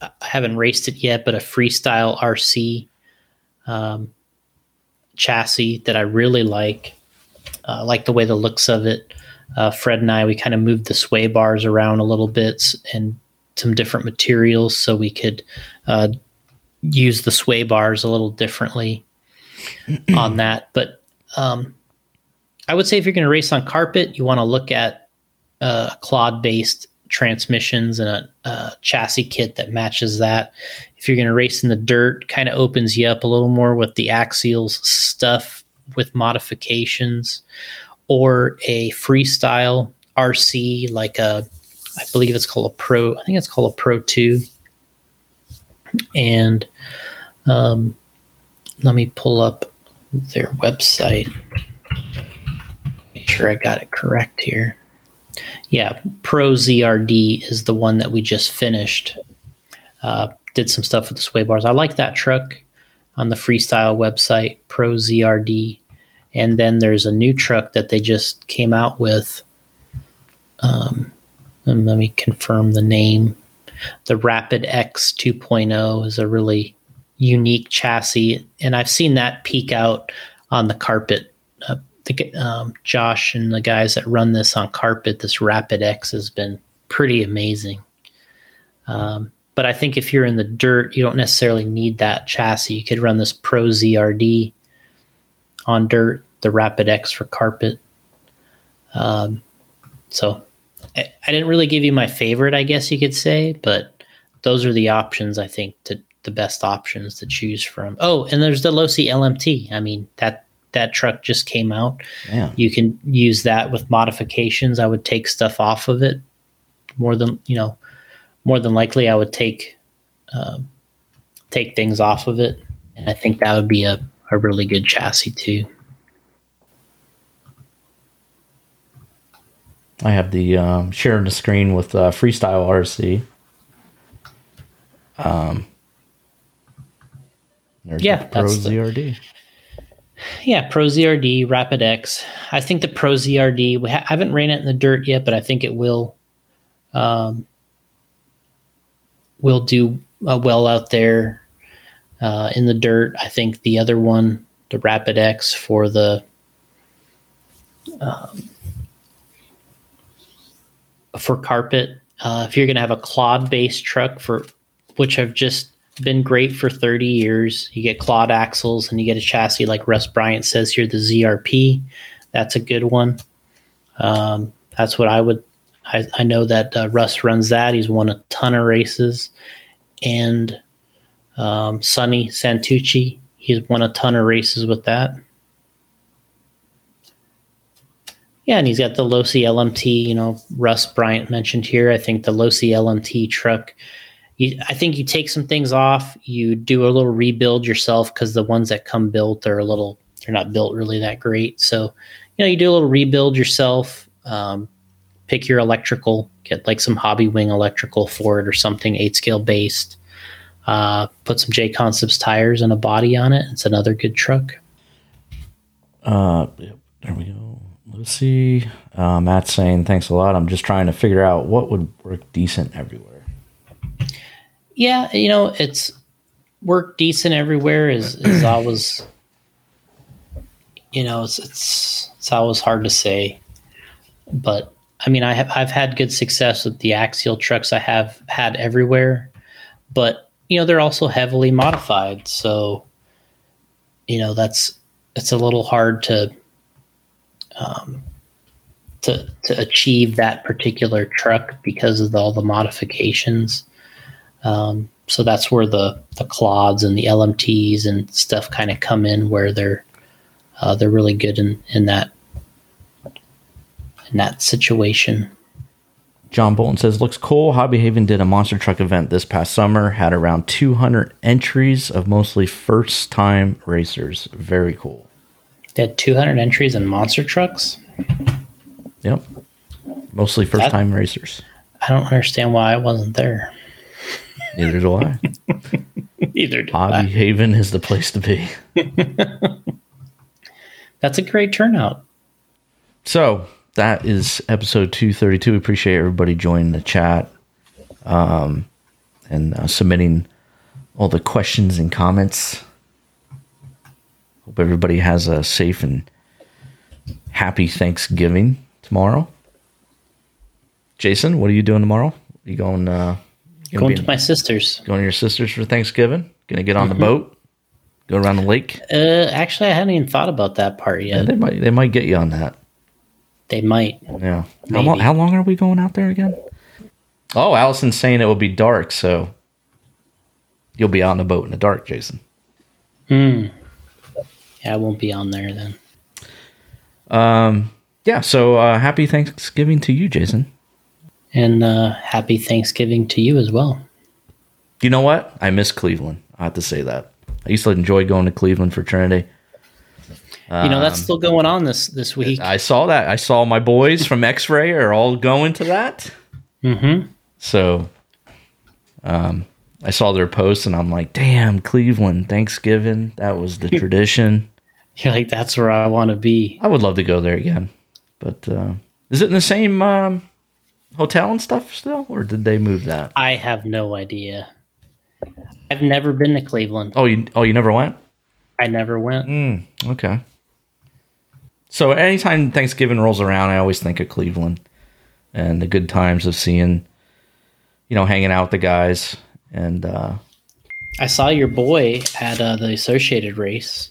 I haven't raced it yet, but a freestyle RC um, chassis that I really like. Uh, like the way the looks of it. Uh, Fred and I, we kind of moved the sway bars around a little bit and some different materials so we could uh, use the sway bars a little differently on that. But um, I would say if you're going to race on carpet, you want to look at uh, clod based transmissions and a, a, chassis kit that matches that. If you're going to race in the dirt, kind of opens you up a little more with the axials stuff with modifications or a freestyle RC like a I believe it's called a Pro. I think it's called a Pro Two. And um, let me pull up their website. Make sure I got it correct here. Yeah, Pro ZRD is the one that we just finished. Uh, did some stuff with the sway bars. I like that truck on the freestyle website, Pro ZRD. And then there's a new truck that they just came out with. Um, let me confirm the name. The Rapid X 2.0 is a really unique chassis, and I've seen that peak out on the carpet. Uh, the, um, Josh and the guys that run this on carpet, this Rapid X has been pretty amazing. Um, but I think if you're in the dirt, you don't necessarily need that chassis. You could run this Pro ZRD on dirt, the Rapid X for carpet. Um, so I, I didn't really give you my favorite, I guess you could say, but those are the options I think to the best options to choose from. Oh, and there's the Losi LMT. I mean that that truck just came out. Yeah. You can use that with modifications. I would take stuff off of it more than you know. More than likely, I would take um, take things off of it, and I think that would be a, a really good chassis too. I have the um, sharing the screen with uh, Freestyle RC. Um, yeah, Pro ZRD. The, yeah, Pro ZRD, Rapid X. I think the Pro ZRD. We ha- haven't ran it in the dirt yet, but I think it will. Um, will do uh, well out there uh, in the dirt. I think the other one, the Rapid X, for the um, for carpet. Uh, if you're going to have a clod based truck for which I've just been great for 30 years, you get clod axles and you get a chassis like Russ Bryant says here, the ZRP. That's a good one. Um, that's what I would. I, I know that uh, Russ runs that. He's won a ton of races, and um, Sonny Santucci, he's won a ton of races with that. Yeah, and he's got the Losi LMT. You know, Russ Bryant mentioned here. I think the Losi LMT truck you, I think you take some things off. You do a little rebuild yourself because the ones that come built are a little they're not built really that great. So you know you do a little rebuild yourself. Um, pick your electrical, get like some Hobbywing electrical for it or something eight scale based. Uh, put some JConcepts tires and a body on it. It's another good truck. Uh, there we go. Let's see. Uh, Matt's saying thanks a lot. I'm just trying to figure out what would work decent everywhere. Yeah, you know, it's work decent everywhere is is always you know, it's it's it's always hard to say. But I mean, I have I've had good success with the axial trucks I have had everywhere, but you know, they're also heavily modified, so you know, that's it's a little hard to um, to to achieve that particular truck because of all the modifications. Um, so that's where the the clods and the LMTs and stuff kind of come in, where they're uh, they're really good in in that in that situation. John Bolton says, looks cool. Hobby Haven did a monster truck event this past summer, had around 200 entries of mostly first time racers. Very cool. They had 200 entries in monster trucks. Yep. Mostly first time racers. I don't understand why I wasn't there. Neither do I. Either do Hobby I. Haven is the place to be. That's a great turnout. So that is episode 232. We appreciate everybody joining the chat um, and uh, submitting all the questions and comments. Hope everybody has a safe and happy Thanksgiving tomorrow. Jason, what are you doing tomorrow? you going? Uh, Going to my sister's. going to your sisters for Thanksgiving? Gonna get on the boat, go around the lake. Uh, actually, I hadn't even thought about that part Yeah, yet. they might they might get you on that. They might. Yeah. How long, how long are we going out there again? Oh, Allison's saying it will be dark, so you'll be on the boat in the dark, Jason. Hmm. Yeah, I won't be on there then. Um, yeah. So uh, happy Thanksgiving to you, Jason. And uh, happy Thanksgiving to you as well. You know what? I miss Cleveland. I have to say that. I used to enjoy going to Cleveland for Trinity. you know Um, that's still going on this this week. I saw that. I saw my boys from X Ray are all going to that. Mm-hmm. So, um, I saw their posts and I'm like, damn, Cleveland, Thanksgiving. That was the tradition. You're like, that's where I want to be. I would love to go there again. But uh, is it in the same um, hotel and stuff still, or did they move that? I have no idea. I've never been to Cleveland. Oh, you oh you never went? I never went. Mm, okay. So anytime Thanksgiving rolls around, I always think of Cleveland and the good times of seeing, you know, hanging out with the guys and uh, I saw your boy at uh, the Associated race.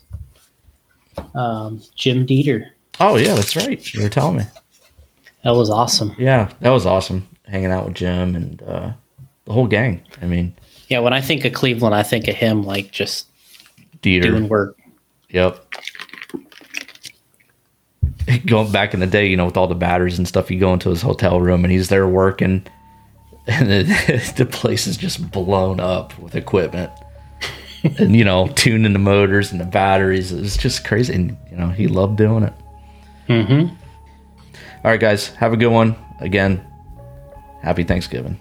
Um, Jim Dieter. oh yeah, that's right. You were telling me. That was awesome. Yeah, that was awesome. Hanging out with Jim and uh, the whole gang. I mean, Yeah, when I think of Cleveland, I think of him like just Dieter. doing work. Yep. Going back in the day, you know, with all the batteries and stuff, you go into his hotel room and he's there working, and the, the place is just blown up with equipment, and you know, tuning the motors and the batteries. It's just crazy, and you know, he loved doing it. Mm-hmm. All right, guys, have a good one. Again, happy Thanksgiving.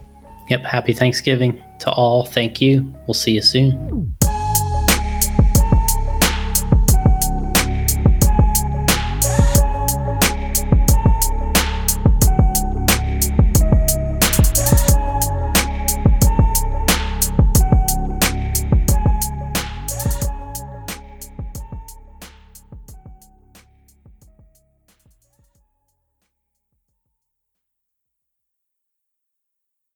Yep. Happy Thanksgiving to all. Thank you. We'll see you soon.